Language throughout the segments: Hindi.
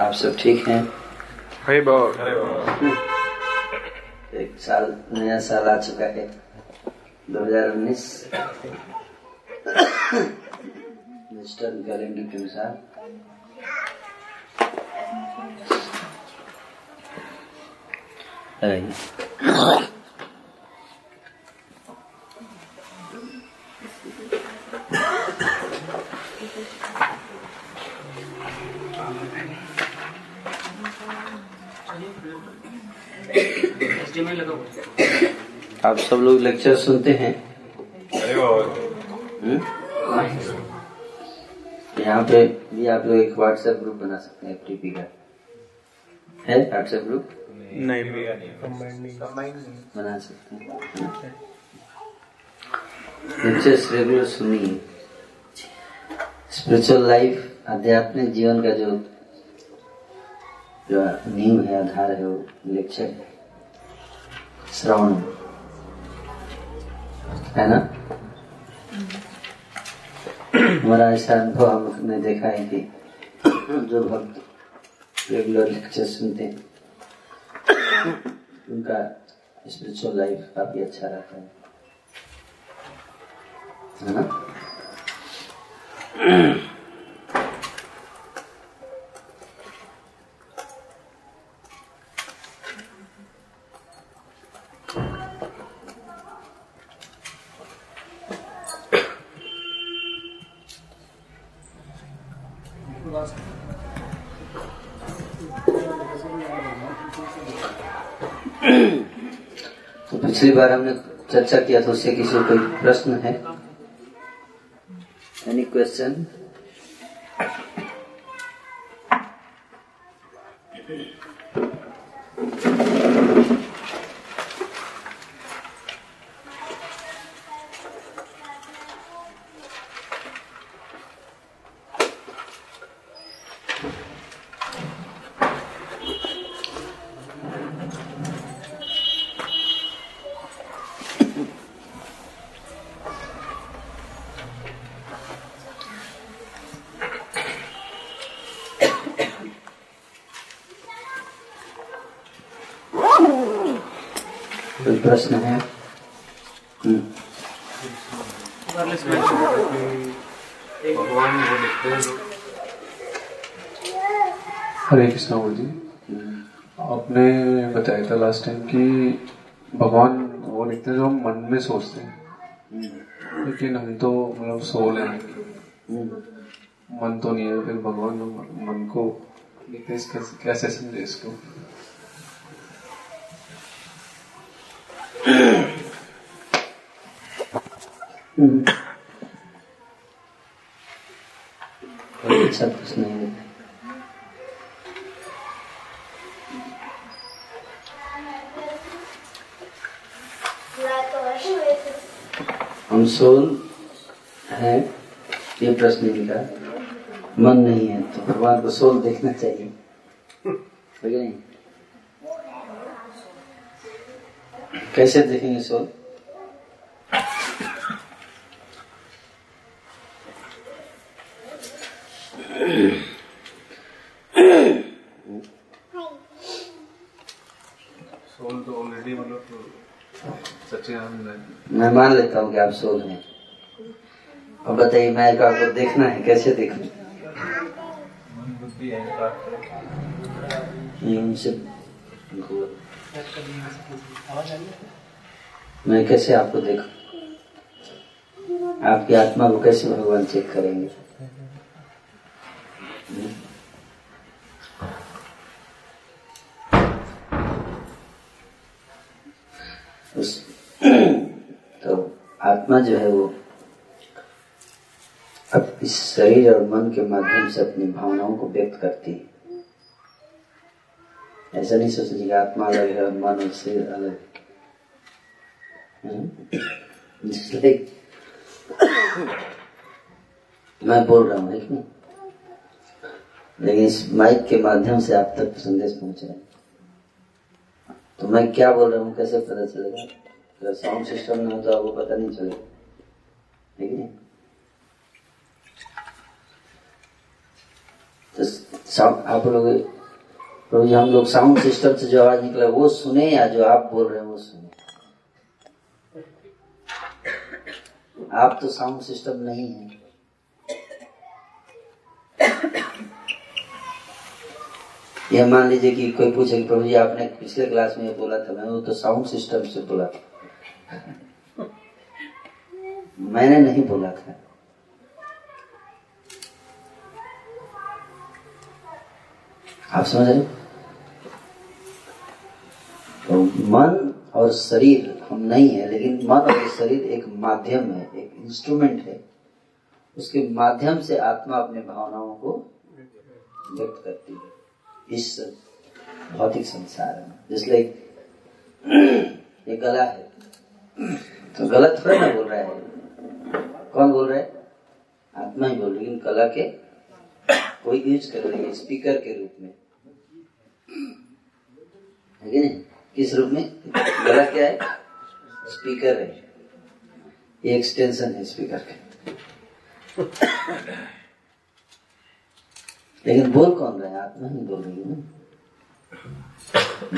आप सब ठीक हैं? हरे बोल एक साल नया साल आ चुका है। 2019 वेस्टर्न कैलेंडर के अनुसार। आप सब लोग लेक्चर सुनते हैं? हम्म? यहाँ पे भी आप लोग एक व्हाट्सएप ग्रुप बना सकते हैं एफटीपी का। है व्हाट्सएप ग्रुप नहीं बना सकते हैं लेक्चर्स रेगुलर सुनिए। स्पिरिचुअल लाइफ आध्यात्मिक जीवन का जो जो नींव है आधार है वो लेक्चर श्रवण। है ना? हमारा ऐसा अनुभव हमने देखा है कि जो भक्त रेगुलर लेक्चर सुनते हैं, उनका स्पिरिचुअल लाइफ काफ़ी अच्छा रहता है। है ना? पिछली बार हमने चर्चा किया था उससे किसी कोई प्रश्न है? एनी क्वेश्चन प्रश्न है। हम्म, हरे कृष्णा बोल जी। आपने बताया था लास्ट टाइम कि भगवान वो लिखते हैं जो हम मन में सोचते हैं। लेकिन हम तो मतलब सोल है। हम्म। मन तो नहीं है फिर भगवान मन को लिखते कैसे समझे इसको हम्म। कोई अच्छा प्रश्न है हम सोल है ये प्रश्न इनका मन नहीं है तो भगवान को सोल देखना चाहिए कैसे देखेंगे सोल सोल तो ऑलरेडी मतलब सच्चिदानंद मैं मान लेता हूँ कि आप सोल हैं। अब बताइए मैं आपको देखना है कैसे देखूँ मन उनसे मैं कैसे आपको देखूँ? आपकी आत्मा को कैसे भगवान चेक करेंगे? उस तो आत्मा जो है वो अब इस शरीर और मन के माध्यम से अपनी भावनाओं को व्यक्त करती है। ऐसा नहीं सोचने कि आत्मा अलग है मन और शरीर अलग है। मैं बोल रहा हूँ लेकिन लेकिन इस माइक के माध्यम से आप तक संदेश पहुँच तो मैं क्या बोल रहा हूँ, कैसे पता चलेगा? अगर साउंड सिस्टम ना हो तो आपको पता नहीं चलेगा। ठीक है कि नहीं तो आप लोग प्रभु जी हम लोग साउंड सिस्टम से जो आवाज़ निकला, वो सुने या जो आप बोल रहे हैं, वो सुने? आप तो साउंड सिस्टम नहीं है। यह मान लीजिए कि कोई पूछे प्रभु जी, आपने पिछले क्लास में बोला था, मैं वो तो साउंड सिस्टम से बोला था। मैंने नहीं बोला था। आप समझ रहे तो मन और शरीर हम नहीं है, लेकिन मन और शरीर एक माध्यम है, एक इंस्ट्रूमेंट है। उसके माध्यम से आत्मा अपने भावनाओं को व्यक्त करती है। इस भौतिक संसार में। जिसलिए ये गला है। तो गलत थोड़ा ना बोल रहा है। कौन बोल रहा है? आत्मा ही बोल रही लेकिन कला के कोई यूज़ कर रही है स्पीकर के रूप में। है नहीं? किस रूप में? गला क्या है? स्पीकर है। ये एक्सटेंशन है स्पीकर के। लेकिन बोल कौन रहा है? आत्मा ही बोल रही है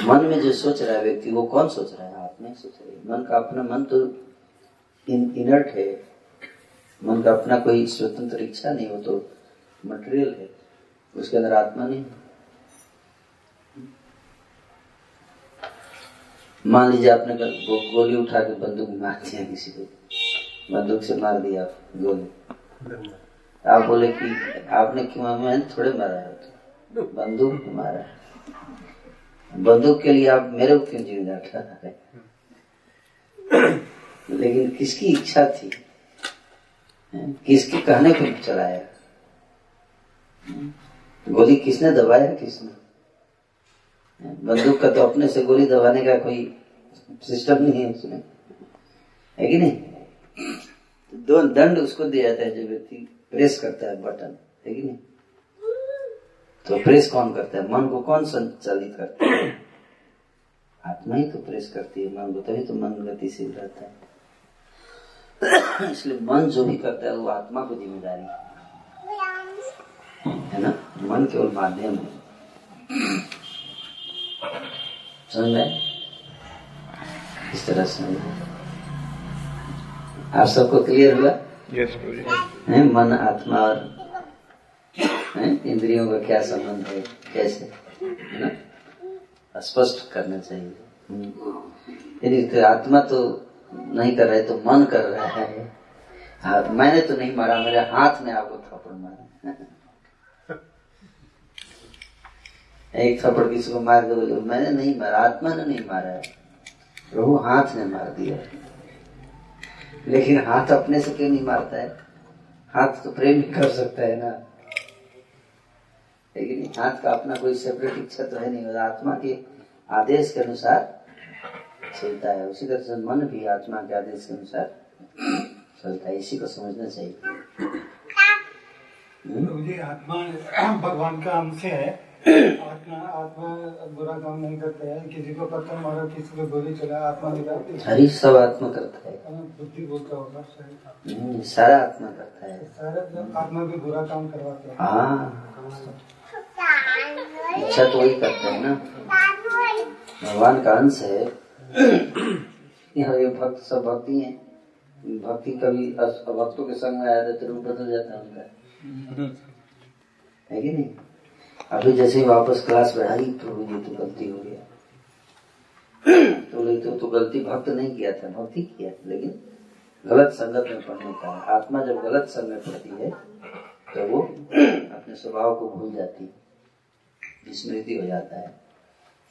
मन में जो सोच रहा है व्यक्ति वो कौन सोच रहा है? आत्मा ही सोच रही है। मन का अपना मन तो इन, इनर्ट है। मन का अपना कोई स्वतंत्र इच्छा नहीं हो तो मटेरियल है। उसके अंदर आत्मा नहीं। मान लीजिए आपने गोली उठा के बंदूक मार दिया किसी को। बंदूक से मार दिया गोली। आप बोले कि आपने क्यों मैंने थोड़े मारा है? बंदूक मारा है। बंदूक के लिए आप मेरे को क्यों जीवन रहा है? लेकिन किसकी इच्छा थी? किसके कहने पे चलाया? गोली किसने दबाया? किसने? बंदूक का तो अपने से गोली दबाने का कोई सिस्टम नहीं है उसमें। है कि नहीं? तो दो दंड उसको दिया जाता है जो व्यक्ति प्रेस करता है बटन, है कि नहीं? तो प्रेस कौन करता है? मन को कौन संचालित करता है? आत्मा ही तो प्रेस करती है। मन को तभी तो मन गतिशील रहता है। इसलिए मन जो भी करता है, वो आत्मा को ज़िम्मेदारी है ना? मन केवल माध्यम है। समझ में इस तरह से आप सबको क्लियर हुआ? यस है? मन आत्मा और है? इंद्रियों का क्या संबंध है? कैसे? है ना? स्पष्ट करना चाहिए। यदि तो आत्मा तो नहीं कर रहे तो मन कर रहा है। हाँ, मैंने तो नहीं मारा मेरे हाथ ने आपको थप्पड़ मारा। एक थप्पड़ किसी को मार के बोले मैंने नहीं मारा, आत्मा ने नहीं मारा है। प्रभु हाथ ने मार दिया लेकिन हाथ अपने से क्यों नहीं मारता है? हाथ तो प्रेम ही कर सकता है ना। लेकिन हाथ का अपना कोई सेपरेट इच्छा तो है नहीं, और आत्मा के आदेश के अनुसार चलता है। उसी तरह से मन भी आत्मा के आदेश के अनुसार चलता है। इसी को समझना चाहिए। आत्मा भगवान का अंश है। आत्मा आत्मा बुरा काम नहीं करता है। किसी को पत्थर मारो किसी को गोली चला आत्मा निकालती हरी सब आत्मा करता है। बुद्धि बोलता होगा हम्म, सारा आत्मा करता है। सारे आत्मा भी बुरा काम करवाते हैं। हाँ। इच्छा तो वही करता है ना। भगवान का अंश है। यहाँ ये भक्त सब भक्ति है। भक्ति कभी भक्तों के संग में आया तो रूप बदल जाता है उनका। है कि नहीं? अभी जैसे ही वापस क्लास में आई प्रभु जी तो गलती हो गया। तो बोले तो, तो गलती भक्त नहीं किया था भक्ति किया लेकिन गलत संगत में पढ़ने का आत्मा जब गलत संग में पड़ती है तो वो अपने स्वभाव को भूल जाती विस्मृति हो जाता है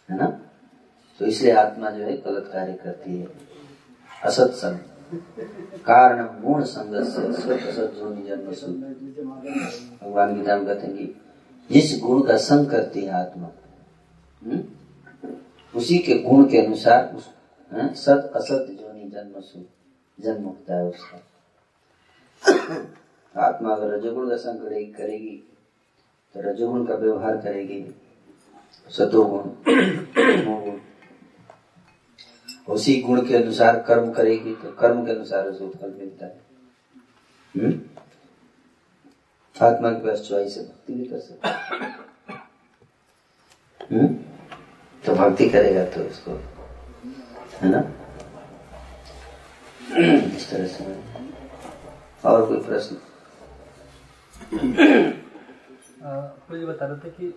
है ना? तो इसलिए आत्मा जो है गलत कार्य करती है। असत संग। कारण मूर्ण संग से भगवान गीता में कहते हैं जिस गुण का संग करती है आत्मा हम्म? उसी के गुण के अनुसार उस सत, असत जोनि जन्म सु जन्म होता है उसका। आत्मा अगर रजोगुण का संग करेगी तो रजोगुण का व्यवहार करेगी। सतोगुण उसी गुण के अनुसार कर्म करेगी तो कर्म के अनुसार उसे फल मिलता है। हम्म? आत्मा के पास चॉइस है भक्ति भी कर सकते हैं। हम्म? तो भक्ति करेगा तो उसको है ना? इस तरह से और कोई प्रश्न? आपको ये बता रहे थे कि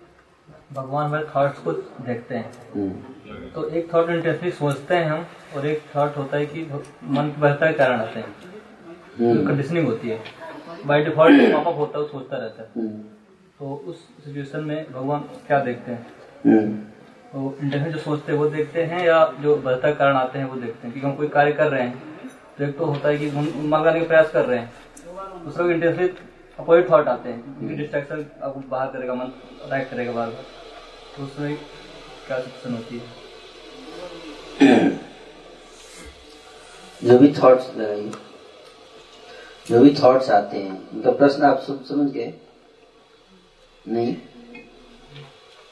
भगवान हमारे थॉट्स को देखते हैं। हम्म, तो एक थॉट इंटेंसली सोचते हैं हम और एक थॉट होता है कि मन बहता के कारण आते हैं। हम्म, कंडीशनिंग होती है। बाय डिफ़ॉल्ट पॉपअप होता है वो सोचता रहता है। हम्म, तो उस सिचुएशन में भगवान क्या देखते हैं? हम्म, तो इंटेंशन जो सोचते हैं वो देखते हैं या जो बहता कारण आते हैं वो देखते हैं। क्योंकि हम कोई कार्य कर रहे हैं तो एक तो होता है कि हम मन लगाने का प्रयास कर रहे हैं। दूसरा इंटेंसली अपोजिट थॉट आते हैं क्योंकि डिस्ट्रैक्शन आपको बाहर करेगा मन अटैक करेगा बार बार। तो उसमें क्या सिचुएशन होती है? जो भी थॉट्स लगाइए। जो भी थॉट्स आते हैं, उनका प्रश्न आप सब समझ गए? नहीं?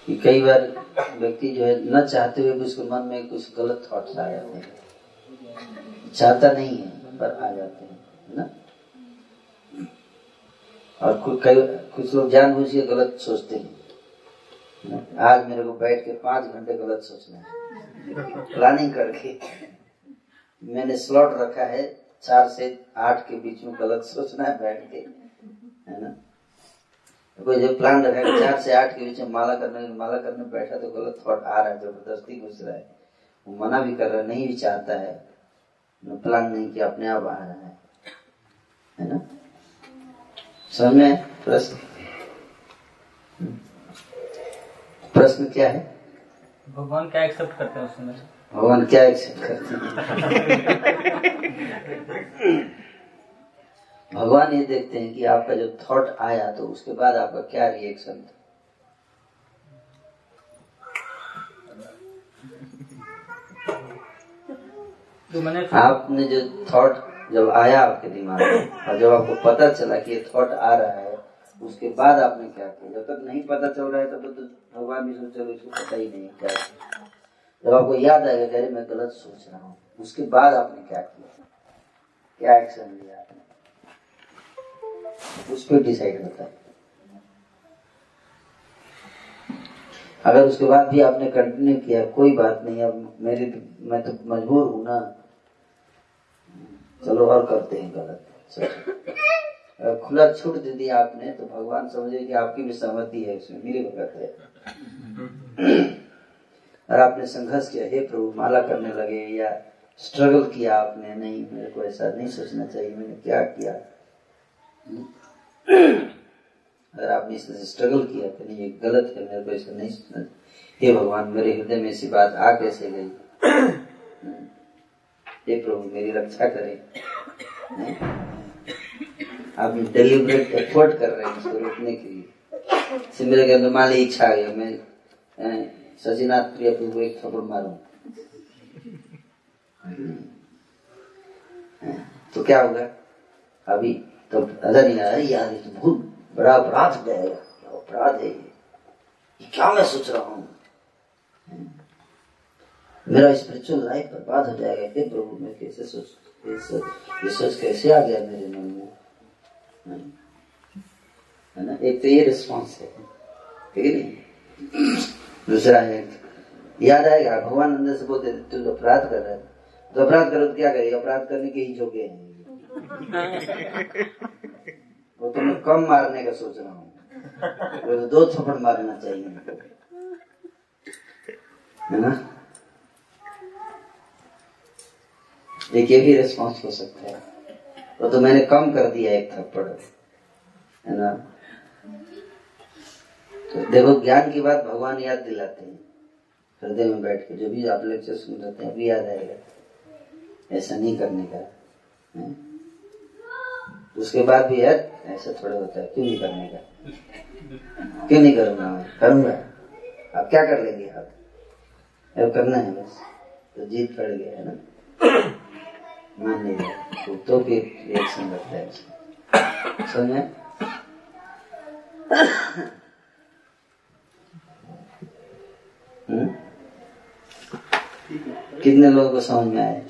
कि कई बार व्यक्ति जो है, न चाहते हुए भी उसके मन में कुछ गलत थॉट्स आ जाते हैं। चाहता नहीं है, पर आ जाते हैं ना? और कुछ कई, कुछ लोग जानबूझ के गलत सोचते हैं। आज मेरे को बैठ के पाँच घंटे गलत सोचना है। प्लानिंग करके। मैंने स्लॉट रखा है चार से आठ के बीच में गलत सोचना है बैठ के, है ना? कोई जो प्लान रखा है चार से आठ के बीच में माला करने माला करने बैठा तो गलत थॉट आ रहा है, ज़बरदस्ती घुस रहा है। वो मना भी कर रहा है, नहीं भी चाहता है प्लान नहीं किया, अपने आप आ रहा है। है ना? प्रश्न। प्रश्न क्या है? भगवान क्या एक्सेप्ट करते हैं उस समय भगवान क्या एक्सेप्ट करते हैं। भगवान ये देखते हैं कि आपका जो थॉट आया तो उसके बाद आपका क्या रिएक्शन था? मैंने आपने जो थॉट जब आया आपके दिमाग में और जब आपको पता चला कि ये थॉट आ रहा है उसके बाद आपने क्या किया? जब तक नहीं पता चल रहा है तब तक तो भगवान भी सोच रहे इसको पता ही नहीं किया जब आपको याद आएगा कि अरे, मैं गलत सोच रहा हूँ। उसके बाद आपने क्या किया? क्या एक्शन लिया आपने? उस पर डिसाइड होता है। अगर उसके बाद भी आपने कंटिन्यू किया, कोई बात नहीं, अब मेरी मैं तो मजबूर हूँ ना। चलो, और करते हैं गलत। अगर खुला छूट दे दिया आपने तो भगवान समझे कि आपकी भी सहमति है उसमें। मिली भगत है और आपने संघर्ष किया, हे प्रभु, माला करने लगे या स्ट्रगल किया आपने? नहीं, मेरे को ऐसा नहीं सोचना चाहिए, मैंने क्या किया? अगर आपने इस तरह से स्ट्रगल किया तो नहीं, ये गलत है, मेरे को ऐसा नहीं सोचना हे भगवान, मेरे हृदय में ऐसी बात आ कैसे गई? हे प्रभु, मेरी रक्षा करें। आप डेलिब्रेट एफर्ट कर रहे हैं इसको रोकने के लिए। से मेरे के अंदर मान इच्छा आ गई, मैं सचिनाथ प्रिय प्रभु एक थप्पड़ मारूं। अ, तो क्या होगा? अभी तो अगर नहीं अरे यार ये तो बहुत बड़ा अपराध हो क्या अपराध है ये? क्या मैं सोच रहा हूँ? मेरा स्पिरिचुअल लाइफ बर्बाद हो जाएगा। हे प्रभु मैं कैसे सोच ये सोच कैसे आ गया मेरे मन में? है। ना? एक तो ये रिस्पॉन्स है। ठीक है दूसरा है। याद आएगा, भगवान अंदर से बोलते, तू अपराध कर रहा तो अपराध करो तो क्या करेगा? अपराध करने के ही जोगे हैं। वो तो मैं कम मारने का सोच रहा हूँ। तो दो थप्पड़ मारना चाहिए। है ना? एक ये भी रिस्पॉन्स हो सकता है। वो तो मैंने कम कर दिया एक थप्पड़। है ना? देखो ज्ञान की बात भगवान याद दिलाते हैं। हृदय में बैठ के जो भी आप लेक्चर सुन रहे हैं अभी याद आएगा। ऐसा नहीं करने का है? उसके बाद भी यार ऐसा थोड़ा होता है क्यों नहीं करने का? क्यों नहीं करूँगा मैं? करूँगा। आप क्या कर लेंगे आप? अब करना है बस। तो जीत पड़ गया है ना? मान रहा तो, तो फिर रिएक्शन लगता है समझ में? हम्म? कितने लोगों को समझ में आया?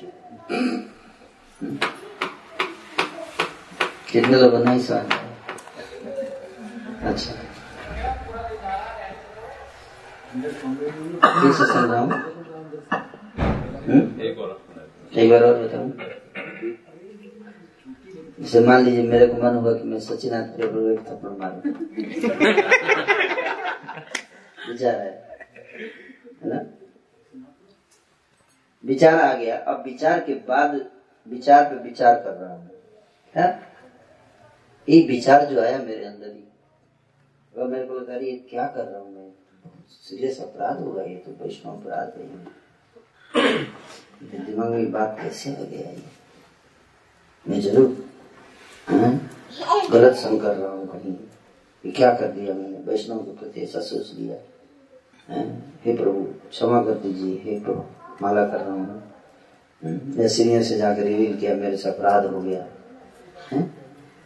कितने लोगों को नहीं समझ अच्छा। फिर से समझाऊं हम्म? एक बार और बताऊँ। जैसे मान लीजिए मेरे को मन हुआ कि मैं सचिनाथ प्रिय को एक थप्पड़ मारू। विचार है। है ना? विचार आ गया अब विचार के बाद विचार पे विचार कर रहा हूँ है? ये विचार जो आया मेरे अंदर ही वह मेरे को लगा ये क्या कर रहा हूँ मैं? सीरियस अपराध होगा ये तो वैष्णव अपराध है दिमाग में बात कैसे आ गया ये? मैं ज़रूर गलत संग कर रहा हूँ कहीं। क्या कर दिया मैंने? वैष्णव के प्रति ऐसा सोच लिया हैं, हे प्रभु क्षमा कर दीजिए हे प्रभु। माला कर रहा हूँ या सीनियर से जाकर रिवील किया, मेरे से अपराध हो गया?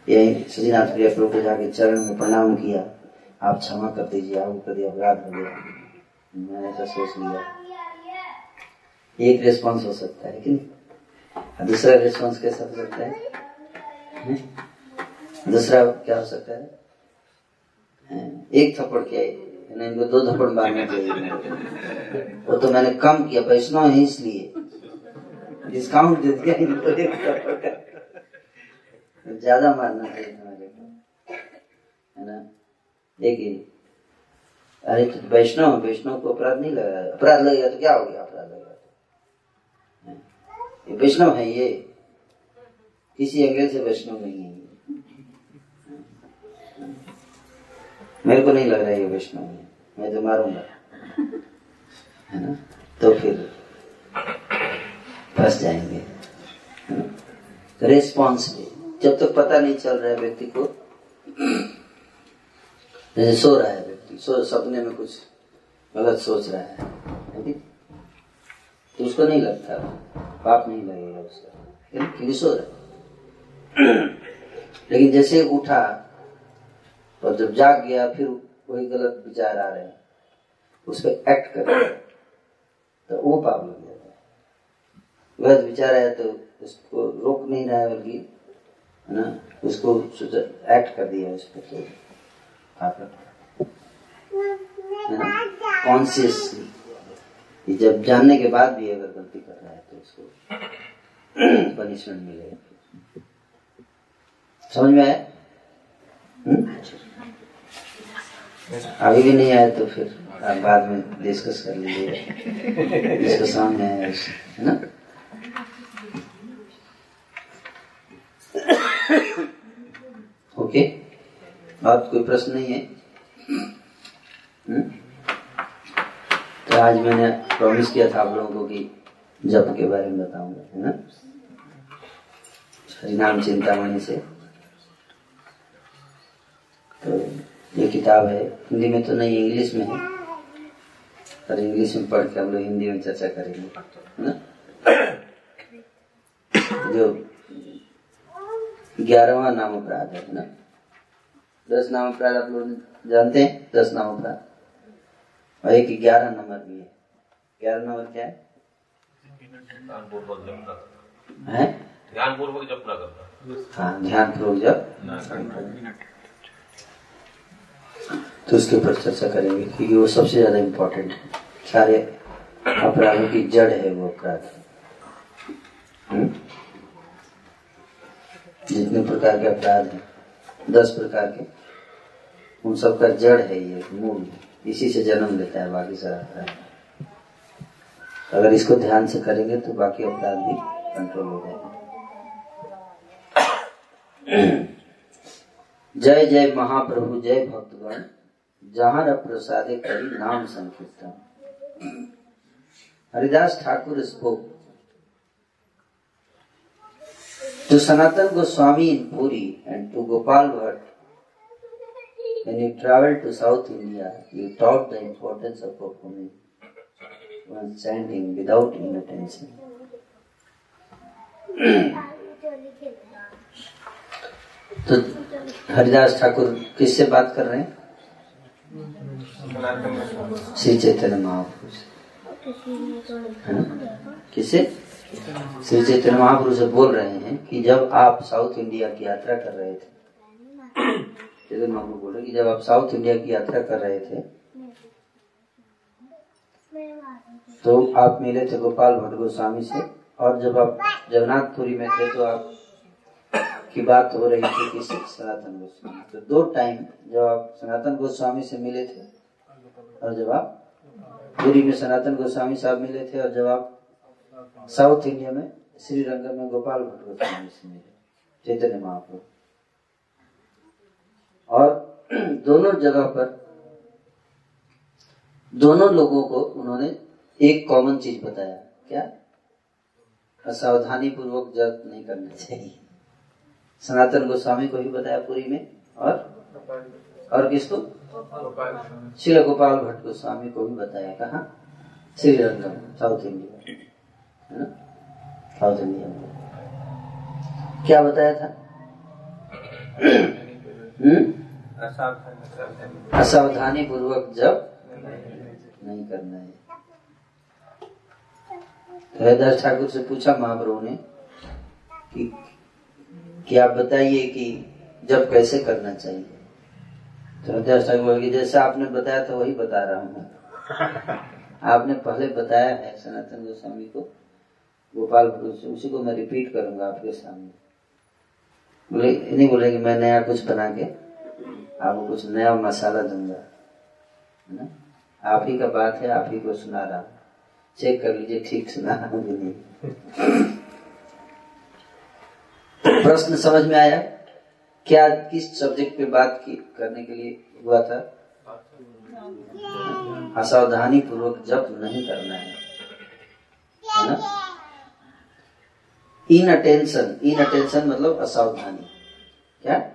यही सजीनाथ प्रिय प्रभु को जाके चरण में प्रणाम किया। आप क्षमा कर दीजिए आपको कभी अपराध हो गया। मैंने ऐसा सोच लिया। एक रिस्पॉन्स हो सकता है कि दूसरा रिस्पॉन्स कैसा हो सकता है? हैं? दूसरा क्या हो सकता है? एक थप्पड़ क्या है मैंने इनको दो थप्पड़ मारने चाहिए वो तो मैंने कम किया वैष्णव है इसलिए। डिस्काउंट दे दिया इनको एक ज़्यादा मारना चाहिए है ना? देखिए। अरे तो वैष्णव वैष्णव को अपराध नहीं लगा अपराध लगेगा तो क्या हो गया? अपराध लगेगा तो। वैष्णव है ये। किसी एंगल से वैष्णव नहीं है। मेरे को नहीं लग रहा है ये वैष्णव मैं तो मारूँगा है ना? तो फिर फंस जाएँगे। पे जब तक तो पता नहीं चल रहा है व्यक्ति को, जैसे सो रहा है व्यक्ति, सो, सपने में कुछ गलत सोच रहा है है तो उसको नहीं लगता, पाप नहीं लगेगा उसका। क्योंकि सो रहा है। लेकिन जैसे उठा और जब जाग गया, फिर वही गलत विचार आ रहे हैं। उस पर एक्ट कर। तो वो पाप लग जाता है। गलत विचार आया तो उसको रोक नहीं रहा है बल्कि, है ना, उसको एक्ट कर दिया उस पर तो। कॉन्सियसली जब जानने के बाद भी अगर गलती कर रहा है तो उसको पनिशमेंट मिलेगा। समझ में आया? हम्म? अभी भी नहीं आया तो फिर आप बाद में डिस्कस कर लीजिए जिसको सामने है ना? ओके और कोई प्रश्न नहीं है? हम्म? तो आज मैंने प्रॉमिस किया था आप लोगों को कि जप के बारे में बताऊँगा, है ना? हरिनाम चिंतामणि से। तो ये किताब है। हिंदी में तो नहीं इंग्लिश में है। पर इंग्लिश में पढ़ के हम लोग हिंदी में चर्चा करेंगे। ना? जो ग्यारहवा नाम अपराध है ना? दस नाम अपराध आप लोग जानते हैं? दस नाम अपराध। और एक ग्यारह नंबर भी है। ग्यारह नंबर क्या है? है ध्यान पूर्वक जप ना करना हाँ? ध्यान पूर्वक जब तो उसके ऊपर चर्चा करेंगे क्योंकि वो सबसे ज़्यादा इम्पोर्टेंट है। सारे अपराधों की जड़ है वो अपराध। हम्म? जितने प्रकार के अपराध हैं, दस प्रकार के, उन सब का जड़ है ये मूल। इसी से जन्म लेता है बाकी सारा अपराध। अगर इसको ध्यान से करेंगे तो बाकी अपराध भी कंट्रोल हो जाएँगे। जय जय महाप्रभु जय भक्तगण जहाँ प्रसादे करी नाम संकीर्तन Haridas Thakur spoke to Sanatan Goswami in Puri and to Gopal Bhatt. When you traveled to South India, you taught the importance of performing one chanting without inattention. तो हरिदास ठाकुर किससे बात कर रहे हैं? श्री चैतन्य महापुरुष है? किससे? श्री चैतन्य महापुरुष बोल रहे हैं कि जब आप साउथ इंडिया की यात्रा कर रहे थे, चैतन्य महापुरुष बोल रहे कि जब आप साउथ इंडिया की यात्रा कर रहे थे तो आप मिले थे गोपाल भट्ट गोस्वामी से और जब आप जगन्नाथपुरी में थे तो आप की बात हो रही थी किसी सनातन गोस्वामी। तो दो टाइम जब आप सनातन गोस्वामी से मिले थे, और जब आप पुरी में सनातन गोस्वामी साहब मिले थे, और जब आप साउथ इंडिया में श्रीरंगम में गोपाल भट्ट गोस्वामी से मिले, चैतन्य महाप्रभु। और दोनों जगह पर दोनों लोगों को उन्होंने एक कॉमन चीज़ बताया, क्या? असावधानी पूर्वक जप नहीं करना चाहिए। सनातन गोस्वामी को भी बताया पूरी में, और? और किसको? श्री गोपाल भट्ट गोस्वामी को भी बताया, कहा? Srirangam, south India. है ना? साउथ इंडिया में। क्या बताया था? हम्म? असावधानी पूर्वक जब नहीं करना है। हरिदास ठाकुर से पूछा महाप्रभु ने कि कि आप बताइए कि जब कैसे करना चाहिए? तो बोले कि जैसा आपने बताया था वही बता रहा हूँ आपने पहले बताया है सनातन गोस्वामी को गोपाल उसी को मैं रिपीट करूँगा आपके सामने। बोले नहीं बोले कि मैं नया कुछ बना के आपको कुछ नया मसाला दूँगा है ना? आप ही का बात है आप ही को सुना रहा हूँ। चेक कर लीजिए ठीक सुना रहा हूँ प्रश्न समझ में आया क्या, किस सब्जेक्ट पे बात की, करने के लिए हुआ था? असावधानी पूर्वक जप नहीं करना है। है ना? इन अटेंशन इन अटेंशन मतलब असावधानी। क्या?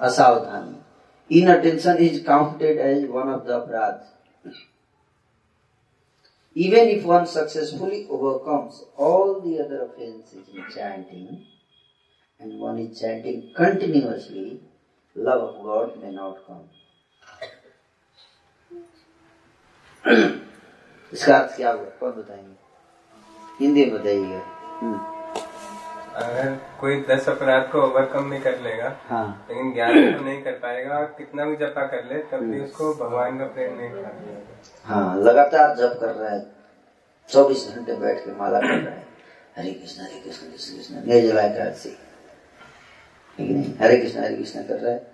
असावधानी। Inattention is counted as one of the अपराध। Even if one successfully overcomes all the other offenses in chanting and one is chanting continuously love of god may not come. इसका अर्थ क्या हुआ? कौन बताएँगे? हिंदी में बताइएगा। हम्म, अगर कोई दस अपराध को ओवरकम भी कर लेगा हाँ। लेकिन ज्ञान तो नहीं कर पाएगा और कितना भी जपा कर ले तब भी उसको भगवान का प्रेम नहीं कर हाँ। लगातार जप कर रहा है। चौबीस घंटे बैठ के माला कर रहा है। हरे कृष्ण हरे कृष्ण कृष्ण कृष्ण निर्जला ठीक नहीं हरे कृष्ण हरे कृष्ण कर रहा है।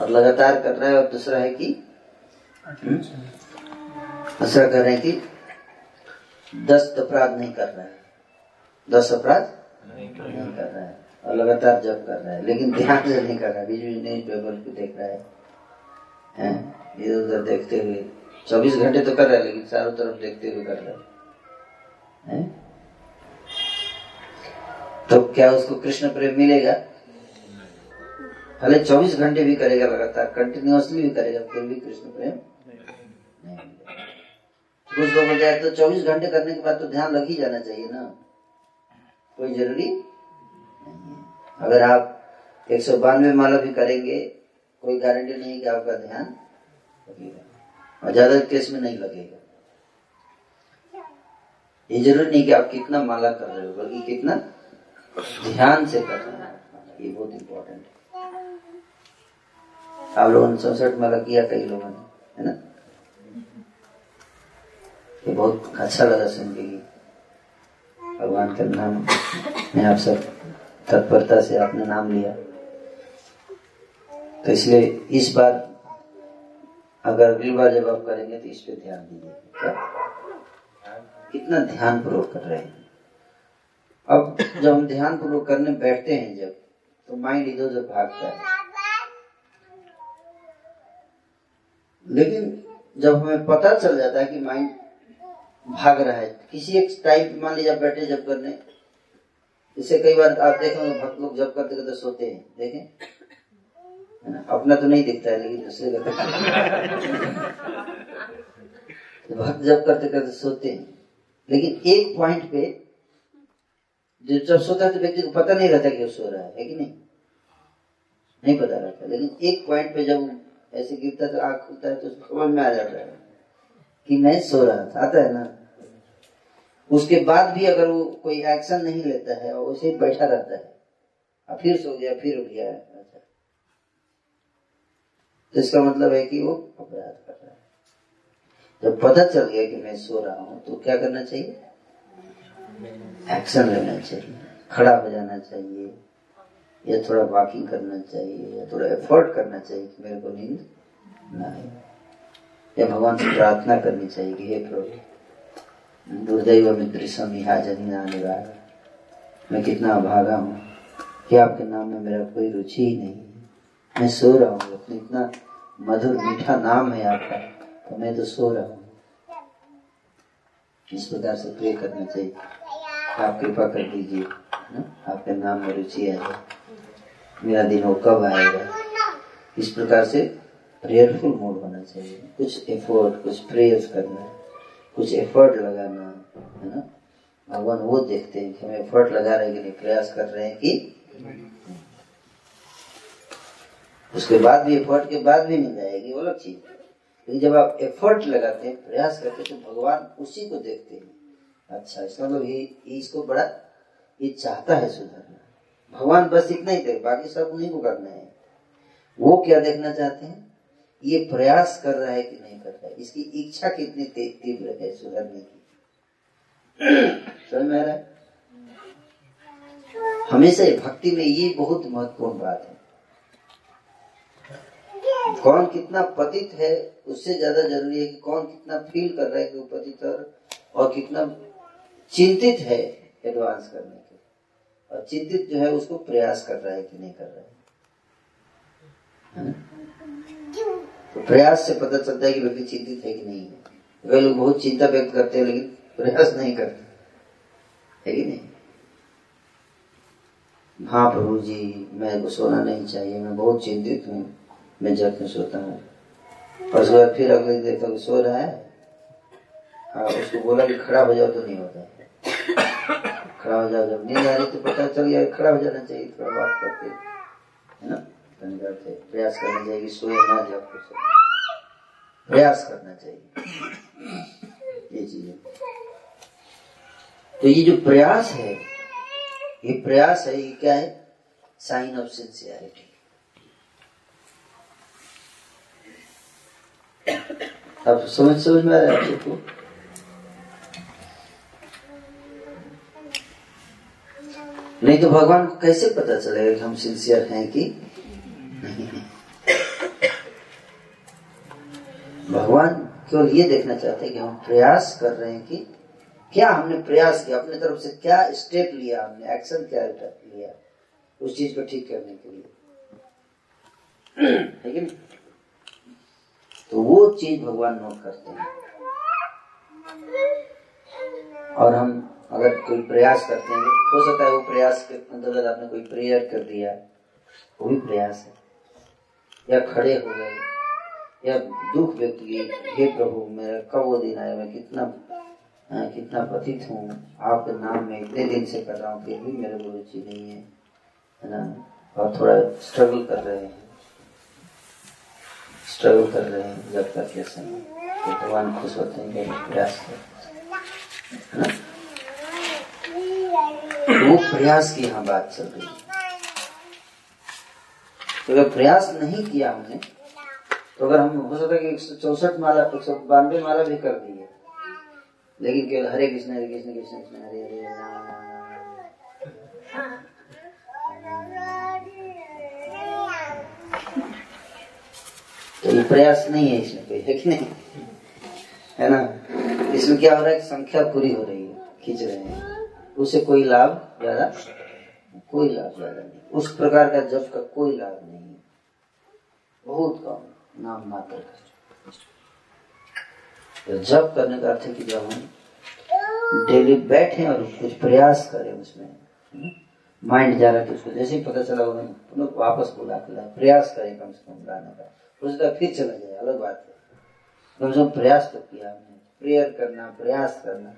और लगातार कर रहा है और दूसरा है कि हम्म? दूसरा कर रहे हैं कि दस अपराध नहीं कर रहा है। दस अपराध नहीं कर रहा है। और लगातार जप कर रहा है लेकिन ध्यान से नहीं कर रहा है। बीच बीच न्यूज़ पेपर पे देख रहा है। हैं? इधर उधर देखते हुए। चौबीस घंटे तो कर रहा है लेकिन चारों तरफ़ देखते हुए कर रहा है। हैं? तो क्या उसको कृष्ण प्रेम मिलेगा? भले चौबीस घंटे भी करेगा लगातार कंटिन्यूअसली भी करेगा, फिर भी कृष्ण प्रेम कुछ लोग बोलते हैं तो चौबीस घंटे करने के बाद तो ध्यान लग ही जाना चाहिए ना। कोई ज़रूरी अगर आप एक सौ बानवे माला भी करेंगे, कोई गारंटी नहीं कि आपका ध्यान लगेगा। और ज़्यादा केस में नहीं लगेगा। ये ज़रूरी नहीं कि आप कितना माला कर रहे हो, बल्कि कितना ध्यान से कर रहे हैं। ये बहुत इम्पोर्टेंट है। आप लोगों ने चौसठ माला किया कई लोगों ने, है ना? ये बहुत अच्छा लगा सुन के भगवान का नाम में आप सब तत्परता से आपने नाम लिया। तो इसलिए इस बार अगर अगली बार जब आप करेंगे तो इस पे ध्यान दीजिए, क्या? कितना ध्यान पूर्वक कर रहे हैं। अब जब हम ध्यान पूर्वक करने बैठते हैं जब तो माइंड इधर उधर भागता है। लेकिन जब हमें पता चल जाता है कि माइंड भाग रहा है, किसी एक टाइम मान लीजिए आप बैठे जब करने, इससे कई बार आप देखेंगे भक्त लोग जब करते करते सोते हैं, देखें। ना? अपना तो नहीं दिखता है, लेकिन दूसरे का तो भक्त जब करते करते सोते हैं, लेकिन एक पॉइंट पे जब जब सोता है तो व्यक्ति को पता नहीं रहता कि वो सो रहा है कि नहीं? नहीं पता रहता, लेकिन एक पॉइंट पे जब ऐसे गिरता तो आँख खुलता है तो समझ में आ जाता है कि मैं सो रहा था, आता है ना? उसके बाद भी अगर वो कोई एक्शन नहीं लेता है और उसे बैठा रहता है और फिर सो गया, फिर उठ गया अच्छा। तो इसका मतलब है कि वो अपराध कर रहा है। जब पता चल गया कि मैं सो रहा हूँ तो क्या करना चाहिए? एक्शन लेना चाहिए, खड़ा हो जाना चाहिए। या थोड़ा वॉकिंग करना चाहिए, या थोड़ा एफर्ट करना चाहिए कि मेरे को नींद ना आए। या भगवान से प्रार्थना करनी चाहिए कि हे प्रभु, दुर्दैव मित्र समिहा जनी आने वाला। मैं कितना अभागा हूँ कि आपके नाम में मेरा कोई रुचि ही नहीं मैं सो रहा हूँ, अपने इतना मधुर मीठा नाम है आपका तो मैं तो सो रहा हूँ। इस प्रकार से प्रे करना चाहिए। आप कृपा कर दीजिए ना? आपके नाम में रुचि आ जाए। मेरा दिन वो कब आएगा? इस प्रकार से प्रेयरफुल मूड होना चाहिए। कुछ एफर्ट कुछ प्रेयर्स करना, कुछ एफर्ट लगाना, है ना? भगवान वो देखते हैं कि हम एफर्ट लगा रहे हैं कि प्रयास कर रहे हैं कि उसके बाद भी एफर्ट के बाद भी नहीं जाएगी, वो अलग चीज़। है। लेकिन जब आप एफर्ट लगाते हैं, प्रयास करते हैं तो भगवान उसी को देखते हैं। अच्छा इसका मतलब ये, इसको बड़ा, ये चाहता है सुधरना। भगवान बस इतना ही देख बाकी सब उन्हीं को करना है। वो क्या देखना चाहते हैं? ये प्रयास कर रहा है कि नहीं कर रहा है। इसकी इच्छा कितनी तीव्र है सुधरने की। समझ में आ रहा है? हमेशा भक्ति में ये बहुत महत्वपूर्ण बात है। कौन कितना पतित है उससे ज़्यादा ज़रूरी है कि कौन कितना फील कर रहा है कि वो पतित और, और कितना चिंतित है एडवांस करने और चिंतित जो है उसको प्रयास कर रहा है कि नहीं कर रहा है। तो प्रयास से पता चलता है कि व्यक्ति चिंतित है कि नहीं है। कई लोग बहुत चिंता व्यक्त करते हैं, लेकिन प्रयास नहीं करते। है कि नहीं? हाँ प्रभु जी मेरे को सोना नहीं चाहिए, मैं बहुत चिंतित हूँ। मैं जब में सोता हूँ। परसों बाद फिर अगले देखता हूँ सो रहा है। हाँ उसको बोला कि खड़ा हो जाओ तो नहीं होता है। खड़ा हो जाओ, जब नींद आ रही तो पता चल गया खड़ा हो जाना चाहिए, थोड़ा बात करते है ना? धन्यवाद है प्रयास करना चाहिए सोए ना जब कुछ प्रयास करना चाहिए। ये चीज़ तो ये जो प्रयास है, ये प्रयास है, ये क्या है? साइन ऑफ़ सिंसियरिटी अब समझ समझ में आ रहा है आप सबको नहीं तो भगवान को कैसे पता चलेगा कि हम सिंसियर हैं कि नहीं हैं? भगवान केवल ये देखना चाहते हैं कि हम प्रयास कर रहे हैं कि क्या हमने प्रयास किया, अपने तरफ़ से क्या स्टेप लिया हमने एक्शन क्या लिया उस चीज़ को ठीक करने के लिए। लेकिन तो वो चीज़ भगवान नोट करते हैं। और हम अगर कोई प्रयास करते हैं हो सकता है वो प्रयास के अंतर्गत आपने कोई प्रेयर कर दिया वो भी प्रयास है। या खड़े हो गए या दुख व्यक्त किए हे प्रभु मेरा कब वो दिन आया मैं कितना हाँ, कितना पतित हूँ। आपके नाम में इतने दिन से कर रहा हूँ फिर भी मेरे को रुचि नहीं है। है ना? और थोड़ा स्ट्रगल कर रहे हैं। स्ट्रगल कर रहे हैं जब तक तो भगवान खुश होते हैं प्रयास करते हैं। वो प्रयास की यहाँ बात चल रही तो अगर प्रयास नहीं किया हमने तो अगर हम हो सकता है कि एक सौ चौसठ माला, एक सौ बानवे माला भी कर दी है। लेकिन केवल हरे कृष्ण हरे कृष्ण कृष्ण कृष्ण, हरे हरे तो ये प्रयास नहीं है इसमें कोई, है कि नहीं? है ना? इसमें क्या हो रहा है संख्या पूरी हो रही है, खींच रहे हैं। उससे कोई लाभ ज़्यादा? कोई लाभ ज़्यादा नहीं। उस प्रकार का जब का कोई लाभ नहीं है। बहुत कम। नाम मात्र तो जब करने का अर्थ है कि जब हम डेली बैठे और कुछ प्रयास करें उसमें माइंड जा रहा है तो उसको जैसे ही पता चला उन्हें पुनः वापस बुला के लाए प्रयास करें कम से कम लाने का उसका फिर चला जाए अलग बात है। कम से कम प्रयास तो किया हमने। प्रेयर करना, प्रयास करना।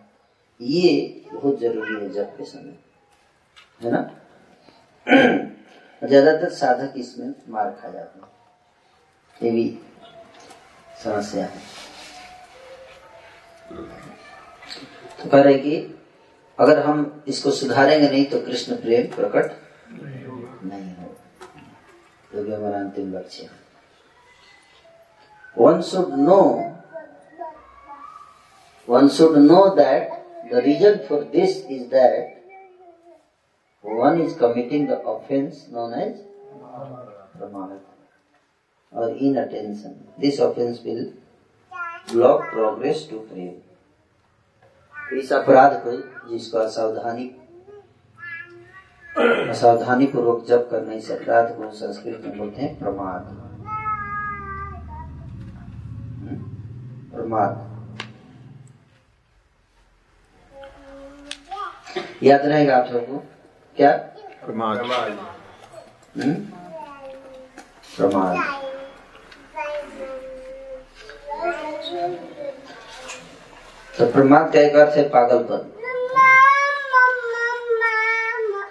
ये बहुत ज़रूरी है जब के समय है ना? ज़्यादातर साधक इसमें मार खा जाते हैं। ये भी समस्या है। तो कह रहे कि अगर हम इसको सुधारेंगे नहीं तो कृष्ण प्रेम प्रकट नहीं हो जो भी हमारा अंतिम लक्ष्य है। One should know one should know that the reason for this is that one is committing the offense known as pramana or inattention. This offense will block progress to prem. इस अपराध को जिसको असावधानी असावधानी पूर्वक जब करने इस अपराध को संस्कृत में बोलते हैं प्रमाद हम्म? प्रमाद याद रहेगा आप सबको? क्या? प्रमाद हम्म? प्रमाद तो प्रमाद का एक अर्थ है पागलपन।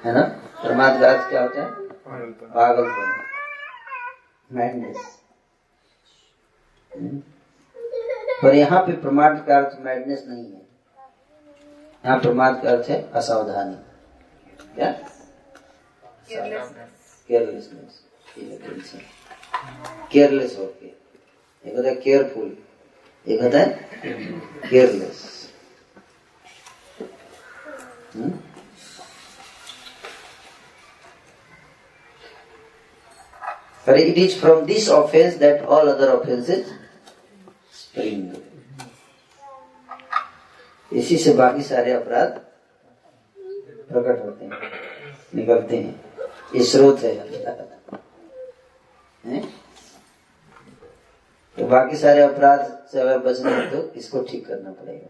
है ना? प्रमाद का अर्थ क्या होता है? पागलपन। मैडनेस पर यहाँ पे प्रमाद का अर्थ मैडनेस नहीं है। यहाँ प्रमाद का अर्थ है असावधानी। क्या? केयरलेसनेस केयरलेस होके। एक होता है केयरफुल एक होता है careless But it is from this offense that all other offenses spring. इसी से बाकी सारे अपराध प्रकट होते हैं, निकलते हैं। ये स्रोत है? तो बाकी सारे अपराध से अगर बचना है तो इसको ठीक करना पड़ेगा?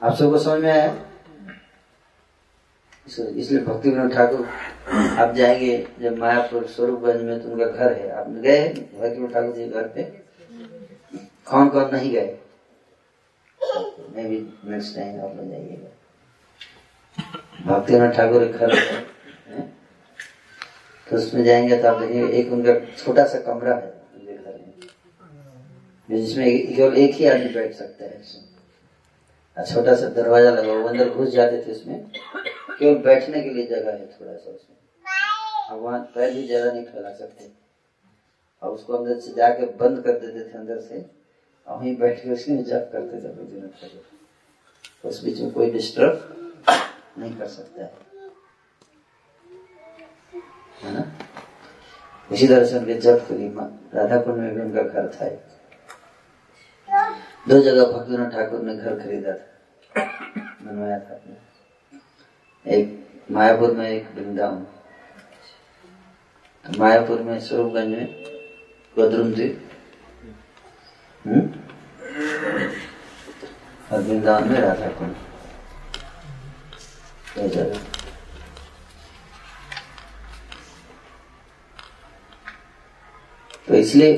आप सबको समझ में आया? इसलिए भक्ति विनोद ठाकुर, आप जाएँगे जब मायापुर स्वरूपगंज में तो उनका घर है। आप गए भक्ति विनोद ठाकुर जी घर पे? कौन कौन नहीं गए। मैं भी नेक्स्ट टाइम आप लोग जाइएगा भक्ति विनोद ठाकुर घर तो उसमें जाएँगे तो आप देखेंगे एक उनका छोटा सा कमरा है उनके घर में जिसमें केवल एक ही आदमी बैठ सकता है छोटा सा दरवाज़ा लगा वो अंदर घुस जाते थे उसमें। केवल बैठने के लिए जगह है थोड़ा सा उसमें। अब वहाँ पैर भी ज़्यादा नहीं फैला सकते। और उसको अंदर से जाके बंद कर देते थे अंदर से। और वहीं बैठ के उसमें जप करते थे दिन तो उस बीच में कोई डिस्टर्ब नहीं कर सकता है। है ना? इसी तरह से उनके जप के लिए राधा कुंड में भी उनका घर था। दो जगह भक्तिनाथ ठाकुर ने घर खरीदा था। बनवाया था अपने। एक मायापुर में एक वृंदावन। मायापुर में स्वरूपगंज में गदरुम द्वीप और वृंदावन में राधा कुंड दो जगह तो इसलिए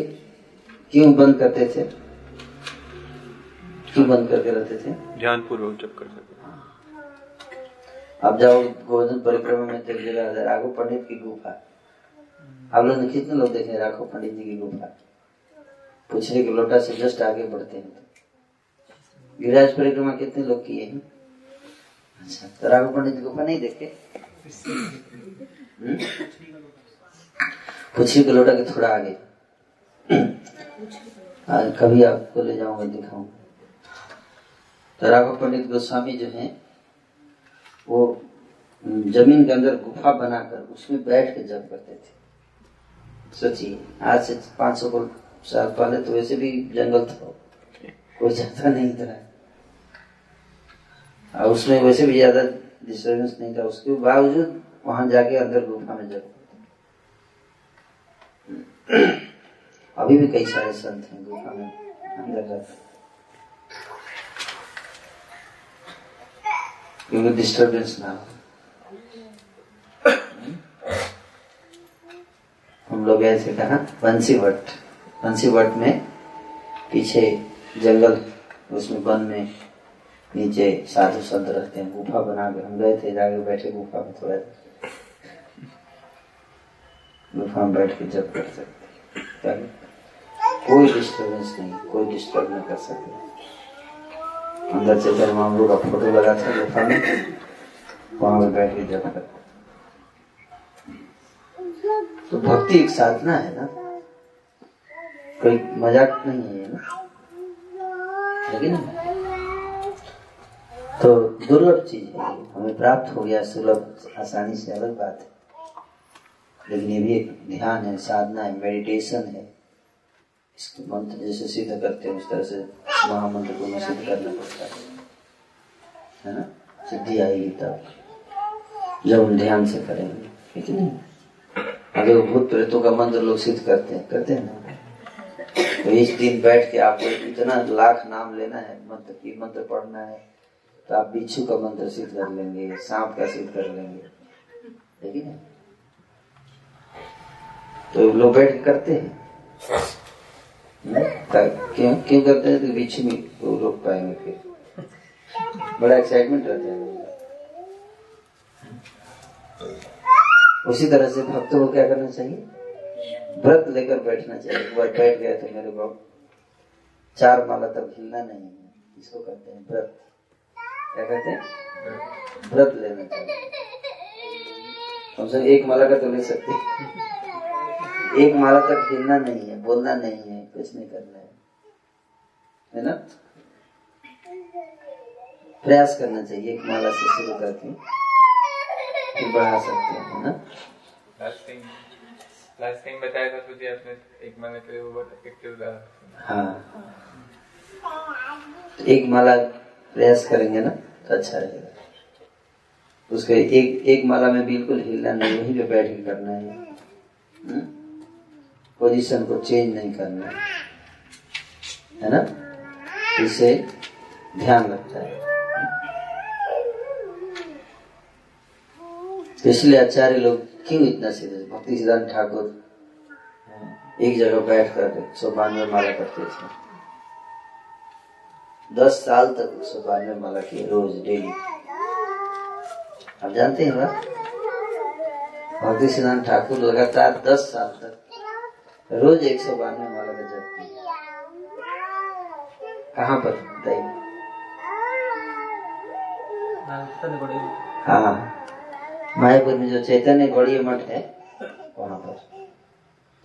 क्यों बंद करते थे? क्यों बंद करके रहते थे? ध्यान पूर्वक जब कर सकते अब जाओ गोवर्धन परिक्रमा में देख जगह है राघव पंडित की गुफा। आप लोग कितने लोग देखे हैं राघव पंडित जी की गुफा? पूछने के लोटा से जस्ट आगे बढ़ते हैं। गिरिराज परिक्रमा कितने लोग किए हैं? अच्छा तो राघव पंडित की गुफा नहीं देखे हम्म? पूछने के लोटा के थोड़ा आगे। आज कभी आपको ले जाऊँगा, दिखाऊँगा। तो राघव पंडित गोस्वामी जो हैं, वो ज़मीन के अंदर गुफा बनाकर उसमें बैठ के जप करते थे। सोचिए, आज से 500 साल पहले तो वैसे भी जंगल था कोई जाता नहीं था। और उसमें वैसे भी ज़्यादा डिस्टर्बेंस नहीं था। उसके बावजूद वहाँ जाके अंदर गुफा में करते अभी भी कई सारे संत हैं गुफा में अंदर जाते क्योंकि डिस्टर्बेंस ना हो। हम लोग थे कहा? बंसीवट बंसीवट में पीछे जंगल, उसमें वन में नीचे साधु संत रहते हैं, गुफा बना के। हम गए थे, जाके बैठे गुफा में थोड़ा। गुफा में बैठ के जब कर सकते कोई डिस्टर्बेंस नहीं, कोई डिस्टर्ब नहीं कर सकते। अंदर चैतन्य महाप्रभु का फ़ोटो लगा था गुफा में। वहाँ पे बैठ के जब कर। तो भक्ति एक साधना है ना? कोई मज़ाक नहीं है ना? कि नहीं? तो दुर्लभ चीज़ है हमें प्राप्त हो गया सुलभ, आसानी से अलग बात है। लेकिन ये भी एक ध्यान है, साधना है मेडिटेशन है। इसको मंत्र जैसे सिद्ध करते हैं, उस तरह से महामंत्र को हमें सिद्ध करना पड़ता है। है ना? सिद्धि आएगी तब, जब हम ध्यान से करेंगे, ठीक है नहीं अगर भूत प्रेतों का मंत्र लोग सिद्ध करते हैं करते हैं ना? तो इस दिन बैठ के आपको इतना लाख नाम लेना है, मंत्र की मंत्र पढ़ना है तो आप बिच्छू का मंत्र सिद्ध कर लेंगे, सांप का सिद्ध कर लेंगे। लेकिन नहीं? तो लोग बैठ करते हैं? क्यों क्यों करते हैं? तो बिच्छू में वो रोक पाएँगे फिर। बड़ा एक्साइटमेंट रहता है। उसी तरह से भक्तों को क्या करना चाहिए? व्रत लेकर बैठना चाहिए। एक बार बैठ गए तो मेरे को चार माला तक हिलना नहीं है। इसको कहते हैं व्रत। क्या कहते हैं? व्रत लेना चाहिए। कम से कम एक माला का तो ले सकते। एक माला तक हिलना नहीं है बोलना नहीं है कुछ नहीं करना है। है ना? प्रयास करना चाहिए एक माला से शुरू करके फिर बढ़ा सकते हैं है ना? लास्ट टाइम बताया था तुझे आपने एक महीने के लिए वो बहुत इफ़ेक्टिव रहा। हाँ। एक माला प्रयास करेंगे ना? तो अच्छा रहेगा उसके एक एक माला में बिल्कुल हिलना नहीं, वहीं पे बैठ के करना है। हम्म? पोजीशन को चेंज नहीं करना है। है ना? इससे ध्यान लगता है। इसलिए आचार्य लोग क्यों इतना सीरियस भक्ति सिद्धांत ठाकुर एक जगह बैठ कर सौ बानवे माला करते थे। दस साल तक सौ बानवे माला किए रोज डेली। आप जानते हैं बात? भक्ति सिद्धांत ठाकुर लगातार दस साल तक रोज एक सौ बानवे माला का जप किया कहाँ पर? बताइए। हाँ मायापुर में जो चैतन्य गौड़ी मठ है वहाँ पर।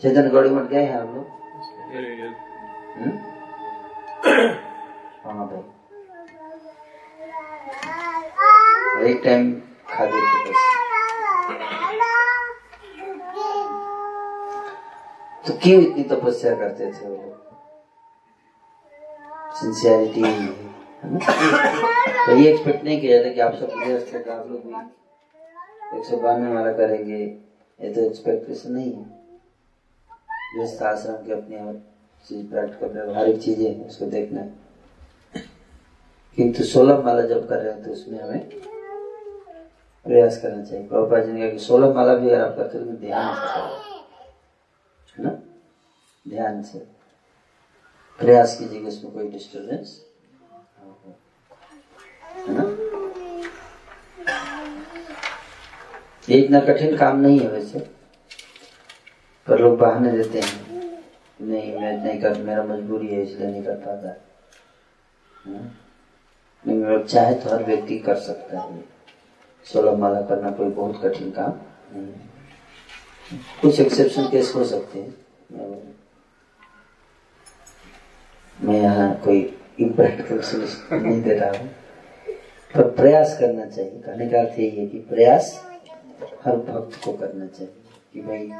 चैतन्य गौड़ी मठ गए हैं आप लोग? एक तो क्यों इतनी तपस्या करते थे वो लोग? सिंसियरिटी तो ये एक्सपेक्ट नहीं किया जाता कि आप सब हैं, तो आप लोग भी एक सौ बानवे वाला करेंगे। ये तो एक्सपेक्टेशन नहीं है। गृहस्थ आश्रम के अपनी हर चीज़ प्रैक्टिकल व्यवहारिक चीज़ें उसको देखना है। किंतु सोलह माला जब कर रहे हैं तो उसमें हमें प्रयास करना चाहिए। प्रभुपाद जी ने कहा कि सोलह माला भी अगर आप करते हो तो ध्यान से करो। है ना? ध्यान से। प्रयास कीजिए कि उसमें कोई डिस्टर्बेंस है। ना? ये इतना कठिन काम नहीं है वैसे, पर लोग बहाने देते हैं। नहीं, मैं नहीं कर, मेरा मजबूरी है, इसलिए नहीं कर पाता। हाँ? चाहे तो हर व्यक्ति कर सकता है। सोलह माला करना कोई बहुत कठिन काम। नहीं है। कुछ एक्सेप्शन केस हो सकते हैं। मैं- यहाँ कोई इम्प्रैक्टिकल नहीं दे रहा हूँ। पर प्रयास करना चाहिए। कहने का अर्थ यही है कि प्रयास हर भक्त को करना चाहिए कि भाई,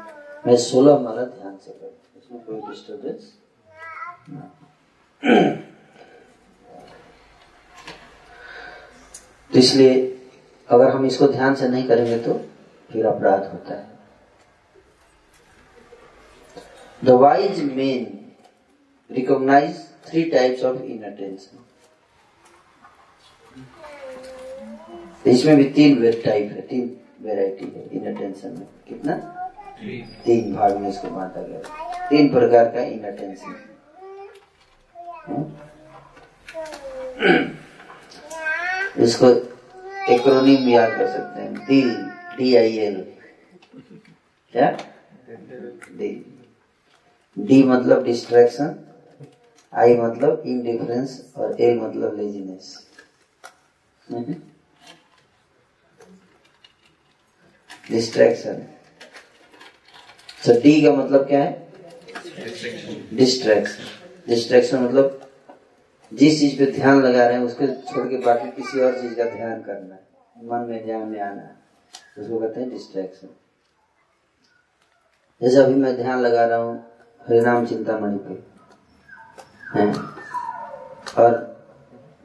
मैं सोलह माला ध्यान से करूँ। उसमें कोई डिस्टर्बेंस तो इसलिए अगर हम इसको ध्यान से नहीं करेंगे तो फिर अपराध होता है। The wise men recognise three types of inattention इसमें भी तीन टाइप है, तीन वेराइटी है इनअटेंशन में। कितना? तीन भाग में इसको बांटा गया तीन प्रकार का इनअटेंशन इसको एक्रोनिम याद कर सकते हैं। दिल डी आई एल क्या? दिल डी मतलब डिस्ट्रैक्शन आई मतलब इनडिफरेंस और ए मतलब लेजीनेस डिस्ट्रैक्शन तो डी का मतलब क्या है? डिस्ट्रैक्शन डिस्ट्रैक्शन मतलब जिस चीज़ पे ध्यान लगा रहे हैं, उसको छोड़ के बाकी किसी और चीज़ का ध्यान करना है। मन में ध्यान में आना है। उसको कहते हैं डिस्ट्रैक्शन जैसे अभी मैं ध्यान लगा रहा हूँ, हरिनाम चिंतामणि पे। हैं? और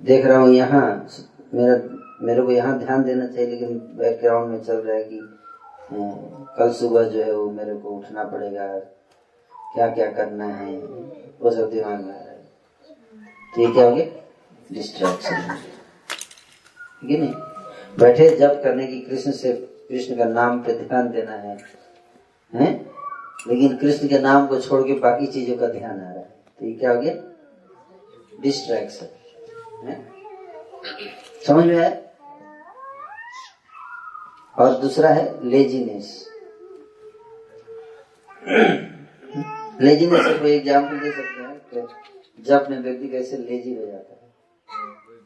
देख रहा हूँ यहाँ, मेरा, मेरे को यहाँ ध्यान देना चाहिए, लेकिन बैकग्राउंड में चल रहा है कि कल सुबह जो है वो मेरे को उठना पड़ेगा। क्या क्या करना है? वो सब दिमाग में तो ये क्या हो गया डिस्ट्रैक्शन ठीक है नहीं? बैठे जब करने की कृष्ण से कृष्ण का नाम पे ध्यान देना है, हैं? लेकिन कृष्ण के नाम को छोड़ के बाकी चीज़ों का ध्यान आ रहा है। तो ये क्या हो गया? डिस्ट्रैक्शन समझ में आया? और दूसरा है लेजीनेस लेजीनेस का एग्ज़ाम्पल दे सकते हैं? जब में व्यक्ति कैसे लेजी हो जाता है।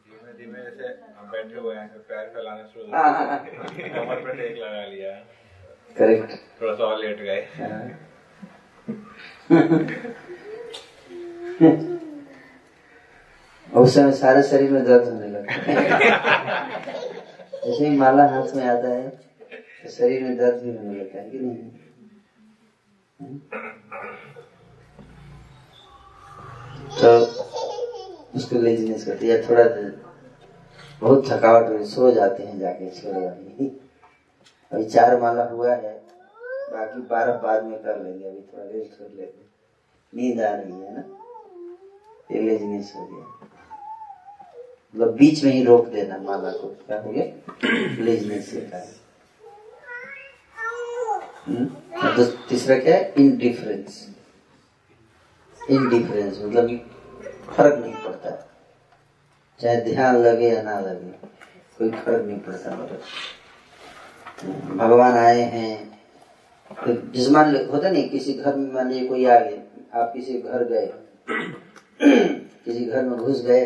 धीमे धीमे ऐसे बैठे हुए हैं पैर फैलाना शुरू हाँ, हाँ। कमर पे टेक लगा लिया। करेक्ट। थोड़ा सा और लेट गए। उस समय सारे शरीर में दर्द होने लगता है। जैसे ही माला हाथ में आता है तो शरीर में दर्द भी होने लगता है कि नहीं? तो उसको लेजीनेस करते या थोड़ा बहुत थकावट हुई सो जाते हैं जाके छोड़ वाली अभी चार माला हुआ है, बाकी बारह बाद में कर लेंगे, अभी थोड़ा रेस्ट कर लेंगे नींद आ रही है ना? ये लेजीनेस हो गया। मतलब बीच में ही रोक देना माला को, क्या हो गया? लेजीनेस से कारण? तो तीसरा क्या है? इनडिफरेंस इनडिफरेंस मतलब फ़र्क नहीं पड़ता। चाहे ध्यान लगे या ना लगे, कोई फ़र्क नहीं पड़ता मतलब। भगवान आए हैं तो लो, होता नहीं, किसी घर में मान लीजिए कोई आ गए आप किसी घर गए, किसी घर में घुस गए,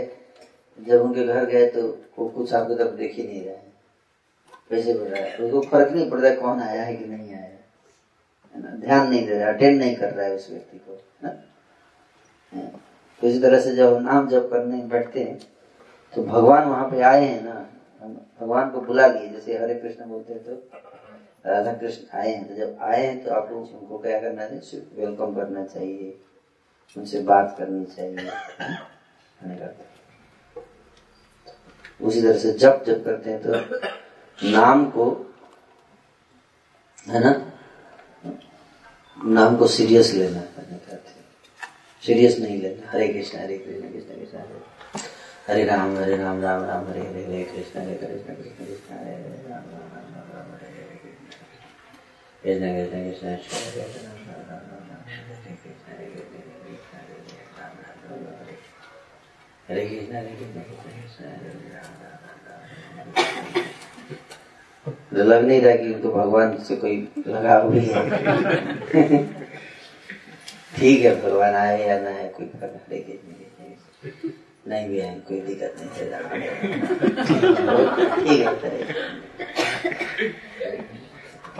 जब उनके घर गए तो वो कुछ आपको तरफ़ देख ही नहीं रहे। कैसे बोल रहा है? उसको फ़र्क नहीं पड़ता है कौन आया है कि नहीं आया है। ना? ध्यान नहीं दे रहा अटेंड नहीं कर रहा है उस व्यक्ति को ना? है। तो इसी तरह से जब नाम जब करने बैठते हैं तो भगवान वहाँ पे आए हैं ना भगवान को बुला लिए, जैसे हरे कृष्ण बोलते हैं तो राधा कृष्ण आए हैं तो जब आए हैं तो आप लोग उनको क्या करना चाहिए? वेलकम करना चाहिए, उनसे बात करनी चाहिए उसी तरह से जब जब करते हैं तो नाम को, है ना, नाम को सीरियस लेना करने हैं सीरियस नहीं लेना हरे कृष्ण हरे कृष्ण कृष्ण कृष्ण हरे हरे राम हरे राम राम राम हरे हरे हरे कृष्ण हरे कृष्ण कृष्ण कृष्ण हरे हरे राम राम राम राम राम हरे हरे कृष्ण कृष्ण कृष्ण कृष्ण हरे तो लग नहीं रहा कि उनको भगवान से कोई लगाव भी है ठीक है, भगवान आए या ना आए, कोई फ़र्क कृष्ण नहीं भी आए, कोई दिक्कत नहीं राम। ठीक है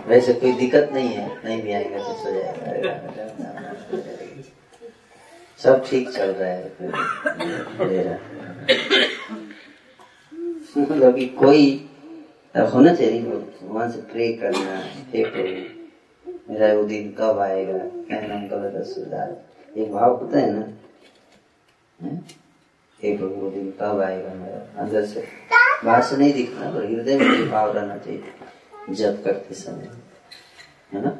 वैसे कोई दिक्कत नहीं है, नहीं भी आएगा तो सो जाएगा। सब ठीक चल रहा है मतलब कि कोई होना चाहिए भगवान से प्रे करना हे प्रभु मेरा वो दिन कब आएगा? कहना गलत सुधार एक भाव होता है ना? हैं? हे वो दिन कब आएगा मेरा? अंदर से बाहर से नहीं दिखना, पर हृदय में ये भाव रहना चाहिए जब करते समय। है ना?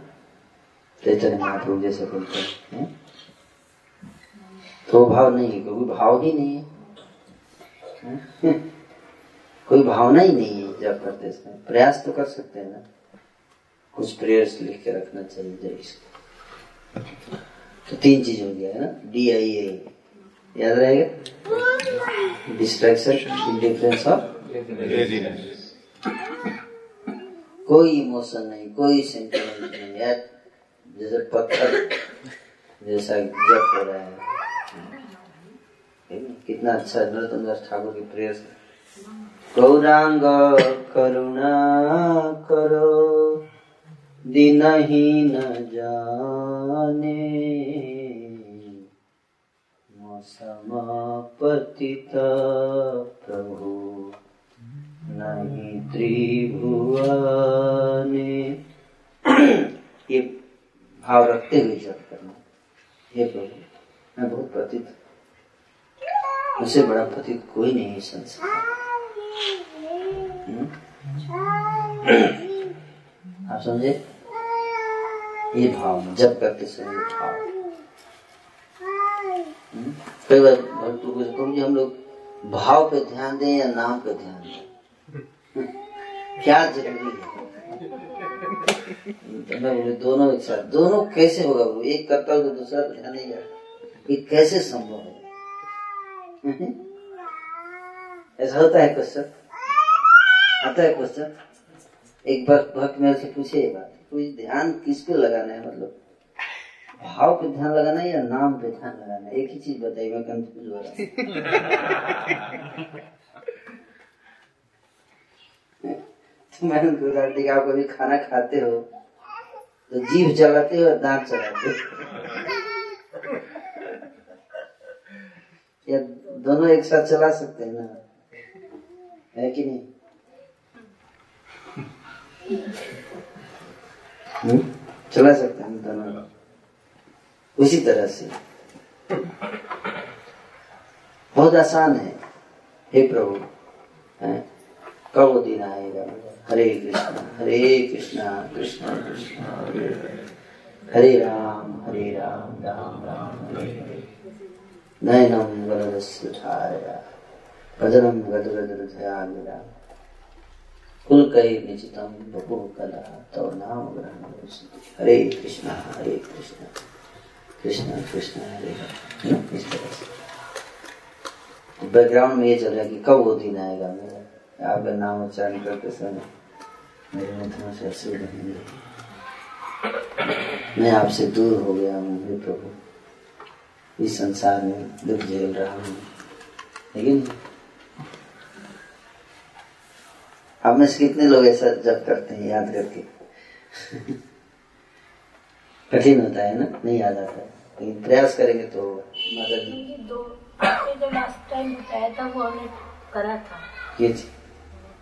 चैतन्य महाप्रभु जैसे बोलते हैं? तो भाव नहीं है क्योंकि भाव ही नहीं है। कोई भावना ही नहीं है जब करते समय। प्रयास तो कर सकते हैं ना? कुछ प्रेयर्स लिख के रखना चाहिए इसको। तो तीन चीज़ हो गया, है ना? डी आई ए याद रहेगा? डिस्ट्रैक्शन कोई इमोशन नहीं, कोई सेंटिमेंट नहीं, यार। जैसे पत्थर, जैसा जप हो रहा है। कितना अच्छा नरोत्तम दास ठाकुर की प्रेयर्स। गौरांग करुणा करो। दिन ही न जाने। समापतिता प्रभु, नहीं त्रिभुवने। ये भाव रखते हुए जप करना। हे प्रभु, मैं बहुत पतित उसे बड़ा पतित कोई नहीं है संसार आप समझे? ये भाव में जब करते समय भाव। हम्म? कई बार भक्तों को प्रभु जी हम लोग भाव पे ध्यान दें या नाम पे ध्यान दें? हम्म? क्या ज़रूरी है? तो मैं बोले, दोनों एक साथ। दोनों कैसे होगा वो? एक करता हो तो दूसरा ध्यान नहीं जाता ये कैसे संभव है हम्म? ऐसा होता है क्वेश्चन? आता है क्वेश्चन? एक बार भक्त मेरे से पूछे ये बात, कोई ध्यान किस पे लगाना है मतलब? भाव पे ध्यान लगाना है या नाम पे ध्यान लगाना? है एक ही चीज़ बताइए, मैं कंफ्यूज हो रहा तो मैंने कहा, ठीक आप कभी खाना खाते हो तो जीभ चलाते हो, दांत चलाते हो। या दोनों एक साथ चला सकते हैं ना? है कि नहीं? हम्म? चला सकते हैं दोनों उसी तरह से। बहुत आसान है। हे प्रभु कब दिन आएगा? हरे कृष्णा हरे कृष्णा कृष्णा कृष्णा, हरे राम हरे राम राम राम, हरे नयनम वरदस्युधारया भजनम गदगदृधयागिरा कुलकैः निचितं बभुः कला, तव नाम ग्रहणं। हरे कृष्णा हरे कृष्णा। कृष्णा कृष्णा, हरे हरे। इस तरह से। बैकग्राउंड में ये चल रहा है कि कब वो दिन आएगा? मेरा आपका नाम उच्चारण करते समय मेरे मुठों से अश्रु बहेंगे। मैं आपसे दूर हो गया हे प्रभु। इस संसार में दुख झेल रहा हूँ। लेकिन आप में से कितने लोग ऐसा जब करते हैं याद करके। कठिन होता है ना? नहीं याद आता। है लेकिन प्रयास करेंगे तो मदद दो जो लास्ट टाइम बताया था वो हमने करा था। ये चीज़।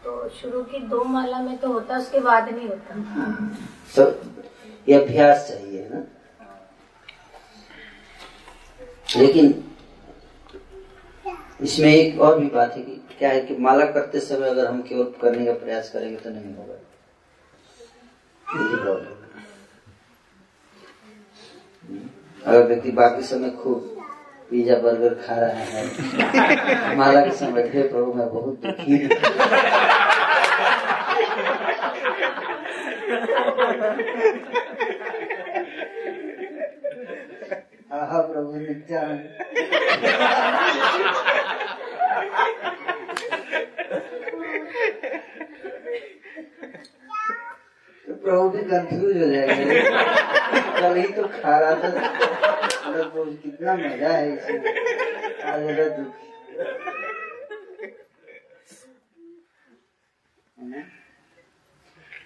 तो शुरू की दो माला में तो होता उसके बाद नहीं होता। तो ये अभ्यास चाहिए है ना? लेकिन इसमें एक और भी बात है कि क्या है कि माला करते समय अगर हम केवल करने का प्रयास करेंगे तो नहीं होगा? प्रॉब्लम अगर व्यक्ति बाकी समय खूब पिज्जा, बर्गर खा रहा है, माला के समय, हे प्रभु, मैं बहुत दुखी हूँ। आहा प्रभु, नित्यानंद। तो प्रभु भी कंफ्यूज हो जाएँगे। कल ही तो खा रहा था। मतलब कितना मज़ा है इसमें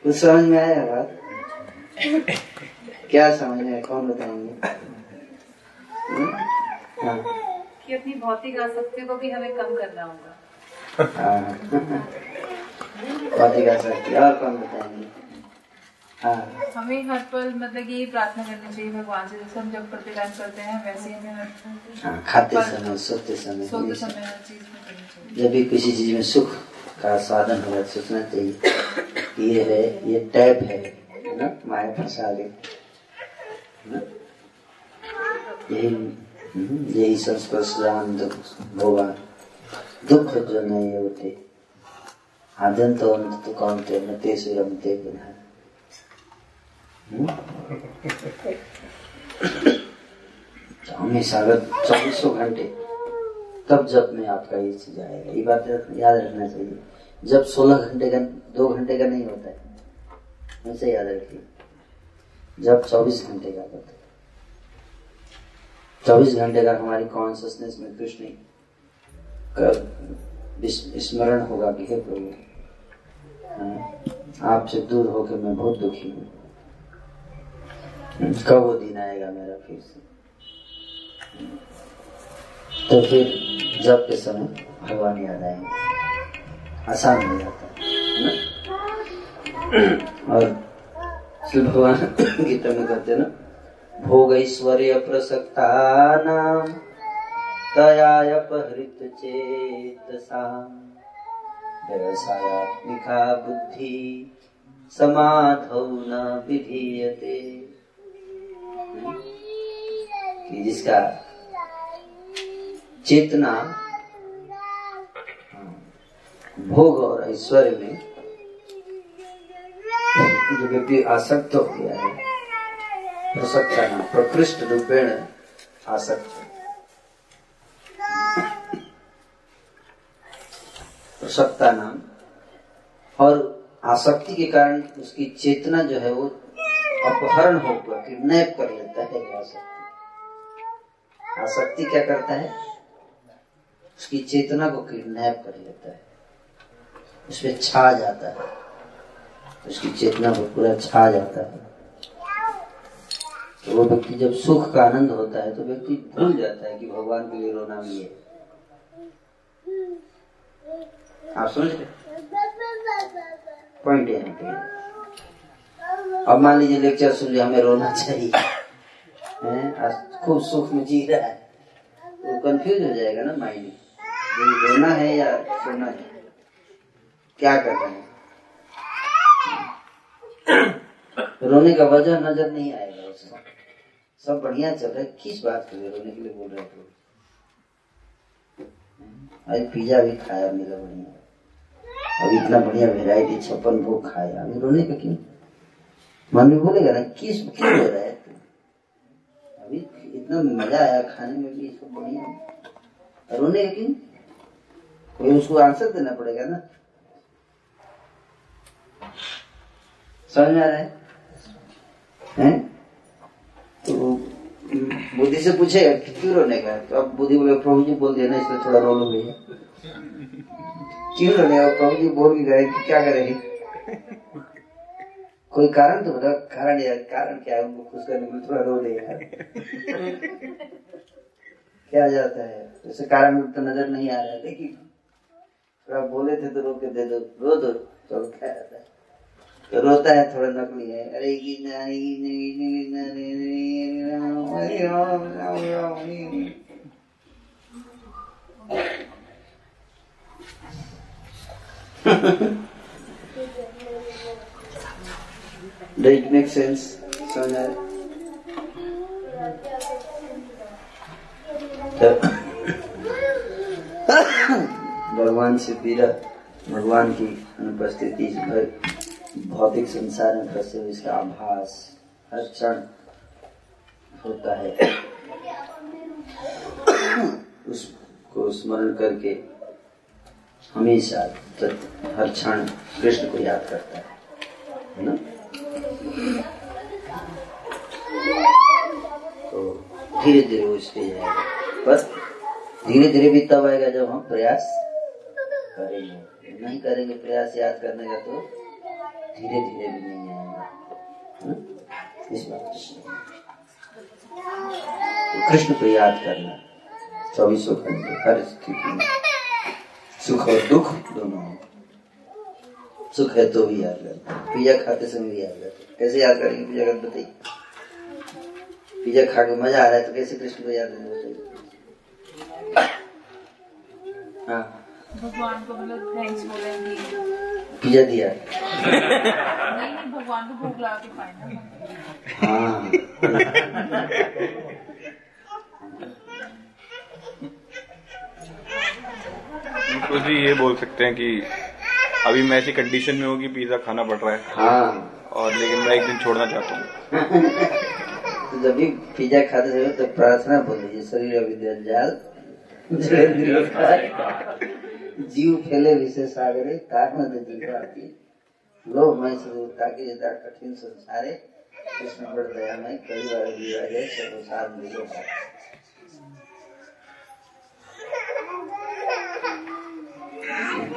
कुछ समझ में आया बात? क्या समझ में कौन बताएँगे? कि अपनी भौतिक आसक्ति को भी हमें कम करना होगा। भौतिक आसक्ति और कौन बताएँगे हाँ हमें हर पल मतलब कि यही प्रार्थना करनी चाहिए भगवान से जैसे हम जब प्रतिदान करते हैं वैसे ही हमें हाँ, खाते समय सोते समय सोते समय हर चीज़ में करनी चाहिए। जब भी किसी चीज़ में सुख का साधन होगा सोचना चाहिए कि ये है ये टैप है ना माया फंसा गई ना? यही हम्म, यही संस्पर्शान दुख दुख जो नहीं होते आदन तो अंत तो कौन थे? तो हमेशा चौबीसों घंटे। तब जब में आपका ये चीज़ आएगा, ये बात याद रखना चाहिए। जब सोलह घंटे का, दो घंटे का नहीं होता है ऐसे याद रखिए। जब चौबीस घंटे का होता है। चौबीस घंटे का हमारी कॉन्सियसनेस में कृष्ण का विस- स्मरण होगा कि प्रभु हाँ, आपसे दूर होकर मैं बहुत दुखी हूँ। कब वो दिन आएगा मेरा फिर से? तो फिर जब के समय भगवान याद आएँगे। आसान हो जाता है ना? और भगवान गीता में कहते ना भोग ऐश्वर्य प्रसक्ता नाम। तयापहृत चेतसा व्यवसायात्मिका बुद्धि, समाधौ न विधीयते। कि जिसका चेतना भोग और ऐश्वर्य में जो व्यक्ति आसक्त हो गया है प्रकृष्ट रूपेण आसक्त प्रसक्ता नाम। और आसक्ति के कारण उसकी चेतना जो है वो अपहरण होकर किडनैप कर लेता है आसक्ति। आसक्ति क्या करता है? उसकी चेतना को किडनैप कर लेता है। उसमें छा जाता है। उसकी चेतना को पूरा छा जाता है। तो वो व्यक्ति जब सुख का आनंद होता है तो व्यक्ति भूल जाता है कि भगवान के लिए रोना भी है। आप समझ गए? पॉइंट यहाँ पे अब मान लीजिए लेक्चर सुन लिया, हमें रोना चाहिए। आज खूब सुख में जी रहा है। वो कंफ्यूज हो जाएगा ना माइंड रोना है या सोना है? क्या करना है? रोने का वजह नज़र नहीं आएगा उसको सब बढ़िया चल रहा है। किस बात के लिए रोने के लिए बोल रहे थे आज पिज्जा भी खाया, मिला बढ़िया। अब इतना बढ़िया वेराइटी छप्पन भोग खाया अभी रोने का क्यों? मन में बोलेगा ना, किस क्यों रो रहा है तू? अभी इतना मज़ा आया खाने में भी, सब बढ़िया। रोने का क्यों? कोई उसको आंसर देना पड़ेगा ना। समझ में आ रहा है? हैं? तो बुद्धि से पूछेगा क्यों रोने का तो अब बुद्धि बोले प्रभु जी बोल दिया ना, इसलिए थोड़ा रो लो भैया। क्यों रोने का प्रभु जी बोल भी गए कि क्या करेंगे कोई कारण तो बता कारण यार कारण क्या है उनको खुश करने लिए थोड़ा रो यार क्या जाता है जैसे कारण तो नज़र नहीं आ रहा है लेकिन थोड़ा बोले थे तो रो के दे दो रो दो चलो क्या जाता है तो रोता है थोड़ा नकली है अरे गिना गिना गिना गिना रे Ram Ram Ram Ram Does it make sense? समझ? तो भगवान से विरह भगवान की अनुपस्थिति भौतिक संसार में फंसे हुए इसका आभास हर क्षण होता है उसको स्मरण करके हमेशा हर क्षण कृष्ण को याद करता है है ना? तो धीरे धीरे वो स्टेज आएगा। बस धीरे धीरे भी तब आएगा जब हम प्रयास करेंगे। नहीं करेंगे प्रयास याद करने का तो धीरे धीरे भी नहीं आएगा इस बात तो कृष्ण को याद करना, चौबीसों घंटे हर स्थिति में सुख और दुख दोनों सुख है तो भी याद करना पिज्जा खाते समय भी याद करते कैसे याद करेंगे पिज्जा का बताइए पिज्जा खा के मज़ा आ रहा है तो कैसे कृष्ण को याद करना चाहिए? हाँ। भगवान को मतलब थैंक्स बोलेंगे। पिज्जा दिया। नहीं नहीं भगवान को भोग लगा के पाए हाँ। तो जी ये बोल सकते हैं कि अभी मैं ऐसी कंडीशन में हूँ कि पिज्जा खाना पड़ रहा है। हाँ। और लेकिन मैं एक दिन छोड़ना चाहता हूँ। तो जब भी पिज्जा खाते समय तो प्रार्थना बोल दीजिए शरीर अविद्या जाल। जीव फैले विशेष आगरे दे जीव आती लोभ मैं स्वरूप ताकि यदा कठिन संसारे कृष्ण बड़ दया में कई बार विराजे संसार मिलो।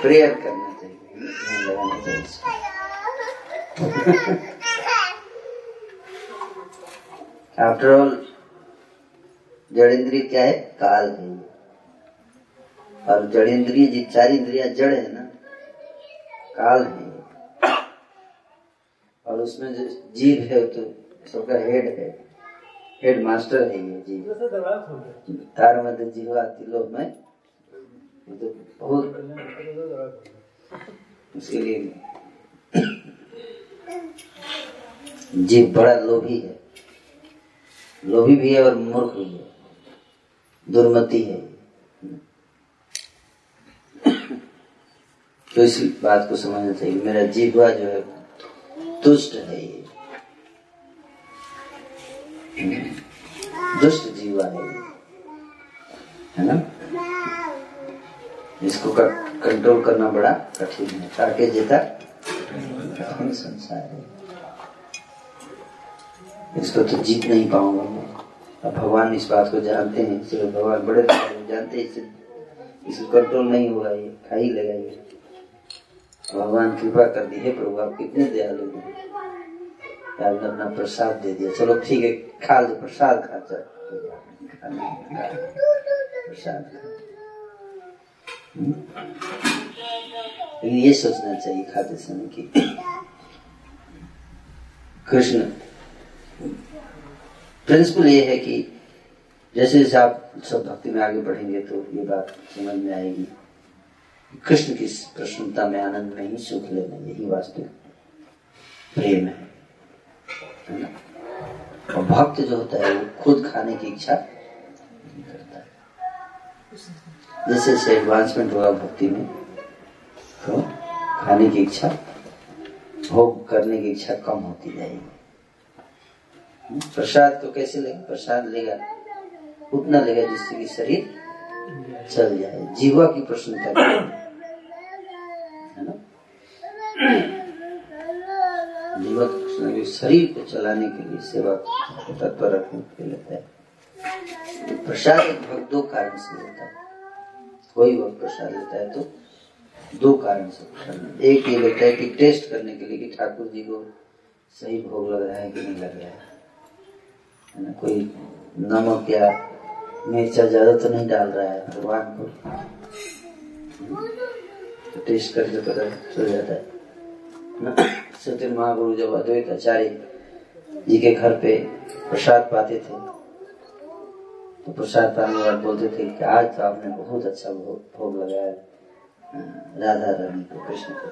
प्रेयर करना चाहिए। आफ्टर ऑल जड़ इंद्रिय क्या है? काल है। और जड़ इंद्रिय जी चार इंद्रिया जड़ है ना काल है। और उसमें जो जीव है तो सबका हेड है। हेड मास्टर है ये जीव। तार मध्य जीवा तिलो में तो बहुत उसके लिए जीव बड़ा लोभी है। लोभी भी है और मूर्ख भी है। दुर्मति है। तो इस बात को समझना चाहिए, मेरा जीवा जो है दुष्ट है ये। दुष्ट जीवा है ये। है ना? इसको कंट्रोल करना बड़ा कठिन है। ताके जेता संसार है। इसको तो जीत नहीं पाऊँगा मैं। अब भगवान इस बात को जानते हैं इसलिए भगवान बड़े जानते हैं इसे इसको कंट्रोल नहीं होगा ये खा ही लेगा ये। भगवान कृपा कर दी है प्रभु, आप कितने दयालु हैं। आपने अपना प्रसाद दे दिया। चलो ठीक है, खा लो, प्रसाद खा, चल। प्रसाद खा। ये सोचना चाहिए खाते समय की कृष्ण प्रिंसिपल ये है कि जैसे जैसे आप सब भक्ति में आगे बढ़ेंगे तो ये बात समझ में आएगी। कृष्ण की प्रसन्नता में आनंद में ही सुख लेना, यही वास्तविक प्रेम है। और भक्त जो होता है, वो खुद खाने की इच्छा नहीं करता। है जैसे जैसे एडवांसमेंट होगा भक्ति में तो खाने की इच्छा, भोग करने की इच्छा कम होती जाएगी। प्रसाद तो कैसे लेगा? प्रसाद लेगा, उतना लेगा जिससे कि शरीर चल जाए। जीवा की प्रसन्नता है ना? जीवा की प्रसन्नता शरीर को चलाने के लिए, सेवा तत्पर रखने के लिए लेता है। प्रसाद भक्त कारण से लेता है। कोई वक्त प्रसाद लेता है तो दो कारण से एक ये लेता है कि टेस्ट करने के लिए कि ठाकुर जी को सही भोग लग रहा है कि नहीं लग रहा है। ना, कोई नमक या मिर्चा ज़्यादा तो नहीं डाल रहा है भगवान को? तो टेस्ट करके पता चल जाता है। सत्य महागुरु जब अद्वैत आचार्य जी के घर पे प्रसाद पाते थे तो प्रसाद पाने के बाद बोलते थे कि आज तो आपने बहुत अच्छा भोग लगाया अ, राधा रानी को कृष्ण को।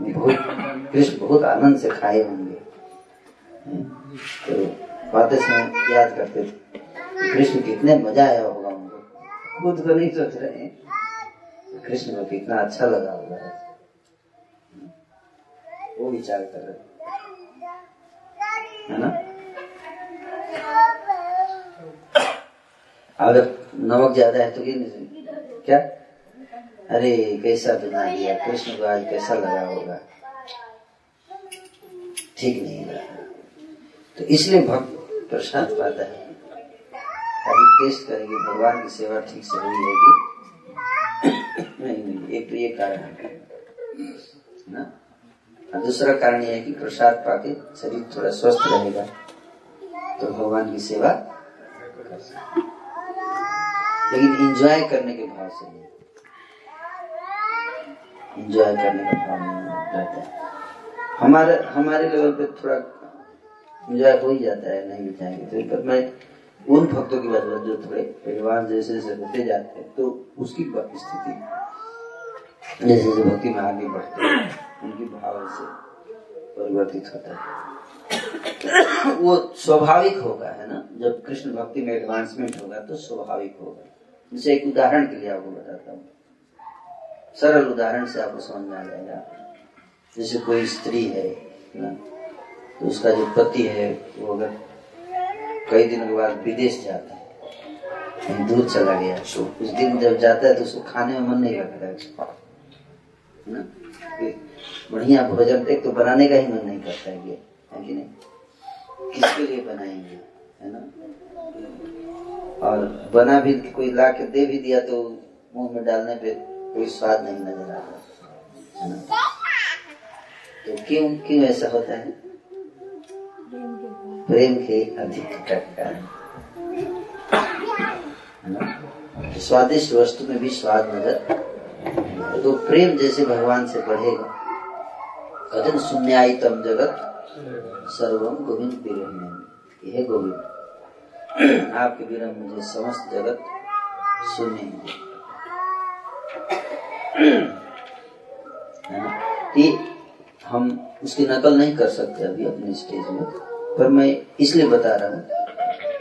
बहुत कृष्ण बहुत आनंद से खाए होंगे। तो बातें समय याद करते थे कृष्ण कितने मज़ा आया होगा उनको खुद को नहीं सोच रहे हैं। कृष्ण को कितना अच्छा लगा होगा। वो विचार कर रहे है ना? अगर नमक ज़्यादा है तो क्या क्या? अरे, कैसा बना दिया? कृष्ण को आज कैसा लगा होगा? ठीक नहीं लगा। तो इसलिए भक्त प्रसाद पाता है। अभी टेस्ट करेंगे, भगवान की सेवा ठीक से हुई है कि नहीं एक तो ये कारण है। ना? दूसरा कारण यह है कि प्रसाद पाके शरीर थोड़ा स्वस्थ रहेगा तो भगवान की सेवा कर सकते। लेकिन इंजॉय करने के भाव से नहीं। इंजॉय करने का भाव नहीं रहता। हमारे हमारे लेवल पे थोड़ा इंजॉय हो ही जाता है, नहीं चाहेंगे तो मैं उन भक्तों की बात जो थोड़े एडवांस जैसे जैसे होते जाते हैं तो उसकी स्थिति जैसे जैसे भक्ति में आगे बढ़ते हैं, उनकी भाव से परिवर्तित होता है। वो स्वाभाविक होगा, है ना? जब कृष्ण भक्ति में एडवांसमेंट होगा तो स्वाभाविक होगा। जैसे एक उदाहरण के लिए आपको बताता हूँ। सरल उदाहरण से आपको समझ में आ जाएगा। जैसे कोई स्त्री है, ना तो उसका जो पति है, वो अगर कई दिनों के बाद विदेश जाता है दूर चला गया तो उस दिन जब जाता है तो उसको खाने में मन नहीं लगता है। है ना बढ़िया भोजन एक तो बनाने का ही मन नहीं करता है ये, है कि नहीं? किसके लिए बनाएँगे, है ना? और बना भी, कोई ला के दे भी दिया तो मुँह में डालने पे कोई स्वाद नहीं नज़र आता तो क्यों क्यों ऐसा होता है? प्रेम के अधिक कारण स्वादिष्ट वस्तु में भी स्वाद नज़र तो प्रेम जैसे भगवान से बढ़ेगा। कदन सुन्यायी तम जगत सर्वम गोविंद विरह यह गोविंद। आपके बिना मुझे समस्त जगत सुने ये हम उसकी नकल नहीं कर सकते अभी अपने स्टेज में, पर मैं इसलिए बता रहा हूँ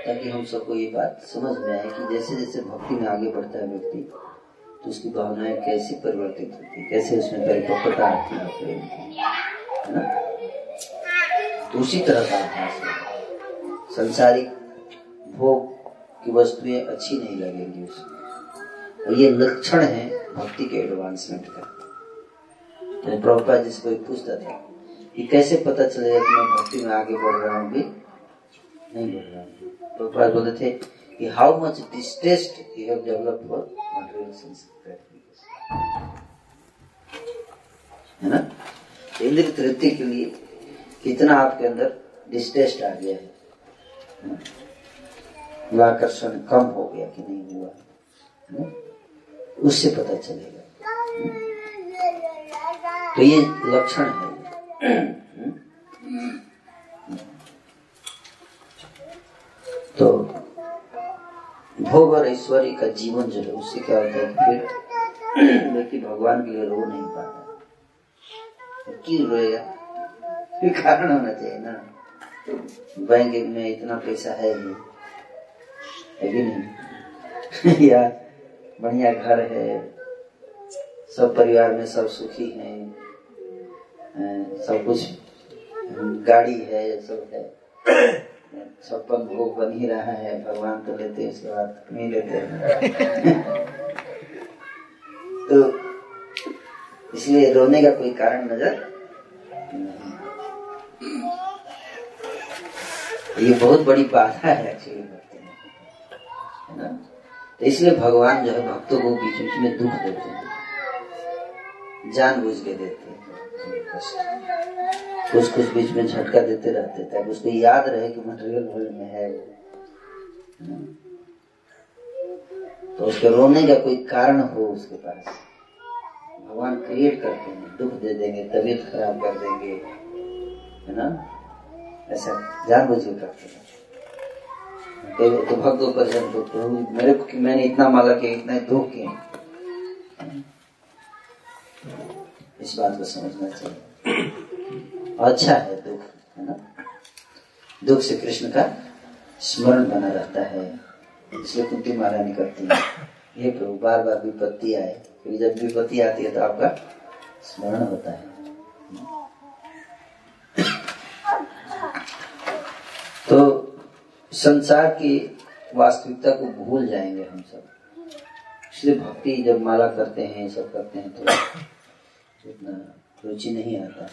ताकि हम सबको ये बात समझ में आए कि जैसे जैसे भक्ति में आगे बढ़ता है व्यक्ति तो उसकी भावनाएँ कैसे परिवर्तित होती है, कैसे उसमें परिपक्वता आती है ना? तो उसी तरह का संसारिक भोग की वस्तुएँ अच्छी नहीं लगेंगी उसमें और ये लक्षण है भक्ति के एडवांसमेंट का। तो प्रभुपाद जी से कोई पूछता था कि कैसे पता चलेगा कि मैं भक्ति में आगे बढ़ रहा हूँ भी नहीं बढ़ रहा हूँ? प्रभुपाद बोलते थे कि how much distaste you have developed for material sense है ना? इंद्र तृप्ति के लिए कितना आपके अंदर डिस्टेस्ट आ गया है। आकर्षण कम हो गया कि नहीं हुआ। ना? उससे पता चलेगा। तो ये लक्षण है। तो भोग और ऐश्वर्य का जीवन जो है, उससे क्या होता है फिर व्यक्ति भगवान के लिए रो नहीं पाता। क्यों रोएगा? कारण होना चाहिए ना। बैंक में इतना पैसा है ही है कि नहीं या बढ़िया घर है, सब परिवार में सब सुखी हैं सब कुछ गाड़ी है, सब है। सब पर भोग बन ही रहा है, भगवान तो लेते उसके बाद, नहीं लेते तो इसलिए रोने का कोई कारण नज़र नहीं ये बहुत बड़ी बाधा है एक्चुअली तो इसलिए भगवान जो है भक्तों को बीच बीच में दुख देते हैं। जानबूझ के देते हैं। कुछ कुछ बीच में झटका देते रहते ताकि उसको याद रहे कि मटेरियल वर्ल्ड में है तो उसके रोने का कोई कारण हो उसके पास। भगवान क्रिएट करते हैं। दुख दे देंगे, तबीयत खराब कर देंगे। है ना? ऐसा जानबूझ के करते हैं। तो, तो भक्त परेशान तो प्रभु मेरे को मैंने इतना माला किया इतना दुख किए। इस बात को समझना चाहिए। अच्छा है दुख है ना? दुख से कृष्ण का स्मरण बना रहता है। इसलिए कुंती महारानी करती है। ये प्रभु बार बार विपत्ति आए। क्योंकि जब विपत्ति आती है तो आपका स्मरण होता है तो संसार की वास्तविकता को भूल जाएँगे हम सब। इसलिए भक्ति जब माला करते हैं, सब करते हैं तो इतना रुचि नहीं आता।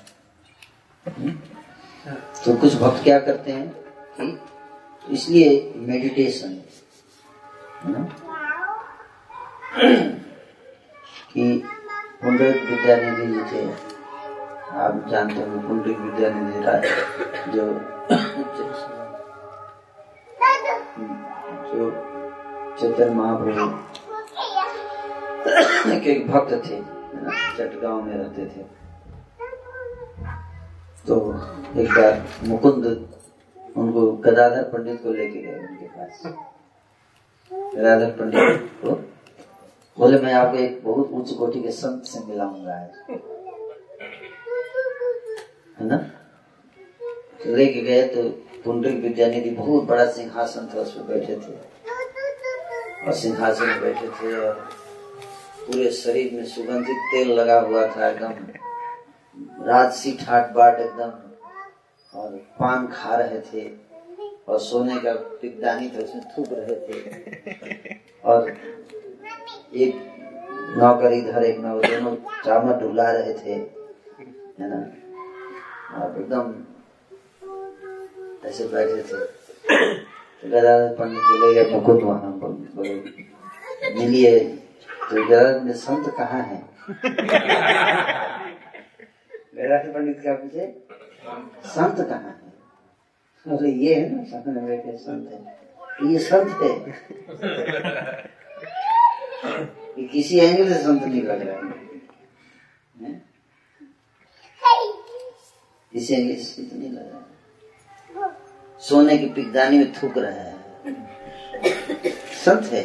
तो कुछ भक्त क्या करते हैं? कि इसलिए मेडिटेशन ना? कि पुंडरिक विद्यानिधि जी थे आप जानते हो पुंडरिक विद्यानिधि राय जो जो चैतन्य महाप्रभु। के एक भक्त थे चटगांव में रहते थे। तो एक बार मुकुंद उनको गदाधर पंडित को लेके गए उनके पास। गदाधर पंडित को बोले मैं आपको एक बहुत उच्च कोटि के संत से मिलाऊँगा आज। है ना? लेके गए तो पुंडरिक विद्यानिधि बहुत बड़ा सिंहासन था उस पर बैठे थे। और सिंहासन बैठे थे और पूरे शरीर में सुगंधित तेल लगा हुआ था एकदम। राजसी ठाट बाट एकदम। और पान खा रहे थे और सोने का पिकदानी था, उसमें थूक रहे थे। और एक नौकर इधर, एक नौकर दोनों चावल ढुला रहे थे, है ना? और एकदम ऐसे बैठे थे। गदाधर पंडित बोले गए मुकुंद वहाँ बोले, मिलिए तो गदाधर संत कहाँ है? गदाधर पंडित क्या पूछे, संत कहाँ है? अरे ये है ना सामने बैठे संत है। ये संत है? किसी एंगल से संत नहीं लग रहा हैं? किसी एंगल से संत नहीं लग रहा है। सोने की पिकदानी में थूक रहा है। संत है।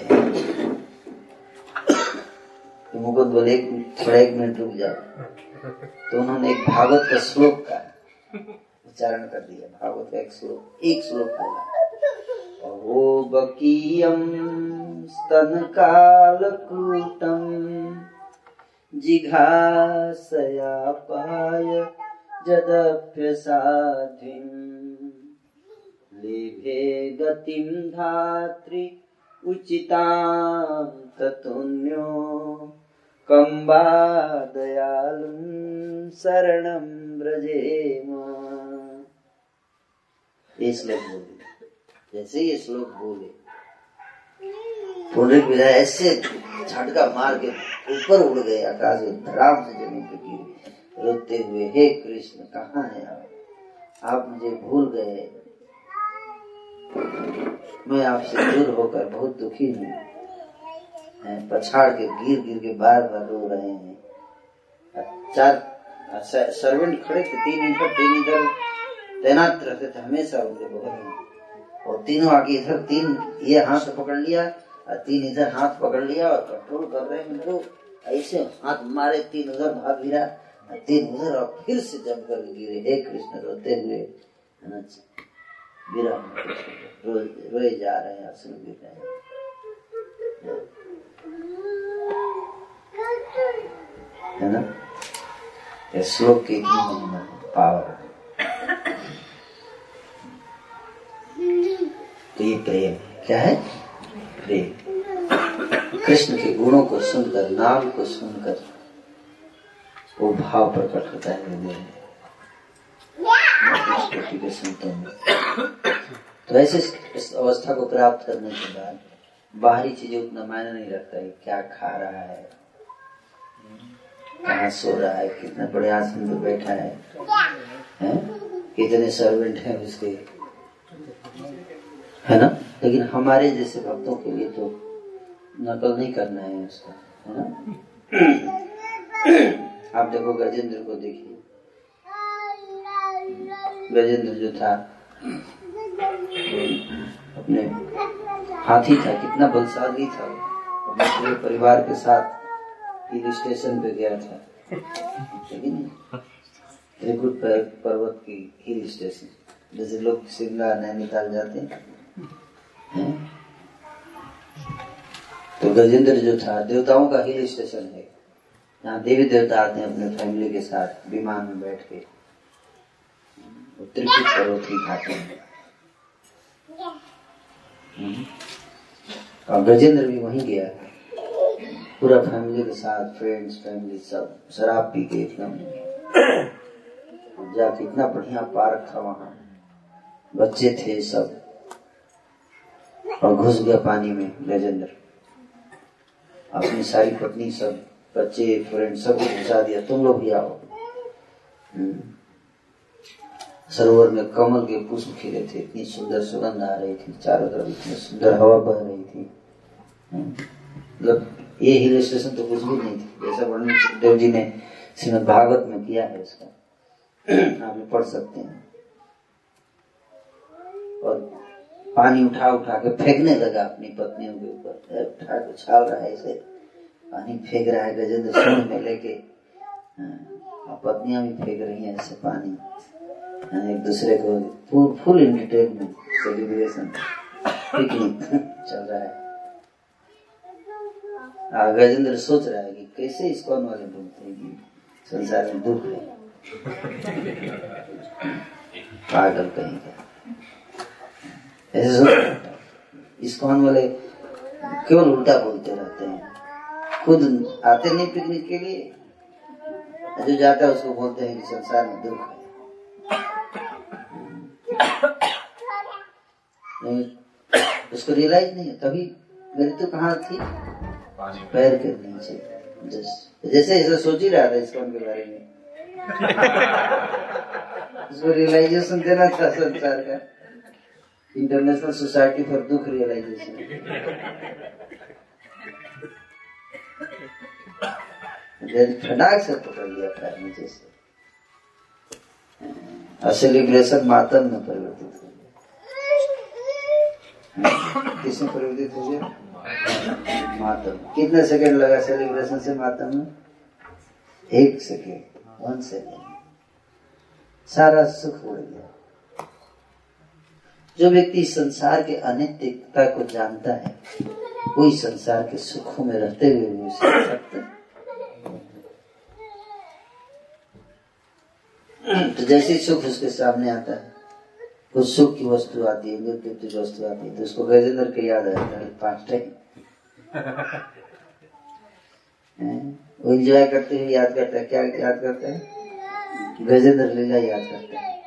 तो बोले थोड़ा एक मिनट रुक जाओ। तो उन्होंने एक भागवत का श्लोक का उच्चारण कर दिया। भागवत का एक श्लोक एक श्लोक बोला। अहो बकीयम स्तन कालकूटम जिघासया पाय जदप्य साधिम लेभे गतिं धात्री उचितां ततुन्यो। कम्बा दयालुं शरणं व्रजेम। ये श्लोक बोले। जैसे ये श्लोक बोले। पुनरिक विदा ऐसे झटका मार के ऊपर उड़ गए, आकाश में धड़ाम से ज़मीन पे गिरे रोते हुए, हे कृष्ण, कहाँ है आप? आप मुझे भूल गए। मैं आपसे दूर होकर बहुत दुखी हूँ। पछाड़ के गिर गिर के बार बार रो रहे हैं। चार सर्वेंट खड़े थे, तीन इधर तीन इधर तैनात रहते थे। हमेशा उनके बगल में। और तीनों आगे इधर, तीन ये हाथ पकड़ लिया, और तीन इधर हाथ पकड़ लिया और कंट्रोल कर रहे हैं इनको ऐसे हाथ मारे, तीन उधर भाग गिरा तीन उधर और फिर से जम कर गिरे। हे कृष्ण, रोते हुए। है ना, गिरा। रो, रोए जा रहे हैं अश्रु गिर रहे हैं। है ना? ये श्लोक की इतनी महिमा है पावर। है तो ये प्रेम क्या है? प्रेम। कृष्ण के गुणों को सुनकर नाम को सुनकर वो भाव प्रकट होता है हृदय में। इस के संतों में तो ऐसे इस अवस्था को प्राप्त करने के बाद बाहरी चीज़ें उतना मायने नहीं रखता है क्या खा रहा है कहाँ सो रहा है कितना बड़े आसन पे बैठा है, हैं? कितने सर्वेंट हैं उसके है ना? लेकिन हमारे जैसे भक्तों के लिए तो नकल नहीं करना है उसका है ना? आप देखो गजेंद्र को देखिए। गजेंद्र जो था, अपने हाथी था, कितना बलशाली था। अपने पूरे परिवार के साथ हिल स्टेशन पे गया था। लेकिन त्रिकुट पर्वत की हिल स्टेशन, जैसे लोग शिमला, नैनीताल जाते हैं? तो गजेंद्र जो था, देवताओं का हिल स्टेशन है। यहाँ देवी देवता आते हैं अपने फैमिली के साथ, विमान में बैठ के। त्रिकुट पर्वत की घाटी हम्म। और गजेंद्र भी वहीं गया पूरा फैमिली के साथ फ्रेंड्स फैमिली सब, शराब पी के एकदम जाके इतना बढ़िया पार्क था वहाँ। बच्चे थे सब। और घुस गया पानी में गजेंद्र। अपनी सारी पत्नी सब, बच्चे फ्रेंड सब घुसा दिया। तुम लोग भी आओ। हम्म। सरोवर में कमल के पुष्प खिले थे। इतनी सुंदर सुगंध आ रही थी चारों तरफ़ इतनी सुंदर हवा बह रही थी। हम्म। मतलब ये हिल स्टेशन तो कुछ भी नहीं थी। जैसा वर्णन सुखदेव जी ने श्रीमद भागवत में किया है इसका। आप पढ़ सकते हैं। और पानी उठा उठा के फेंकने लगा अपनी पत्नियों के ऊपर। उठा के उछाल रहा है ऐसे पानी फेंक रहा है गजेंद्र सूंड में लेके। हाँ, पत्नियाँ भी फेंक रही हैं ऐसे पानी। एक दूसरे को full full entertainment celebration picnic चल रहा है। आ, गजेंद्र सोच रहा है कि कैसे इस्कॉन वाले बोलते हैं कि संसार में दुख है। पागल कहीं का। ऐसे सोच रहा वाले केवल उल्टा बोलते रहते हैं? खुद आते नहीं पिकनिक के लिए। जो जाता है उसको बोलते हैं कि संसार में दुख है। उसको रियलाइज़ नहीं है। तभी मेरी तो कहाँ थी। पैर के नीचे। जैसे ऐसा सोच ही रहा था इस्कॉन के बारे में। उसको रियलाइजेशन देना था संसार का। इंटरनेशनल सोसाइटी फॉर दुख रियलाइजेशन फटाक से पकड़ लिया पैर नीचे से और सेलिब्रेशन मातम में परिवर्तित हो गया किसमें परिवर्तित हो गया? मातम कितने सेकंड लगा सेलिब्रेशन से मातम में? एक सेकेंड, वन सेकेंड। सारा सुख उड़ गया। जो व्यक्ति संसार के अनित्यता को जानता है, वही संसार के सुखों में रहते हुए भी उसे तो जैसे सुख उसके सामने आता है। कुछ सुख की वस्तु आती है नृत्य की वस्तु आती है तो उसको गजेंद्र के याद आ जाता है पाँच टाइम। वो इंजॉय करते हुए याद करता है। क्या याद करता है? गजेंद्र लीला याद करता है।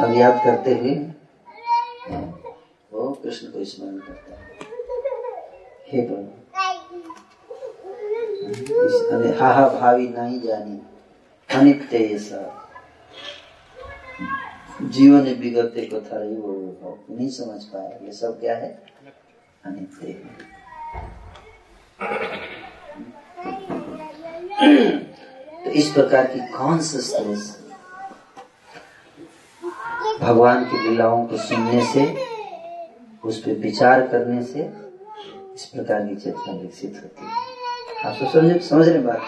और याद करते हुए वो कृष्ण को स्मरण करता है। हे प्रभु। हाहा भावी नहीं जानी। अनित्य ये सब जीवन विगते को था वो नहीं समझ पाया ये सब क्या है? अनित्य तो इस प्रकार की कॉन्सियसनेस भगवान की लीलाओं को सुनने से, उस पर विचार करने से इस प्रकार की चेतना विकसित होती है। आप सब समझ समझ रहे बात?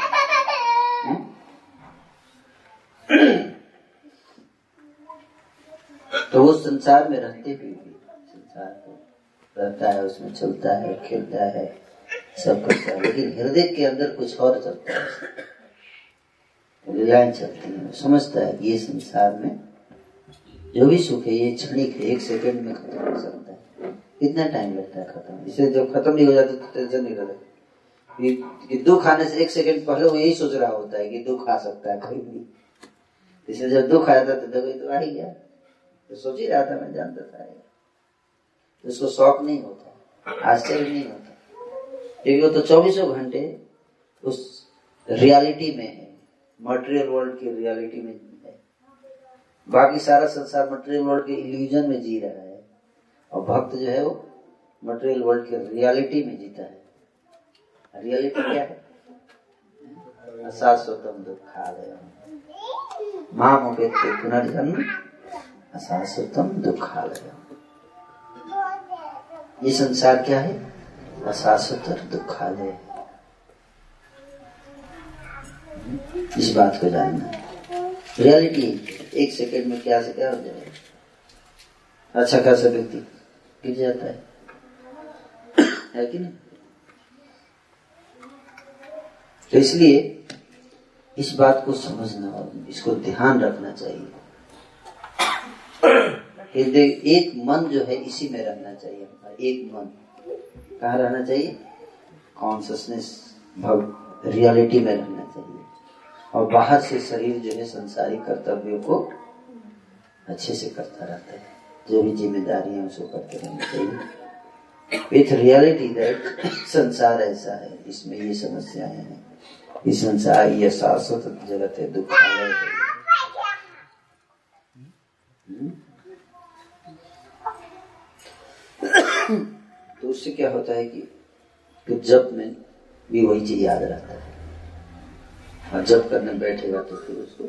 तो वो संसार में रहते हुए भी संसार को रहता है उसमें चलता है खेलता है सब करता है लेकिन हृदय के अंदर कुछ और चलता है लीलाएँ चलती हैं समझता है ये संसार में जो भी सुख है ये क्षणिक है एक सेकंड में खत्म हो सकता है। कितना टाइम लगता है खत्म। इसे जब खत्म नहीं हो जाता तो टेंशन नहीं रहता। कि, दुख आने से एक सेकंड पहले वो यही सोच रहा होता है कि दुख आ सकता है कहीं भी। इसे जब दुख आया था तो देखो तो आ ही गया। तो सोच ही रहा था, मैं जानता था तो उसको शौक नहीं होता, आश्चर्य नहीं होता। क्योंकि वो तो चौबीसों घंटे उस रियलिटी में है मटेरियल वर्ल्ड की रियलिटी में है। बाकी सारा संसार मटेरियल वर्ल्ड के इल्यूजन में जी रहा है, और भक्त जो है वो मटेरियल वर्ल्ड के रियलिटी में जीता है। रियलिटी क्या है? अशाश्वतम दुखालय माम उपेत्य पुनर्जन्म। अशाश्वतम दुखालय। ये संसार क्या है? अशाश्वत दुखालय। इस बात को जानना। रियलिटी एक सेकंड में क्या से क्या हो जाएगा? अच्छा खासा व्यक्ति गिर जाता है। है कि नहीं? तो इसलिए इस बात को समझना और इसको ध्यान रखना चाहिए। हृदय, एक मन जो है, इसी में रहना चाहिए। एक मन, कहा रहना चाहिए? कॉन्सियसनेस भव रियलिटी में रहना चाहिए। और बाहर से शरीर जो है, संसारी कर्तव्यों को अच्छे से करता रहता है। जो भी ज़िम्मेदारी है उसको करते रहना चाहिए। विथ रियलिटी दैट संसार ऐसा है, इसमें ये समस्याएँ हैं। इस संसार, ये शाश्वत जगत है, दुख है। तो उससे क्या होता है कि, कि जब में भी वही चीज़ याद रहता है। और जब करने बैठेगा तो फिर उसको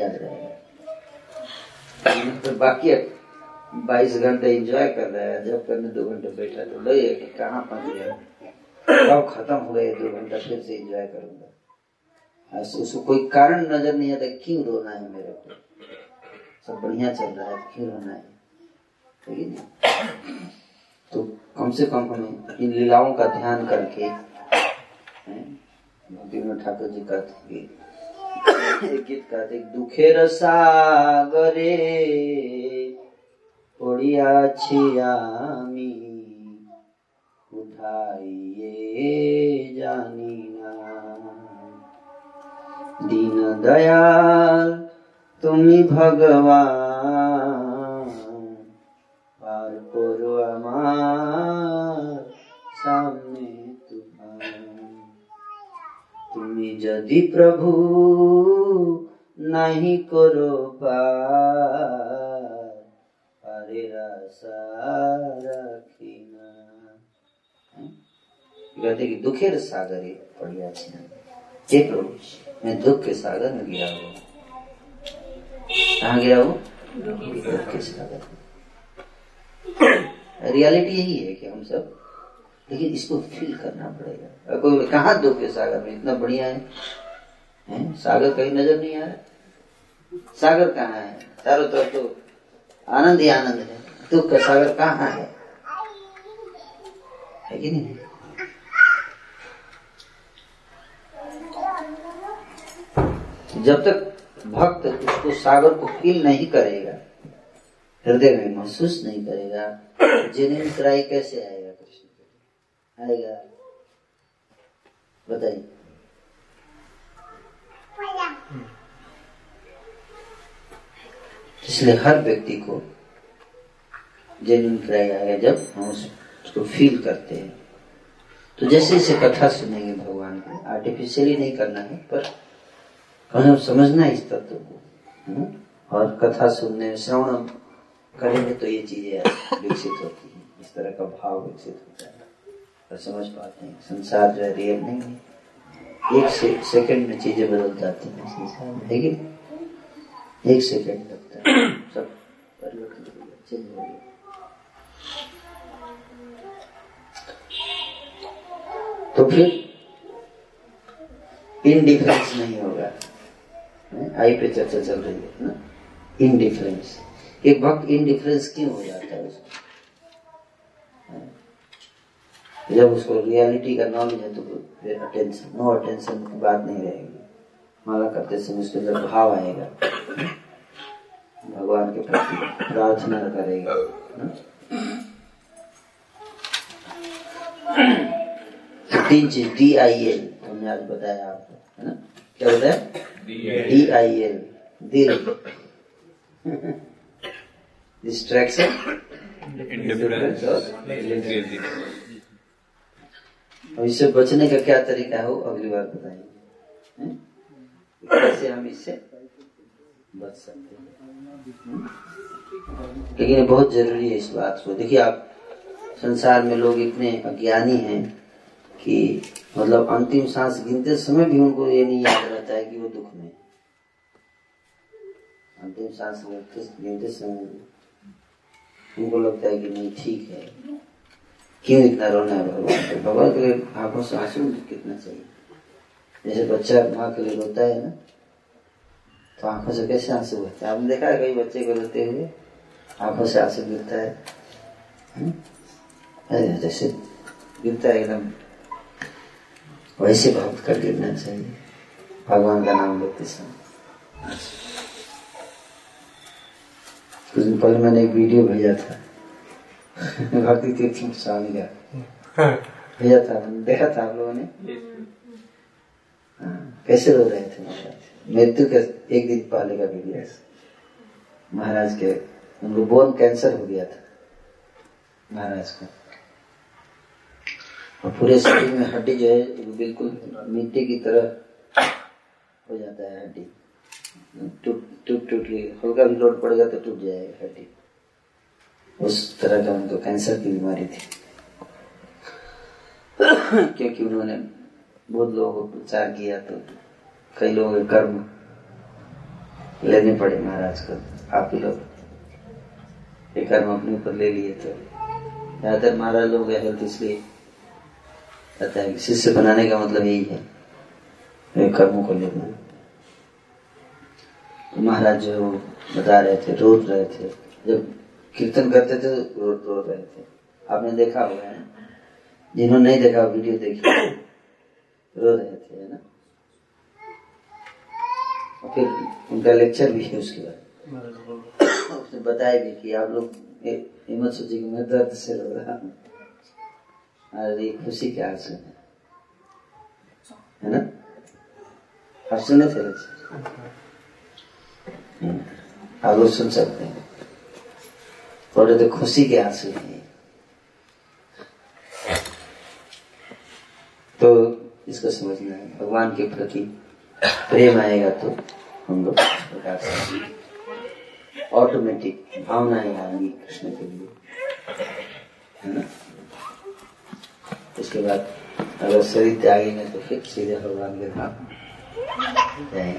याद रहेगा। तो बाकी बाईस घंटे एंजॉय कर रहा है जब करने दो घंटे बैठा तो लगे कि कहाँ पहुँच गया। कब खत्म हो गए दो घंटा फिर से एंजॉय करूँगा। उसको कोई कारण नज़र नहीं आता क्यों रोना है मेरे को? सब बढ़िया चल रहा है क्यों रोना है ठीक है तो कम से कम हमें इन लीलाओं का ध्यान करके भक्तिविनोद ठाकुर जी कहते एक गीत कहते दुखेर सागरे পড়িয়াছি আমি উঠাইয়ে জানি না দীন দয়াল তুমি ভগবান পার করো আমার সামনে তুমি যদি প্রভু नहीं करो पार अरे रखीना कहते कि दुखेर सागर ये बढ़िया छे हे प्रभु मैं दुख के सागर में गिरा हुआ कहाँ हूँ दुख रियलिटी यही है कि हम सब लेकिन इसको फील करना पड़ेगा। कोई कहा दुख के सागर में? इतना बढ़िया है, है? सागर कहीं नज़र नहीं आ रहा? सागर कहाँ है? चारों तरफ़ तो आनंद ही आनंद है। दुख का सागर कहाँ है? है कि नहीं? जब तक भक्त उसको सागर को फील नहीं करेगा। हृदय में महसूस नहीं करेगा। जेन्यून क्राई कैसे आएगा कृष्ण आएगा। बताइए। इसलिए हर व्यक्ति को जेन्यून क्राई आएगा जब हम उसको फील करते हैं। तो जैसे जैसे कथा सुनेंगे भगवान को आर्टिफिशियली नहीं करना है, पर हमें समझना इस तत्व को है और कथा सुनने श्रवण करेंगे तो ये चीज़ें विकसित होती हैं इस तरह का भाव विकसित होता है। और समझ पाते हैं संसार जो है रियल नहीं है। एक से, सेकंड में चीज़ें बदल जाती हैं। संसार में लेकिन एक सेकंड लगता है। सब परिवर्तन हो गया चेंज हो गया। तो फिर इनडिफरेंस नहीं होगा। आई पे चर्चा चल रही है ना? इनडिफरेंस एक भक्त इनडिफरेंस क्यों हो जाता है उसको जब उसको रियलिटी का नॉलेज है तो फिर अटेंशन नो अटेंशन की बात नहीं रहेगी। माला करते समय उसके अंदर भाव आएगा। भगवान के प्रति प्रार्थना करेगा। तीन चीज़ डी आई एल हमने आज बताया आपको, है ना? क्या बताया डी आई एल दिल। डिस्ट्रैक्शन और इससे बचने का क्या तरीका हो अगली बार बताएँगे कैसे हम इससे बच सकते हैं? लेकिन बहुत ज़रूरी है इस बात को। देखिए आप संसार में लोग इतने अज्ञानी हैं कि मतलब अंतिम सांस गिनते समय भी उनको ये नहीं याद रहता है कि वो दुख में। अंतिम सांस गिनते समय उनको लगता है कि नहीं, ठीक है। क्यों इतना रोना है भगवान तो भगवान के लिए आँखों से आँसू कितना चाहिए? जैसे बच्चा माँ के लिए रोता है ना तो आँखों से कैसे आँसू बहते हैं? आपने देखा है कई बच्चे को रोते हुए आँखों से आँसू गिरता है? जैसे गिरता है एकदम। वैसे भक्त का गिरना चाहिए। भगवान का नाम लेते समय। कुछ दिन पहले मैंने एक वीडियो भेजा था। भक्ति तीर्थ स्वामी का। भेजा था देखा था आप लोगों ने? कैसे रो रहे थे? महाराज मृत्यु के एक दिन पहले का वीडियो महाराज के उनको बोन कैंसर हो गया था। महाराज को। और पूरे शरीर में हड्डी जो है बिल्कुल मिट्टी की तरह हो जाता है हड्डी। टूट टूट टूट हल्का भी लोड पड़ेगा तो टूट जाएगा हड्डी। उस तरह का उनको कैंसर की बीमारी थी। क्योंकि उन्होंने बहुत लोगों को प्रचार किया तो कई लोगों के कर्म लेने पड़े महाराज को। आप ही लोग ये कर्म अपने ऊपर ले लिए तो ज़्यादातर महाराज लोग हेल्थ इसलिए कहता है शिष्य बनाने का मतलब यही है। कर्मों को लेना तो महाराज जो बता रहे थे रो रहे थे जब कीर्तन करते थे रो रो रहे थे। आपने देखा होगा है जिन्होंने नहीं देखा वीडियो देखी रो रहे थे है ना? और फिर उनका लेक्चर भी है उसके बाद। उसने बताया भी कि आप लोग हिम्मत सोची कि मैं दर्द से रो रहा हूँ। अरे खुशी के आँसू है। है ना? आप सुने थे? आप लोग सुन सकते हैं। थोड़े तो खुशी के आँसू हैं। तो इसको समझना है। भगवान के प्रति प्रेम आएगा तो हम लोग प्रकार से ऑटोमेटिक भावनाएँ आएँगी कृष्ण के लिए। है ना? उसके बाद अगर शरीर त्यागेंगे तो फिर सीधे भगवान के धाम जाएँगे।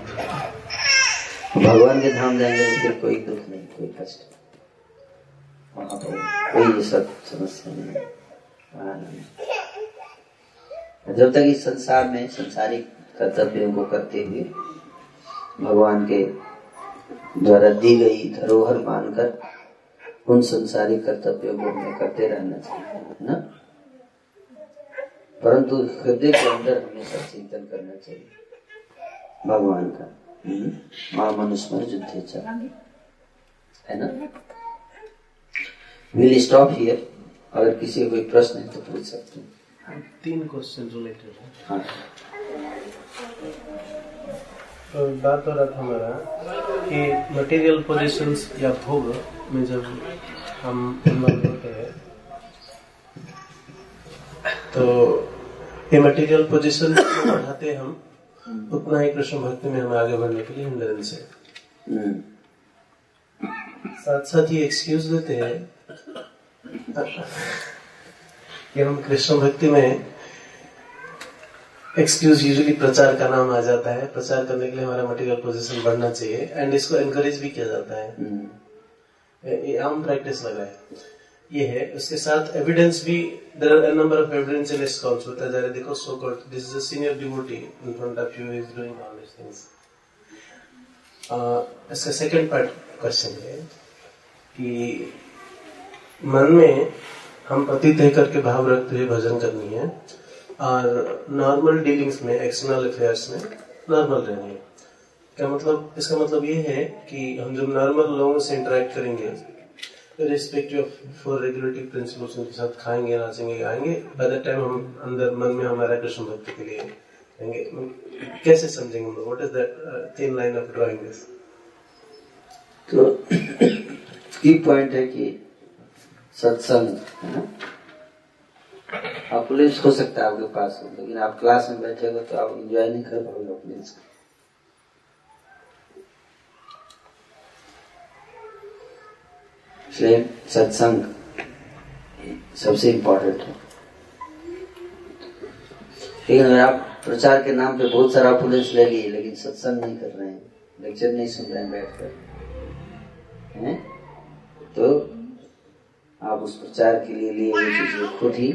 भगवान के धाम जाएँगे तो फिर कोई दुख नहीं, कोई कष्ट वहाँ पर कोई सब समस्या नहीं जब तक इस संसार में संसारिक कर्तव्यों को करते हुए भगवान के द्वारा दी गई धरोहर मानकर उन संसारिक कर्तव्यों को करते रहना चाहिए ना? परंतु हृदय के अंदर हमेशा चिंतन करना चाहिए। भगवान का। हम्म? माँ मनुस्मर युद्धे है ना? विल स्टॉप हियर अगर किसी को कोई प्रश्न है तो पूछ सकते हैं। तीन क्वेश्चन रिलेटेड है। हाँ। तो बात हो रहा था हमारा कि मटेरियल पोजीशंस या भोग में जब हम इन्वॉल्व होते हैं तो ये मटेरियल पोजीशन बढ़ाते हम उतना ही कृष्ण भक्ति में हमें आगे बढ़ने के लिए हिंड्रेंस है हम्म, साथ साथ ये एक्सक्यूज देते हैं कि हम कृष्ण भक्ति में एक्सक्यूज यूजुअली प्रचार का नाम आ जाता है। प्रचार करने के लिए हमारा मटेरियल पोजीशन बढ़ना चाहिए। एंड इसको एनकरेज भी किया जाता है। हम्म, ये आम प्रैक्टिस लगा है। ये है। उसके साथ एविडेंस भी there are number of evidence evidential scrolls होता है। जरा देखो so called this is a senior devotee in front of you is doing all this things इसका सेकंड पार्ट क्वेश्चन है कि मन में हम पति तय करके भाव रखते हुए भजन करनी है और नॉर्मल डीलिंग्स में एक्सटर्नल अफेयर्स में नॉर्मल रहनी है। क्या मतलब इसका मतलब ये है कि हम जब नॉर्मल लोगों से इंटरेक्ट करेंगे रिस्पेक्टिव फॉर रेगुलेटिव प्रिंसिपल्स उनके साथ खाएँगे, नाचेंगे, गाएँगे। बाय द टाइम हम अंदर मन में हमारा कृष्ण भक्ति के लिए रहेंगे। कैसे समझेंगे हम what is that thin line of drawing this तो की पॉइंट है कि सत्संग आप पुलिस हो सकता है आपके पास लेकिन आप क्लास में बैठे हो तो आप एंजॉय नहीं कर पाओगे पुलिस इसलिए सत्संग सबसे इम्पोर्टेंट है। लेकिन अगर आप प्रचार के नाम पे बहुत सारा पुलिस ले लिए, लेकिन सत्संग नहीं कर रहे हैं लेक्चर नहीं सुन रहे हैं बैठकर हैं? तो आप उस प्रचार के लिए लिए हुए चीज़ें खुद ही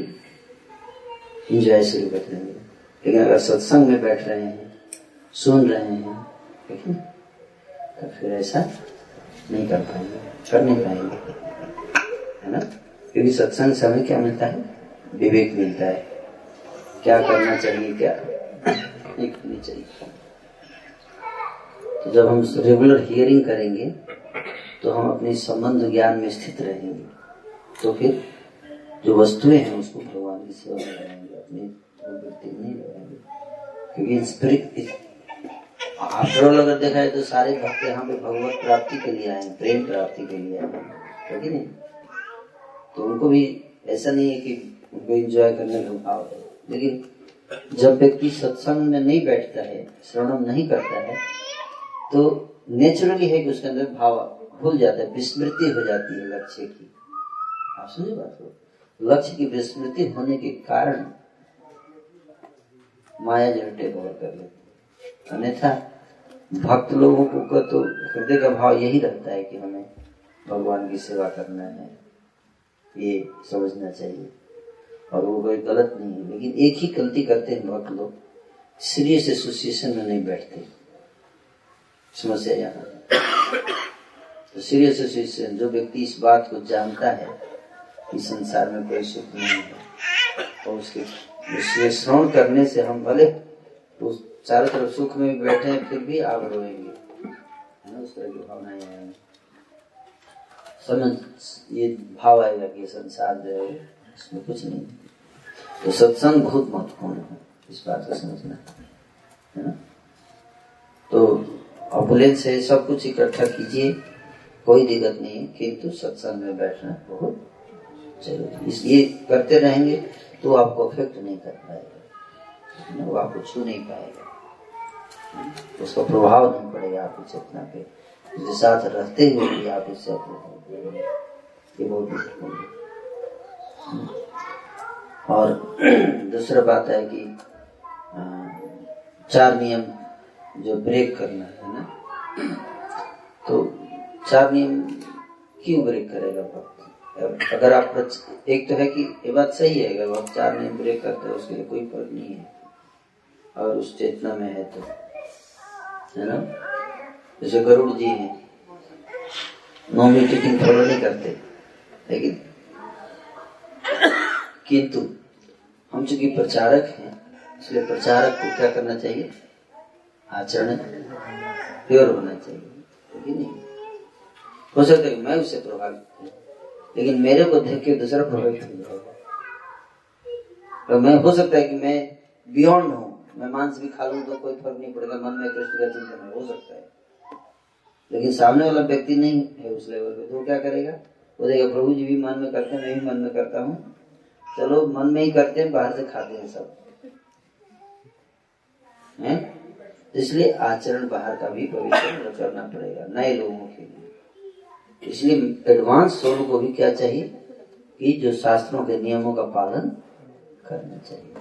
इंजॉय शुरू कर देंगे। लेकिन अगर सत्संग में बैठ रहे हैं, सुन रहे हैं है तो फिर ऐसा नहीं कर पाएँगे, कर नहीं पाएँगे। है ना क्योंकि सत्संग से हमें क्या मिलता है? विवेक मिलता है। क्या करना चाहिए क्या? नहीं करनी चाहिए। तो जब हम रेगुलर हियरिंग करेंगे तो हम अपने संबंध ज्ञान में स्थित रहेंगे। तो फिर जो वस्तुएँ हैं, उसको भगवान की सेवा में लगाएँगे, अपनी प्रवृत्ति नहीं लगाएँगे। क्योंकि स्पिरिट आफ्टर ऑल अगर देखा है तो सारे भक्त यहाँ पे भगवत प्राप्ति के लिए आए प्रेम प्राप्ति के लिए आए हैं। नहीं? तो उनको भी ऐसा नहीं है कि उनको एंजॉय करने का भाव है। लेकिन जब व्यक्ति सत्संग में नहीं बैठता है श्रवणम नहीं करता है तो नेचुरली है कि उसके अंदर भाव भूल जाता है, विस्मृति हो जाती है लक्ष्य की। आप समझे बात को? लक्ष्य की विस्मृति होने के कारण माया जो टेक ओवर कर लेती अन्यथा भक्त लोगों का तो हृदय का भाव यही रहता है कि हमें भगवान की सेवा करना है। ये समझना चाहिए। और वो कोई गलत नहीं है, लेकिन एक ही गलती करते हैं बहुत लोग। सीरियस एसोसिएशन में नहीं बैठते। समस्या यहाँ तो सीरियस एसोसिएशन जो व्यक्ति इस बात को जानता है कि संसार में कोई सुख नहीं है, और उसके श्रवण करने से हम भले उस चारों तरफ़ सुख में बैठे हैं, फिर भी आप रोएँगे उस तरह की भावनाएँ आएँगी। समझ, ये भाव आएगा कि संसार जो है, इसमें कुछ नहीं। तो सत्संग बहुत महत्वपूर्ण है, इस बात को समझना तो अपुलेन से सब कुछ इकट्ठा कीजिए, कोई दिक्कत नहीं है, किंतु सत्संग में बैठना बहुत ज़रूरी इसलिए करते रहेंगे तो आपको अफेक्ट नहीं कर पाएगा वो आपको छू नहीं पाएगा। उसका प्रभाव नहीं पड़ेगा आपकी चेतना पे। साथ रहते हुए भी आप इससे है और दूसरा बात है कि चार नियम जो ब्रेक करना है ना तो चार नियम क्यों ब्रेक करेगा भक्त? अगर आप एक तो है कि ये बात सही है, अगर आप चार नियम ब्रेक करते हो, उसके लिए कोई फ़र्क नहीं है। और उस चेतना में है तो है ना? जैसे गरुड़ जी हैं। नो मीटिंग फॉलो नहीं करते। लेकिन किंतु हम चूँकि प्रचारक हैं, इसलिए प्रचारक को क्या करना चाहिए? आचरण प्योर होना चाहिए। नहीं? हो सकता है मैं उससे प्रभावित हूँ, लेकिन मेरे को देख के दूसरा प्रभावित हो जाएगा। तो मैं, हो सकता है कि मैं बियॉन्ड हूँ। मैं मांस भी खा लूँ तो कोई फ़र्क नहीं पड़ेगा, मन में कृष्ण का चिंतन हो सकता है। लेकिन सामने वाला व्यक्ति नहीं है उस लेवल पे तो क्या करेगा? वो देखेगा, प्रभु जी भी मन में करते हैं, मैं भी मन में करता हूँ। चलो, मन में ही करते हैं, बाहर से खाते हैं सब। हैं? इसलिए आचरण बाहर का भी पवित्र करना पड़ेगा, नए लोगों के लिए। इसलिए एडवांस सोल को भी क्या चाहिए? कि जो शास्त्रों के नियमों का पालन करना चाहिए।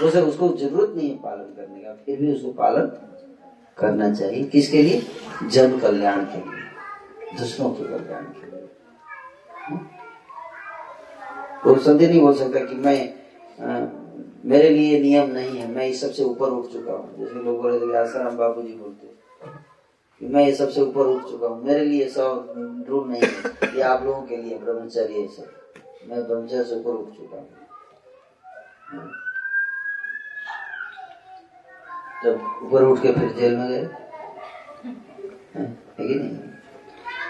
तो उसको ज़रूरत नहीं है पालन करने का, फिर भी उसको पालन करना चाहिए। किसके लिए? जन कल्याण के लिए दूसरों के कल्याण के लिए। वो संदेह नहीं बोल सकता कि मैं आ, मेरे लिए नियम नहीं है मैं इस सबसे ऊपर उठ चुका हूँ। जैसे लोग बोले थे आसाराम बाबू जी बोलते कि मैं ये सबसे ऊपर उठ चुका हूँ। मेरे लिए सब रूल नहीं है ये आप लोगों के लिए ब्रह्मचर्य है सब। मैं ब्रह्मचर्य से ऊपर उठ चुका हूँ। जब ऊपर उठ के फिर जेल में गए। है कि नहीं?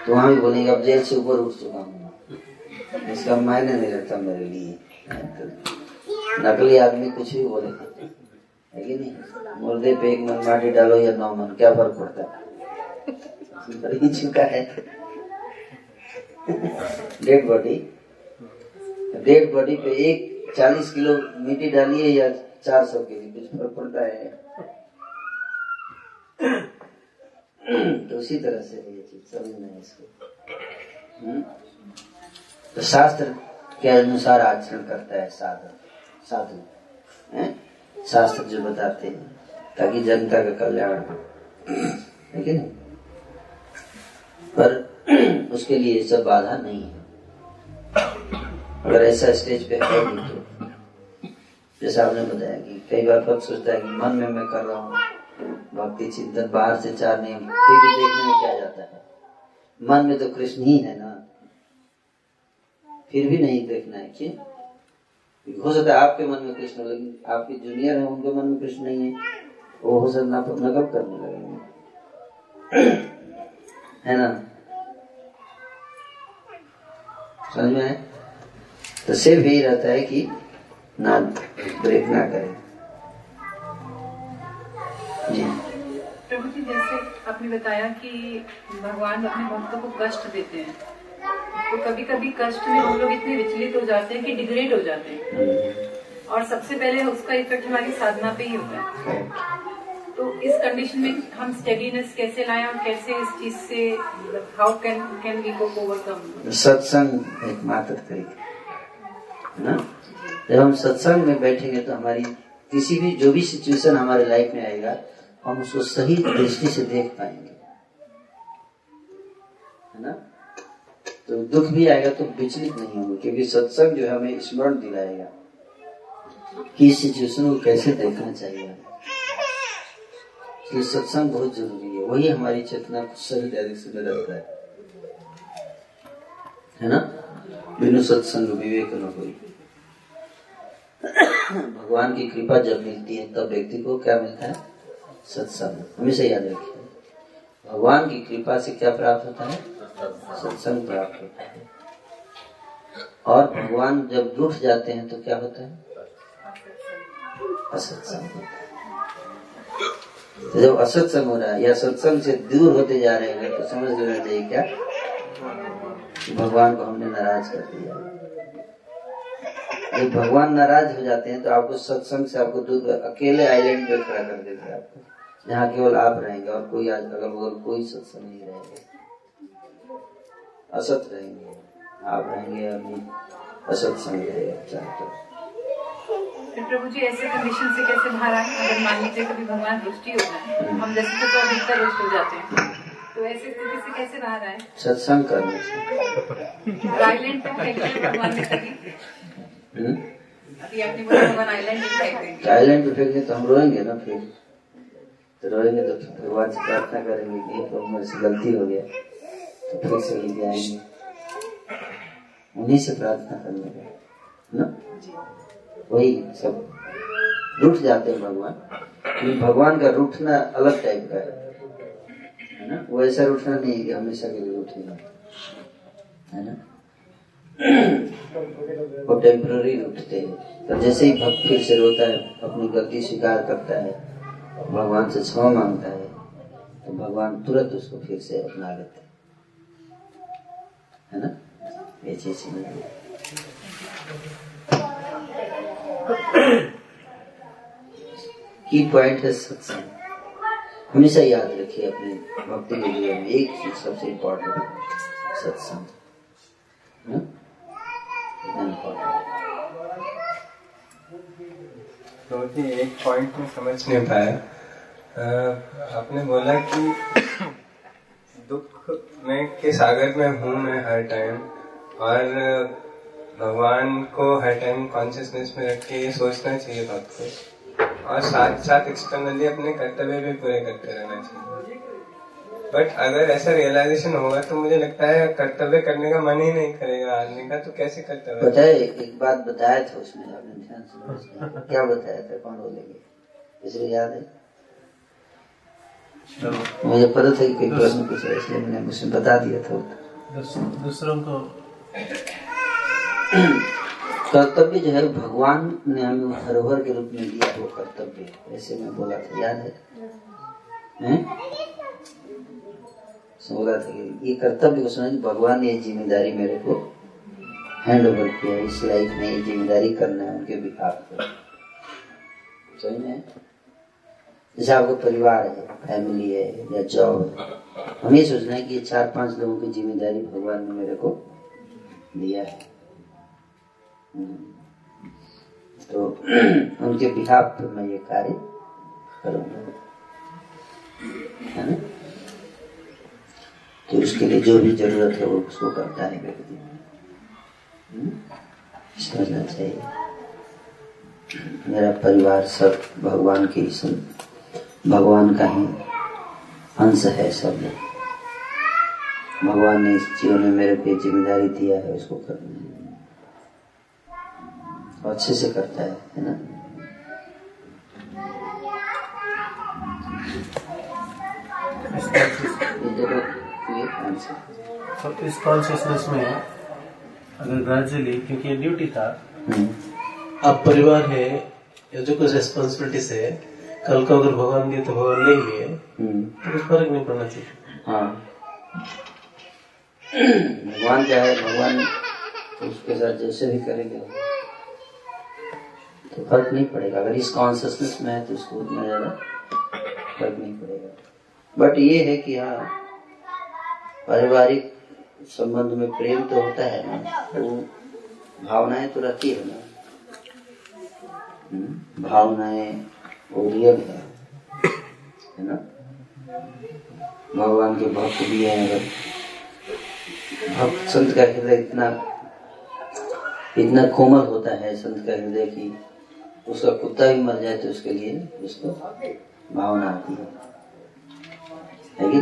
तो वहाँ भी बोलेंगे, अब जेल से ऊपर उठ चुका हूँ इसका मायने नहीं रहता मेरे लिए। तो नकली आदमी कुछ भी बोले। है कि नहीं? मुर्दे पे एक मन माटी डालो या नौ मन, क्या फ़र्क पड़ता है? ही चुका है। Dead body. डेड बॉडी पे एक चालीस किलो मिट्टी डालिए या चार सौ के लिए कुछ फ़र्क पड़ता है। तो उसी तरह से ये चीज़ समझना है इसको। हम्म? तो शास्त्र के अनुसार आचरण करता है साधन साधु। शास्त्र जो बताते हैं, ताकि जनता का कल्याण हो। है पर उसके लिए सब बाधा नहीं है। अगर ऐसा स्टेज पे है तो जैसा आपने बताया कि कई बार भक्त सोचता है कि मन में मैं कर रहा हूँ भक्ति चिंतन बाहर से चार नियम, टीवी देखने में क्या जाता है? मन में तो कृष्ण ही है ना। फिर भी नहीं देखना है क्यों हो सकता है आपके मन में कृष्ण, लेकिन आपके जूनियर है, उनके मन में कृष्ण नहीं है। वो हो सकता है नकल करने लगेंगे है ना? समझ में तो सिर्फ़ यही रहता है कि ना ब्रेक ना करें। जी। प्रभु जी जैसे आपने बताया कि भगवान अपने भक्तों को कष्ट देते हैं तो कभी कभी कष्ट में हम लोग इतने विचलित हो जाते हैं कि डिग्रेड हो जाते हैं। और सबसे पहले उसका इफ़ेक्ट हमारी साधना पे ही होता है। तो इस कंडीशन में हम स्टेडीनेस कैसे लाएँ और कैसे इस चीज़ से हाउ कैन कैन वी को ओवरकम सत्संग एक मात्र तरीका है ना? जब हम सत्संग में बैठेंगे तो हमारी किसी भी जो भी सिचुएशन हमारे लाइफ में आएगा हम उसको सही दृष्टि से देख पाएँगे। है ना? तो दुख भी आएगा तो विचलित नहीं होंगे, क्योंकि सत्संग जो है हमें स्मरण दिलाएगा कि इस सिचुएशन को कैसे देखना चाहिए। इसलिए सत्संग बहुत ज़रूरी है। वही हमारी चेतना को सही डायरेक्शन में रखता है। है ना? बिनु सत्संग विवेक न कोई। भगवान की कृपा जब मिलती है, तब व्यक्ति को क्या मिलता है? सत्संग। हमेशा याद रखिए। भगवान की कृपा से क्या प्राप्त होता है? सत्संग प्राप्त होता है। और भगवान जब रूठ जाते हैं तो क्या होता है? असत्संग होता है। तो जब असत्संग हो रहा है या सत्संग से दूर होते जा रहे हैं तो समझ लेना चाहिए क्या? भगवान को हमने नाराज़ कर दिया। जब भगवान नाराज़ हो जाते हैं तो आपको सत्संग से आपको दूर अकेले आइलैंड पे खड़ा कर देते हैं आपको। जहाँ केवल आप रहेंगे और कोई आज अगल बगल कोई सत्संग नहीं रहेगा। असत रहेंगे। आप रहेंगे अभी असत्संग रहेगा चारों तरफ़ प्रभु जी ऐसे कंडीशन से कैसे बाहर आए अगर मान लीजिए कभी भगवान रुष्टि हो जाए हम जैसे तो अधिकतर रुष्ट हो जाते हैं। तो ऐसी स्थिति से कैसे बाहर आए? सत्संग करने से। आइलैंड भगवान ने कभी? हम्म? अभी आपने बोला भगवान आइलैंड आइलैंड पे फेंकने तो हम रोएँगे ना फिर? तो रोएँगे तो भगवान से प्रार्थना करेंगे कि तो से गलती हो गया तो फिर से लेके आएँगे। उन्हीं से प्रार्थना करने का ना? वही सब। रूठ जाते हैं भगवान। लेकिन भगवान का रूठना अलग टाइप का है ना? वो ऐसा रूठना नहीं है कि हमेशा के लिए रूठेगा, है ना? वो टेम्पररी उठते हैं। तो जैसे ही भक्त फिर से रोता है, अपनी गलती स्वीकार करता है भगवान से क्षमा माँगता है तो भगवान तुरंत उसको फिर से अपना लेते है। ना? ये चीज़ की पॉइंट है सत्संग। हमेशा याद रखिए अपने भक्ति के जीवन में एक चीज़ सबसे इम्पोर्टेंट है, सत्संग। तो एक पॉइंट में समझ नहीं पाया आपने बोला कि दुख में, के सागर में हूँ मैं हर टाइम और भगवान को हर टाइम कॉन्शियसनेस में रख के ये सोचना चाहिए बात को। और साथ साथ एक्सटर्नली अपने कर्तव्य भी पूरे करते रहना चाहिए। बट अगर ऐसा रियलाइजेशन होगा तो मुझे लगता है कर्तव्य करने का मन ही नहीं करेगा आदमी का तो कैसे कर्तव्य? एक बात बताया था उसमें आपने ध्यान से क्या बताया था, कौन बोलेंगे? इसलिए याद है? मुझे पता था कि कोई प्रश्न पूछ इसलिए मैंने उसमें बता दिया था दूसरों को कर्तव्य जो है भगवान ने हमें धरोहर के रूप में दिया वो कर्तव्य ऐसे मैं बोला था याद है हैं? बोला था कि ये कर्तव्य को समझ भगवान ने ये ज़िम्मेदारी मेरे को हैंड ओवर किया इस लाइफ में ये ज़िम्मेदारी करना है उनके बिहार पर समझ में? जैसे आपका परिवार है फैमिली है, या जॉब है। हमें ये सोचना है कि चार पाँच लोगों की ज़िम्मेदारी भगवान ने मेरे को दिया है। हम्म। तो उनके बिहार पर मैं ये कार्य करूँगा। तो उसके लिए जो भी ज़रूरत है, वो उसको करता है व्यक्ति? समझना चाहिए मेरा परिवार सब भगवान के ही भगवान का ही अंश है सब। भगवान ने इस जीवन में मेरे को ज़िम्मेदारी दिया है उसको करना और अच्छे से करता है है ना? तो इस कॉन्शियसनेस में अगर ग्रेजुअली क्योंकि ये ड्यूटी था अब परिवार है या जो कुछ रेस्पॉन्सिबिलिटीज है कल को अगर भगवान दिए तो भगवान नहीं लिए तो कुछ फ़र्क नहीं पड़ना चाहिए। हाँ। भगवान क्या है? भगवान उसके साथ जैसे भी करेंगे तो फ़र्क नहीं पड़ेगा। अगर इस कॉन्सियसनेस में है तो उसको उतना ज़्यादा फ़र्क नहीं पड़ेगा। बट ये है कि हाँ पारिवारिक संबंध में प्रेम तो होता है ना तो भावनाएँ तो रहती है ना। हम्म, भावनाएँ वो रियल है। है ना? भगवान के भक्त भी हैं, अगर भक्त संत का हृदय इतना इतना कोमल होता है संत का हृदय की उसका कुत्ता भी मर जाए तो उसके लिए उसको भावना आती है। है कि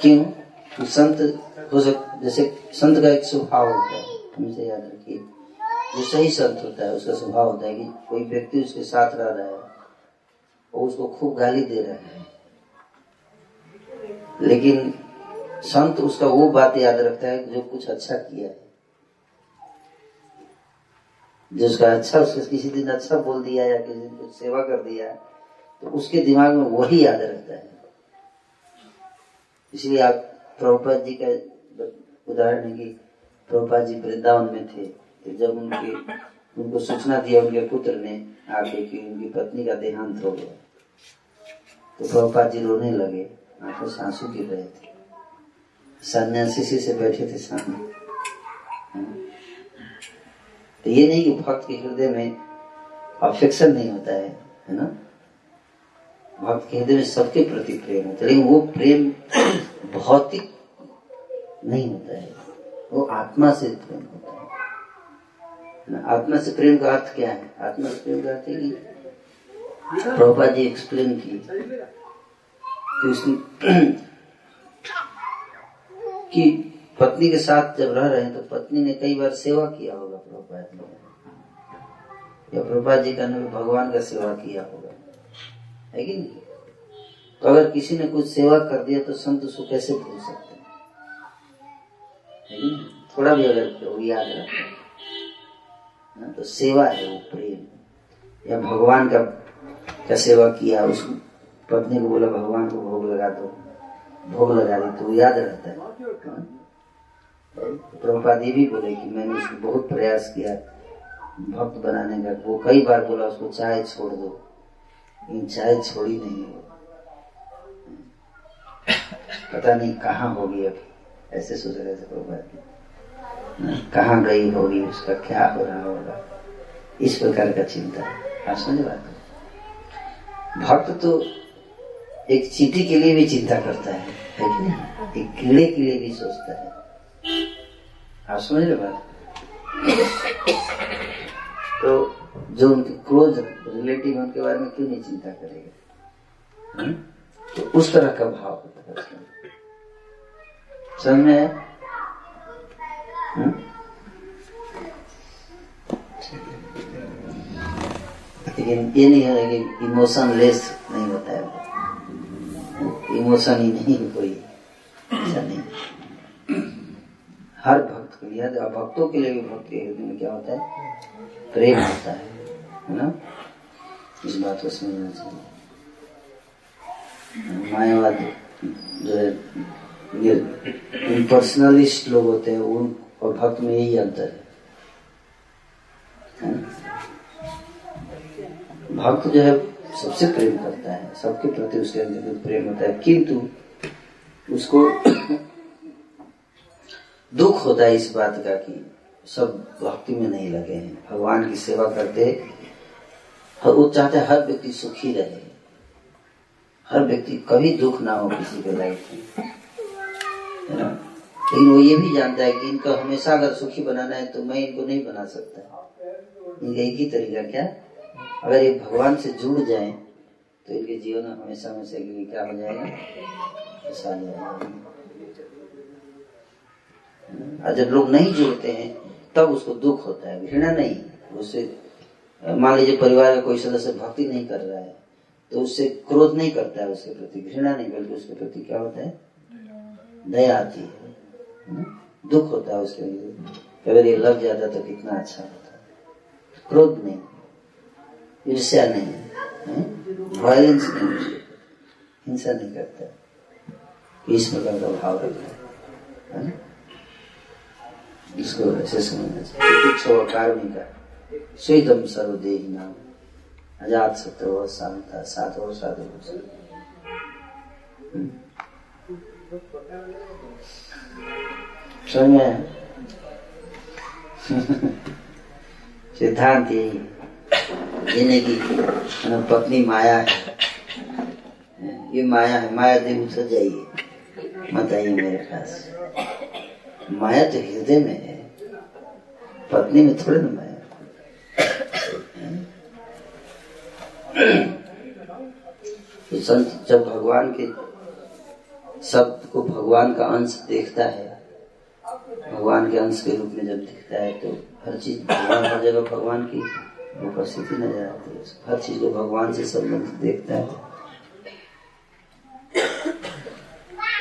क्यों? संत, हो सक, जैसे संत का एक स्वभाव होता है हमेशा याद रखिए। जो सही संत होता है, उसका स्वभाव होता है कि कोई व्यक्ति उसके साथ रह रहा है वो उसको खूब गाली दे रहा है। लेकिन संत उसका वो बात याद रखता है जो कुछ अच्छा किया है। जो उसका अच्छा उसके किसी दिन अच्छा बोल दिया या किसी दिन कुछ सेवा कर दिया तो उसके दिमाग में वही याद रहता है। इसलिए आप प्रभुपाद जी का उदाहरण है कि प्रभुपाद जी वृंदावन में थे। तो जब उनके, उनको सूचना दिया उनके पुत्र ने आके कि उनकी पत्नी का देहांत हो गया तो प्रभुपाद जी रोने लगे, आँखों से आँसू गिर रहे थे। सन्यासी से बैठे थे सामने। तो ये नहीं कि भक्त के हृदय में अफेक्शन नहीं होता है है ना? भक्त के हृदय में सबके प्रति प्रेम होता है, लेकिन वो प्रेम भौतिक नहीं होता है, वो आत्मा से प्रेम होता है। आत्मा से प्रेम का अर्थ क्या है? आत्मा से प्रेम का अर्थ है प्रभुपा जी एक्सप्लेन की। कि कि पत्नी के साथ जब रह रहे हैं तो पत्नी ने कई बार सेवा किया होगा प्रभुपाद जी या प्रभुपाद जी का नाम भगवान का सेवा किया होगा। है कि नहीं? तो अगर किसी ने कुछ सेवा कर दिया तो संत उसको कैसे भूल सकते हैं? थोड़ा भी अगर याद रखते तो सेवा है वो, प्रेम। या भगवान का का सेवा किया, उस पत्नी को बोला, भगवान को भोग लगा दो, भोग लगा दी तो याद रहता है। प्रभुपाद ये भी बोले कि मैंने उसको बहुत प्रयास किया, भक्त बनाने का। वो कई बार बोला, उसको चाय छोड़ दो। लेकिन चाय छोड़ी नहीं हो पता नहीं कहाँ होगी अब, ऐसे सोच रहे थे प्रभुपाद। कहाँ गई होगी, उसका क्या हो रहा होगा? इस प्रकार का चिंता। आप समझ बात भक्त तो एक चीटी के लिए भी चिंता करता है है कि नहीं? एक कीड़े के लिए भी सोचता है। आप समझ रहे बात तो जो उनके क्लोज रिलेटिव उनके बारे में क्यों नहीं चिंता करेगा? तो उस तरह का भाव होता है समझ में लेकिन ये नहीं है कि इमोशन लेस नहीं होता है। इमोशन ही नहीं कोई। ऐसा नहीं। हर भक्त के लिए भक्तों के लिए भी भक्त के हृदय में क्या होता है? प्रेम होता है है ना? इस बात को समझना चाहिए। मायावाद जो है इम्पर्सनलिस्ट लोग होते हैं, उन और भक्त में यही अंतर है। भक्त जो है, सबसे प्रेम करता है, सबके प्रति उसके अंदर प्रेम होता है। किंतु उसको दुख होता है इस बात का कि सब भक्ति में नहीं लगे हैं। भगवान की सेवा करते वो चाहते हर व्यक्ति सुखी रहे। हर व्यक्ति कभी दुख ना हो किसी के लाइफ में। है ना? लेकिन वो ये भी जानता है कि इनको हमेशा अगर सुखी बनाना है तो मैं इनको नहीं बना सकता। इनका एक ही तरीका क्या? अगर ये भगवान से जुड़ जाए तो इनके जीवन में हमेशा हमेशा के लिए क्या हो जाएगा? जब लोग नहीं जुड़ते हैं, तब उसको दुख होता है, घृणा नहीं। उससे, मान लीजिए परिवार का कोई सदस्य भक्ति नहीं कर रहा है तो उससे क्रोध नहीं करता है, उसके प्रति घृणा नहीं, बल्कि उसके प्रति क्या होता है? दया आती है। दुख होता है उसके लिए। अगर ये लग जाता तो कितना अच्छा होता। क्रोध नहीं। ईर्ष्या नहीं। वायलेंस नहीं हिंसा नहीं करता। इस प्रकार का भाव रखता है। इसको ऐसे समझना चाहिए। छो कार्मिका स्वेदम सर्वदेही नाम। अजात सत्रो शांता साधो साधु। समय सिद्धांत यही। पत्नी माया है। ये माया है, माया देव उतर जाइए। मत आइए मेरे पास। माया तो हृदय में है। पत्नी में थोड़े ना माया। तो संत जब भगवान के शब्द को भगवान का अंश देखता है भगवान के अंश के रूप में जब दिखता है तो हर चीज़ भगवान, हर जगह भगवान की उपस्थिति नज़र आती है। हर चीज़ को भगवान से संबंधित देखता है।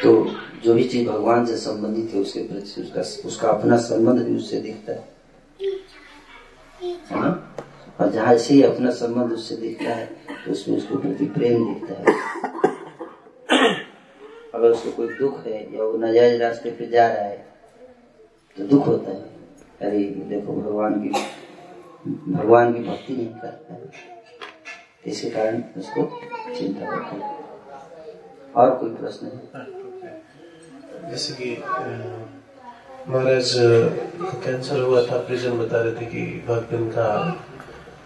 तो जो भी चीज़ भगवान से संबंधित है, उसके प्रति उसका उसका अपना संबंध भी उससे दिखता है। है? और जहाँ से ही अपना संबंध उससे दिखता है तो उसमें उसके प्रति प्रेम दिखता है। अगर उसको कोई दुख है या वो नाजायज रास्ते पे जा रहा है तो दुख होता है। अरे, देखो, भगवान की भगवान की भक्ति नहीं करता है। इसके कारण उसको चिंता होती है। और कोई प्रश्न है? जैसे कि महाराज कैंसर हुआ था प्रिजन बता रहे थे कि भक्तन का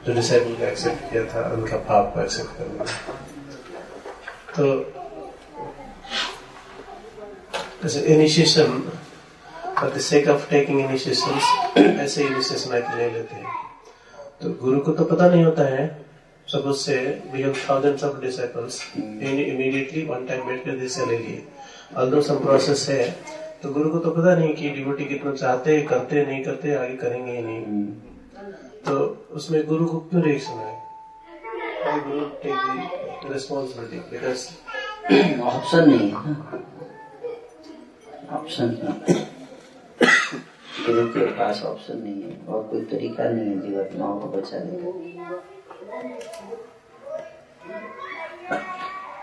जो डिसाइबल का एक्सेप्ट किया था, उनका पाप को एक्सेप्ट करना। तो जैसे initiation for the sake of taking initiation ऐसे इनिशिएशन आके ले लेते हैं। तो गुरु को तो पता नहीं होता है suppose say we have thousands of disciples immediately one time बैठ कर दिशा ले लिए ऑल्दो सम प्रोसेस है तो गुरु को तो पता नहीं कि डिवोटी कितना चाहते करते नहीं करते आगे करेंगे ही नहीं। तो उसमें गुरु को क्यों रिएक्शन है? Guru take the responsibility because option नहीं है। ऑप्शन गुरु के पास ऑप्शन नहीं है और कोई तरीका नहीं है जीवात्माओं को बचाने का।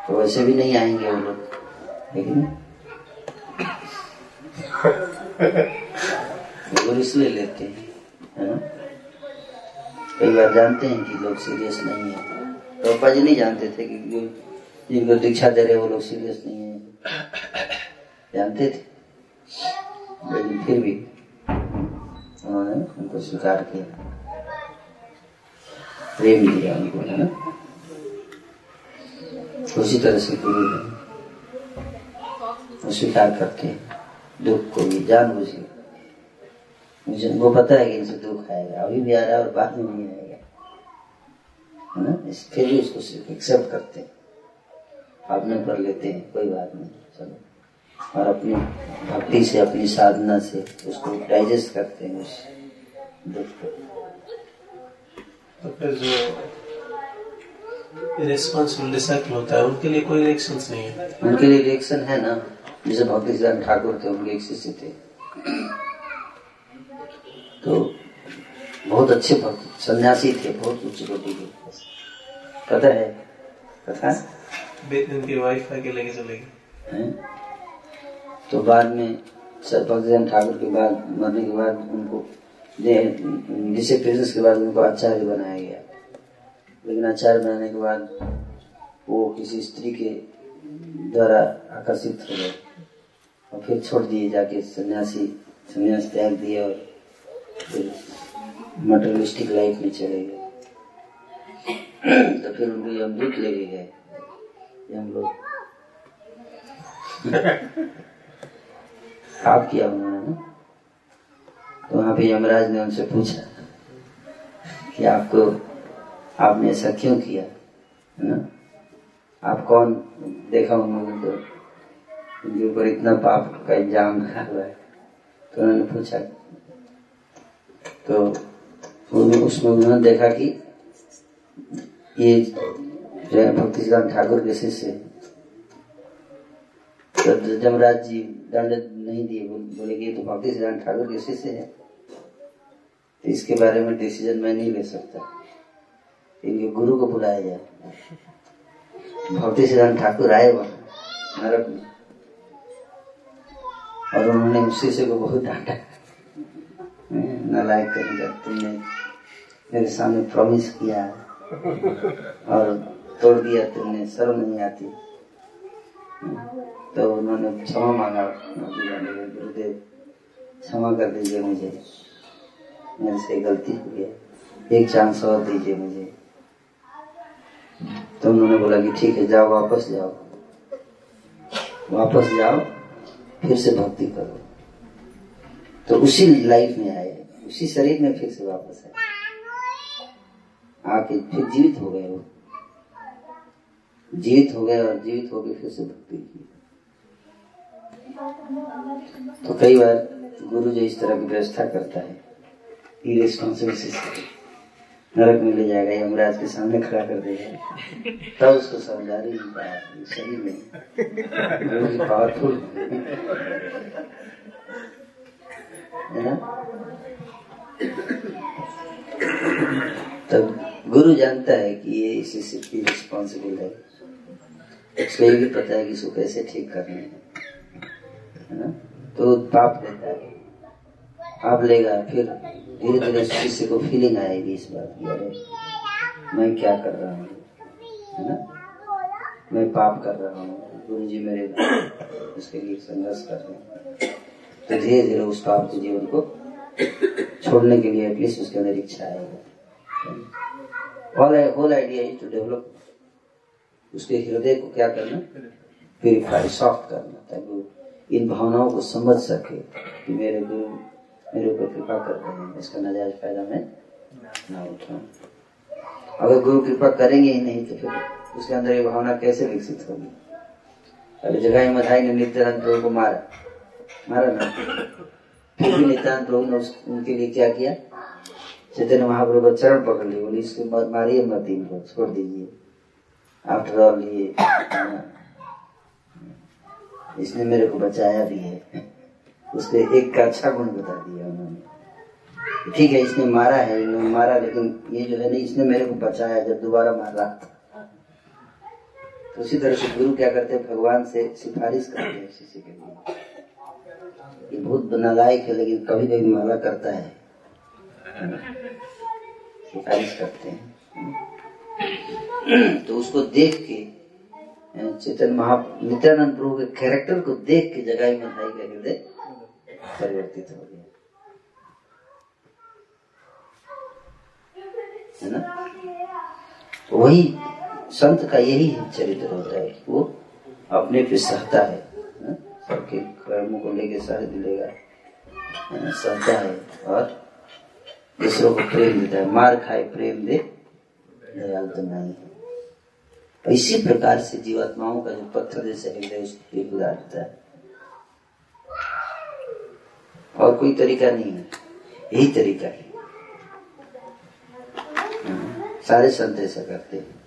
तो वैसे भी नहीं आएँगे वो लोग लेकिन गुरु इसलिए लेते हैं, है ना? कई बार जानते हैं कि लोग सीरियस नहीं है। तो जी नहीं जानते थे कि जो जिनको दीक्षा दे रहे वो लोग सीरियस नहीं है। जानते थे, लेकिन फिर भी उन्होंने उनको स्वीकार किया। प्रेम दिया उनको, है ना? उसी तरह से गुरु है स्वीकार करते दुख को भी जान बुझे मुझे, वो पता है कि इनसे दुख आएगा, अभी भी आ रहा है और बाद में नहीं आएगा। है ना? फिर भी उसको एक्सेप्ट करते हैं। अपने पर लेते हैं, कोई बात नहीं। और अपनी भक्ति से अपनी साधना से उसको डाइजेस्ट करते हैं उस दुख को। तो फिर जो होता है उनके लिए कोई रिएक्शन नहीं है। उनके लिए रिएक्शन है ना? जैसे भक्ति सिद्धांत ठाकुर थे उनके एक शिष्य थे। तो बहुत अच्छे भक्त सन्यासी थे बहुत उच्च कोटि के। पता है? पता है? उनकी वाइफ आके लेके चलेगी। हैं? तो बाद में सर ठाकुर के बाद, मरने के बाद उनको जिसे प्रेजेंस के बाद उनको आचार्य बनाया गया। लेकिन आचार्य बनाने के बाद वो किसी स्त्री के द्वारा आकर्षित हो गए और फिर छोड़ दिए जाके सन्यासी, सन्यास त्याग दिए और फिर मटेरियलिस्टिक लाइफ में चले गए। तो फिर उनको यमदूत लेके गए। हम लोग। आप किया उन्होंने ना? तो वहाँ पे यमराज ने उनसे पूछा कि आपको, आपने ऐसा क्यों किया, है ना? आप कौन? देखा उन्होंने तो उनके ऊपर इतना पाप का इल्ज़ाम लगा हुआ है। तो उन्होंने पूछा तो उन्होंने, उसमें उन्होंने देखा कि ये भक्ति सिद्धांत ठाकुर के शिष्य तो जमराज जी, दंड नहीं दिए, बोले कि तो भक्ति सिद्धांत ठाकुर के शिष्य है? तो इसके बारे में डिसीज़न मैं नहीं ले सकता। इनके गुरु को बुलाया जाए। भक्ति सिद्धांत ठाकुर आए वहाँ, नरक में। और उन्होंने उस शिष्य को बहुत डांटा। नलायक कहेगा तुमने मेरे सामने प्रॉमिस किया। और तोड़ दिया तुमने, शर्म नहीं आती। तो उन्होंने क्षमा मांगा गुरुदेव क्षमा कर दीजिए मुझे। मेरे से गलती हो गया। एक चांस और दीजिए मुझे। तो उन्होंने बोला कि ठीक है, जाओ वापस जाओ। वापस जाओ, फिर से भक्ति करो। तो उसी लाइफ में आए, उसी शरीर में फिर से वापस आए। आके फिर जीवित हो गए वो। जीवित हो गए और जीवित होकर फिर से भक्ति की तो कई बार गुरु जो इस तरह की व्यवस्था करता है। नरक में ले जाएगा यमराज के सामने खड़ा कर देगा। तब उसको समझा रही सही नहीं पावरफुल तब गुरु जानता है कि ये इसी से रिस्पॉन्सिबल है। उसको ये भी पता है कि इसको कैसे ठीक करना है। तो पाप लेता है। पाप लेगा, फिर धीरे धीरे शिष्य को फीलिंग आएगी इस बात की, अरे, मैं क्या कर रहा हूँ? है ना? मैं पाप कर रहा हूँ। गुरु जी मेरे उसके लिए संघर्ष कर रहे हैं। तो धीरे धीरे उस पाप के जीवन को छोड़ने के लिए एटलीस्ट उसके अंदर इच्छा आएगी। All idea is to develop उसके हृदय को क्या करना? प्यूरिफाई सॉफ्ट करना, ताकि इन भावनाओं को समझ सके कि मेरे गुरु मेरे ऊपर कृपा कर रहे हैं। इसका नजायज फ़ायदा मैं ना उठाऊं। अगर गुरु कृपा करेंगे ही नहीं तो फिर उसके अंदर ये भावना कैसे विकसित होगी? अगर जगह मधाई ने नित्यानंद प्रभु को मारा। मारा ना। फिर भी नित्यानंद प्रभु ने उनके लिए क्या किया? चैतन्य महाप्रभु का चरण पकड़ लिए। बोले, इसको मारिए मत इनको छोड़ दीजिए। आफ्टर ऑल ये इसने मेरे को बचाया भी है। उसके एक का अच्छा गुण बता दिया उन्होंने। ठीक है, इसने मारा है, इन्होंने मारा, लेकिन ये जो है ना, इसने मेरे को बचाया जब दोबारा मार। रहा था तो उसी तरह से गुरु क्या करते हैं? भगवान से सिफारिश करते हैं शिष्य के लिए। ये बहुत नालायक है, लेकिन कभी कभी माला करता है। सिफारिश करते हैं। तो उसको देख के चेतन महा नित्यानंद प्रभु के कैरेक्टर को देख के जगाई मधाई का हृदय परिवर्तित हो गया। है ना? तो वही संत का यही चरित्र होता है। वो अपने पे सहता है? सबके कर्मों को लेके सह दिलेगा सहता है और दूसरों को प्रेम देता है। मार खाए, प्रेम दे, दयाल तो नहीं है। इसी प्रकार से जीवात्माओं का जो पत्थर जैसे हृदय उसको भी गुजारता है। और कोई तरीका नहीं है। यही तरीका है। हाँ, सारे संत ऐसा करते हैं।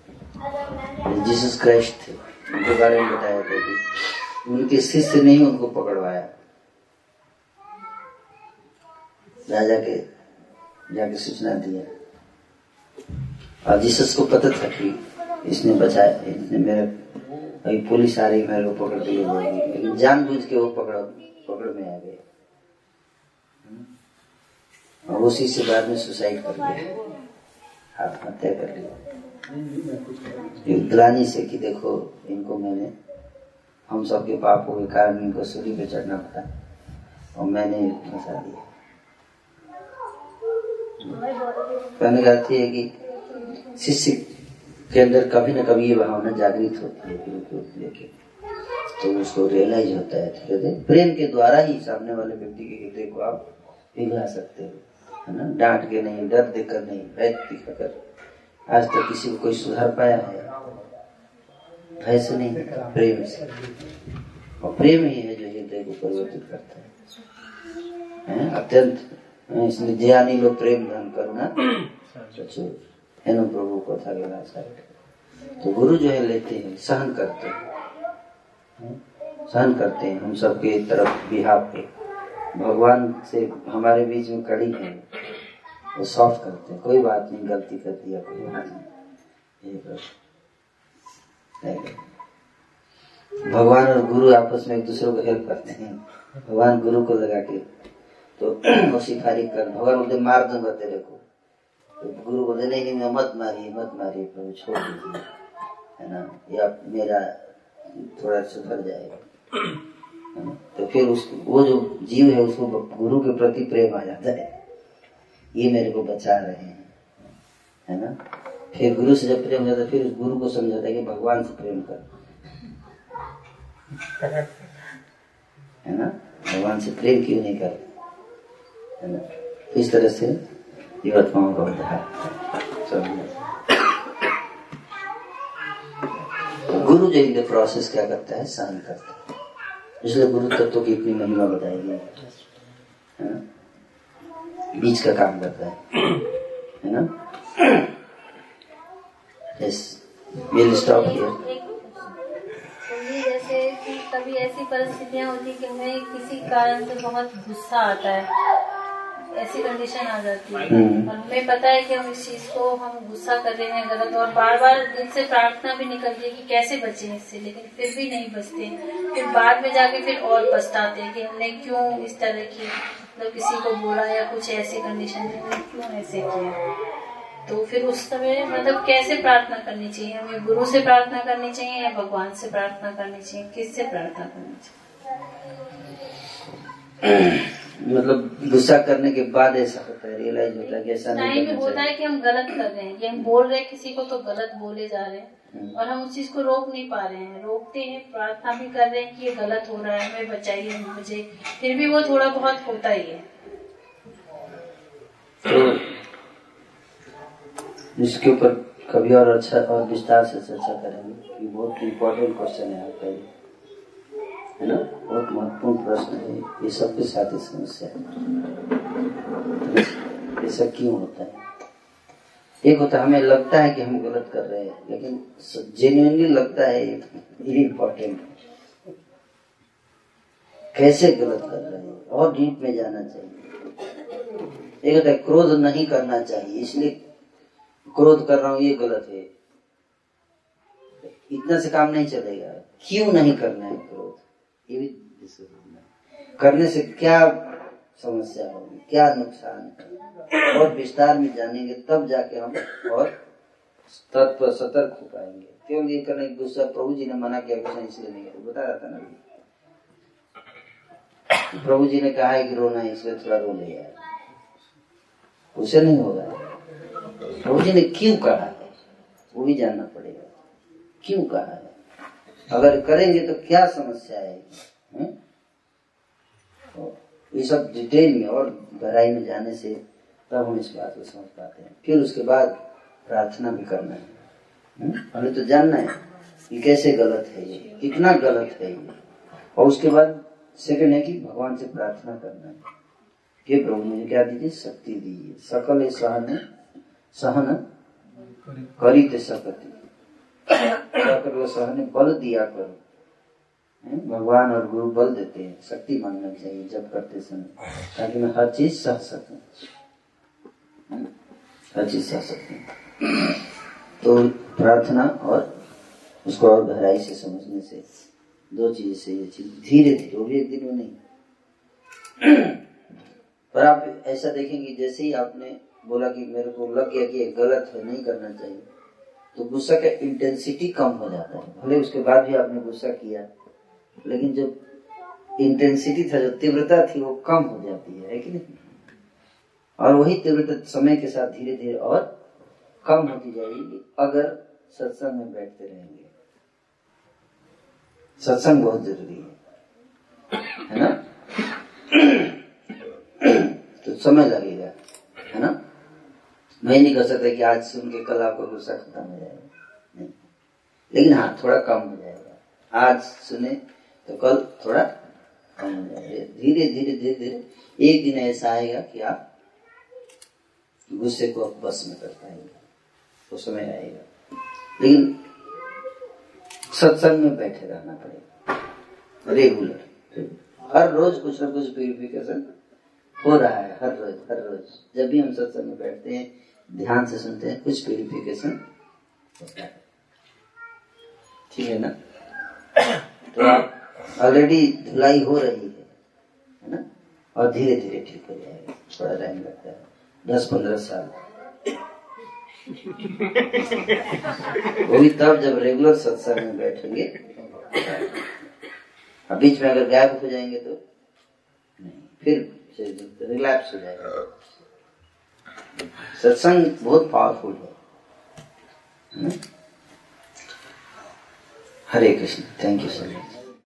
जीसस क्राइस्ट थे। उनके बारे में बताया था कि उनके शिष्य ने ही उनको पकड़वाया। राजा के जाके सूचना दिया। और जीसस को पता था कि इसने बचाया, इसने मेरे अभी पुलिस आ रही, मेरे को पकड़ के ले जाएगी लेकिन जानबूझ के वो पकड़ पकड़ में आ गए और उसी से बाद में सुसाइड कर लिया आत्महत्या कर लिया ग्लानी से कि देखो, इनको मैंने, हम सबके पापों के कारण इनको सूली पे चढ़ना पड़ा। और मैंने फंसा दिया। कहने का है कि शिष्य के अंदर कभी न कभी ये भावना जागृत होती है गुरु को लेके तो उसको रियलाइज़ होता है धीरे प्रेम के द्वारा ही सामने वाले व्यक्ति के हृदय को आप पिघला सकते हो है ना? डांट के नहीं डर देकर नहीं भय दिखाकर आज तक किसी को कोई सुधार पाया है भय से नहीं प्रेम से। और प्रेम ही है जो हृदय को परिवर्तित करता है हैं? अत्यंत इसलिए जयानी लोग प्रेम धन करुणा प्रचुर। को था गेला साइड तो गुरु जो है लेते हैं, सहन करते हैं। हैं? सहन करते हैं, हम सबके तरफ़ बिहार पे। भगवान से हमारे बीच में कड़ी है, वो सॉफ्ट करते हैं। कोई बात नहीं, गलती कर दिया, कोई बात नहीं। भगवान और गुरु आपस में एक दूसरे को हेल्प करते हैं। भगवान गुरु को लगा के तो वो सिफारिश कर, भगवान बोलते मार दूँगा तेरे को। गुरु बोलते नहीं नहीं, मत मारिए मत मारिए प्रभु, छोड़ दीजिए। है ना? या मेरा थोड़ा सुधर जाएगा तो फिर उस, वो जो जीव है, उसको गुरु के प्रति प्रेम आ जाता है। ये मेरे को बचा रहे हैं। है ना? फिर गुरु से जब प्रेम जाता है, फिर उस गुरु को समझाता है कि भगवान से प्रेम कर। है ना? भगवान से प्रेम क्यों नहीं कर? है ना? इस तरह से जीवात्माओं का उद्धार समझ तो गुरु जो इनके प्रोसेस क्या करता है? सहन करता है। इसलिए गुरु तत्व तो की इतनी महिमा बताई गई बीच का काम करता है। है ना? यस विल स्टॉप हियर जैसे कभी ऐसी परिस्थितियाँ होती कि हमें किसी कारण से बहुत गुस्सा आता है। ऐसी कंडीशन आ जाती है। हम्म। और हमें पता है कि हम इस चीज़ को हम गुस्सा कर रहे हैं गलत और बार बार दिल से प्रार्थना भी निकलती है कि कैसे बचे इससे लेकिन फिर भी नहीं बचते। फिर बाद में जाके फिर और पछताते हैं कि हमने क्यों इस तरह की मतलब किसी को बोला या कुछ ऐसी कंडीशन में क्यों ऐसे किया। तो फिर उस समय मतलब कैसे प्रार्थना करनी चाहिए? हमें गुरु से प्रार्थना करनी चाहिए या भगवान से प्रार्थना करनी चाहिए? किससे प्रार्थना करनी चाहिए? मतलब गुस्सा करने के बाद ऐसा होता है रियलाइज़ होता है कि ऐसा नहीं होता है कि हम गलत कर रहे हैं कि हम बोल रहे हैं किसी को तो गलत बोले जा रहे हैं। और हम उस चीज़ को रोक नहीं पा रहे हैं रोकते हैं प्रार्थना भी कर रहे हैं कि ये गलत हो रहा है हमें बचाइए मुझे फिर भी वो थोड़ा बहुत होता ही है। तो इसके ऊपर कभी और अच्छा और विस्तार से चर्चा करेंगे ये बहुत इम्पोर्टेंट क्वेश्चन है आपका ये। है ना? बहुत महत्वपूर्ण प्रश्न है। ये सबके साथ ही समस्या है। ऐसा क्यों होता है? एक होता हमें लगता है कि हम गलत कर रहे हैं, लेकिन जेन्युइनली लगता है ये इम्पोर्टेंट है। कैसे गलत कर रहे हैं? और डीप में जाना चाहिए। एक होता है, क्रोध नहीं करना चाहिए, इसलिए क्रोध कर रहा हूँ, ये गलत है। इतना से काम नहीं चलेगा। क्यों नहीं करना है ये भी करने से क्या समस्या होगी? क्या नुकसान और विस्तार में जानेंगे, तब जाके हम और तत्पर सतर्क हो पाएँगे। केवल ये करने गुस्सा प्रभु जी ने मना किया, गुस्सा इसलिए नहीं किया। बता रहा था ना प्रभु जी ने कहा है कि रोना है, इसलिए थोड़ा रो है। उसे नहीं होगा। प्रभु जी ने क्यों कहा? है वो भी जानना पड़ेगा। क्यों कहा है? अगर करेंगे तो क्या समस्या आएगी हम्म? तो ये सब डिटेल में और गहराई में जाने से तब हम इस बात को समझ पाते हैं। फिर उसके बाद प्रार्थना भी करना है। हम्म? हमें तो जानना है कि कैसे गलत है ये कितना गलत है ये। और उसके बाद सेकंड है कि भगवान से प्रार्थना करना है। कि प्रभु मुझे क्या दीजिए? शक्ति दीजिए। सकल सहन सहन करित। सकती सकल सहन बल दिया करो। भगवान और गुरु बल देते हैं, शक्ति मांगना चाहिए जब करते समय। ताकि मैं हर चीज़ सह सकूँ। हर चीज़ सह सकूँ। तो प्रार्थना और उसको और गहराई से समझने से, दो चीज़ से ये चीज़ धीरे धीरे भी एक दिन में नहीं। पर आप ऐसा देखेंगे, जैसे ही आपने बोला कि मेरे को लग गया कि गलत है, नहीं करना चाहिए। तो गुस्सा का इंटेंसिटी कम हो जाता है। भले उसके बाद भी आपने गुस्सा किया, लेकिन जो इंटेंसिटी था जो तीव्रता थी, वो कम हो जाती है कि नहीं? और वही तीव्रता समय के साथ धीरे धीरे और कम होती जाएगी, अगर सत्संग में बैठते रहेंगे। सत्संग बहुत ज़रूरी है। है ना? तो समय लगेगा, है ना? मैं नहीं कह सकता कि आज सुन के कल आपका गुस्सा खत्म हो जाएगा। नहीं। लेकिन हाँ थोड़ा कम हो जाएगा। आज सुने तो कल थोड़ा कम हो जाएगा। धीरे धीरे धीरे धीरे एक दिन ऐसा आएगा कि आप गुस्से को बस में कर पाएँगे। तो समय आएगा। लेकिन सत्संग में बैठे रहना पड़ेगा। रेगुलर। हर रोज कुछ ना कुछ प्यूरिफिकेशन हो रहा है। हर रोज हर रोज। जब भी हम सत्संग में बैठते हैं ध्यान से सुनते हैं कुछ प्यूरिफिकेशन ठीक है ना? तो ऑलरेडी धुलाई हो रही है है ना? और धीरे धीरे ठीक हो जाएगा थोड़ा टाइम लगता है। दस पंद्रह साल। वो भी तब जब रेगुलर सत्संग में बैठेंगे। अब बीच में अगर गायब हो जाएँगे तो? नहीं फिर रिलैप्स हो जाएगा। सत्संग बहुत पावरफुल है हम्म? Hare Krishna thank you so much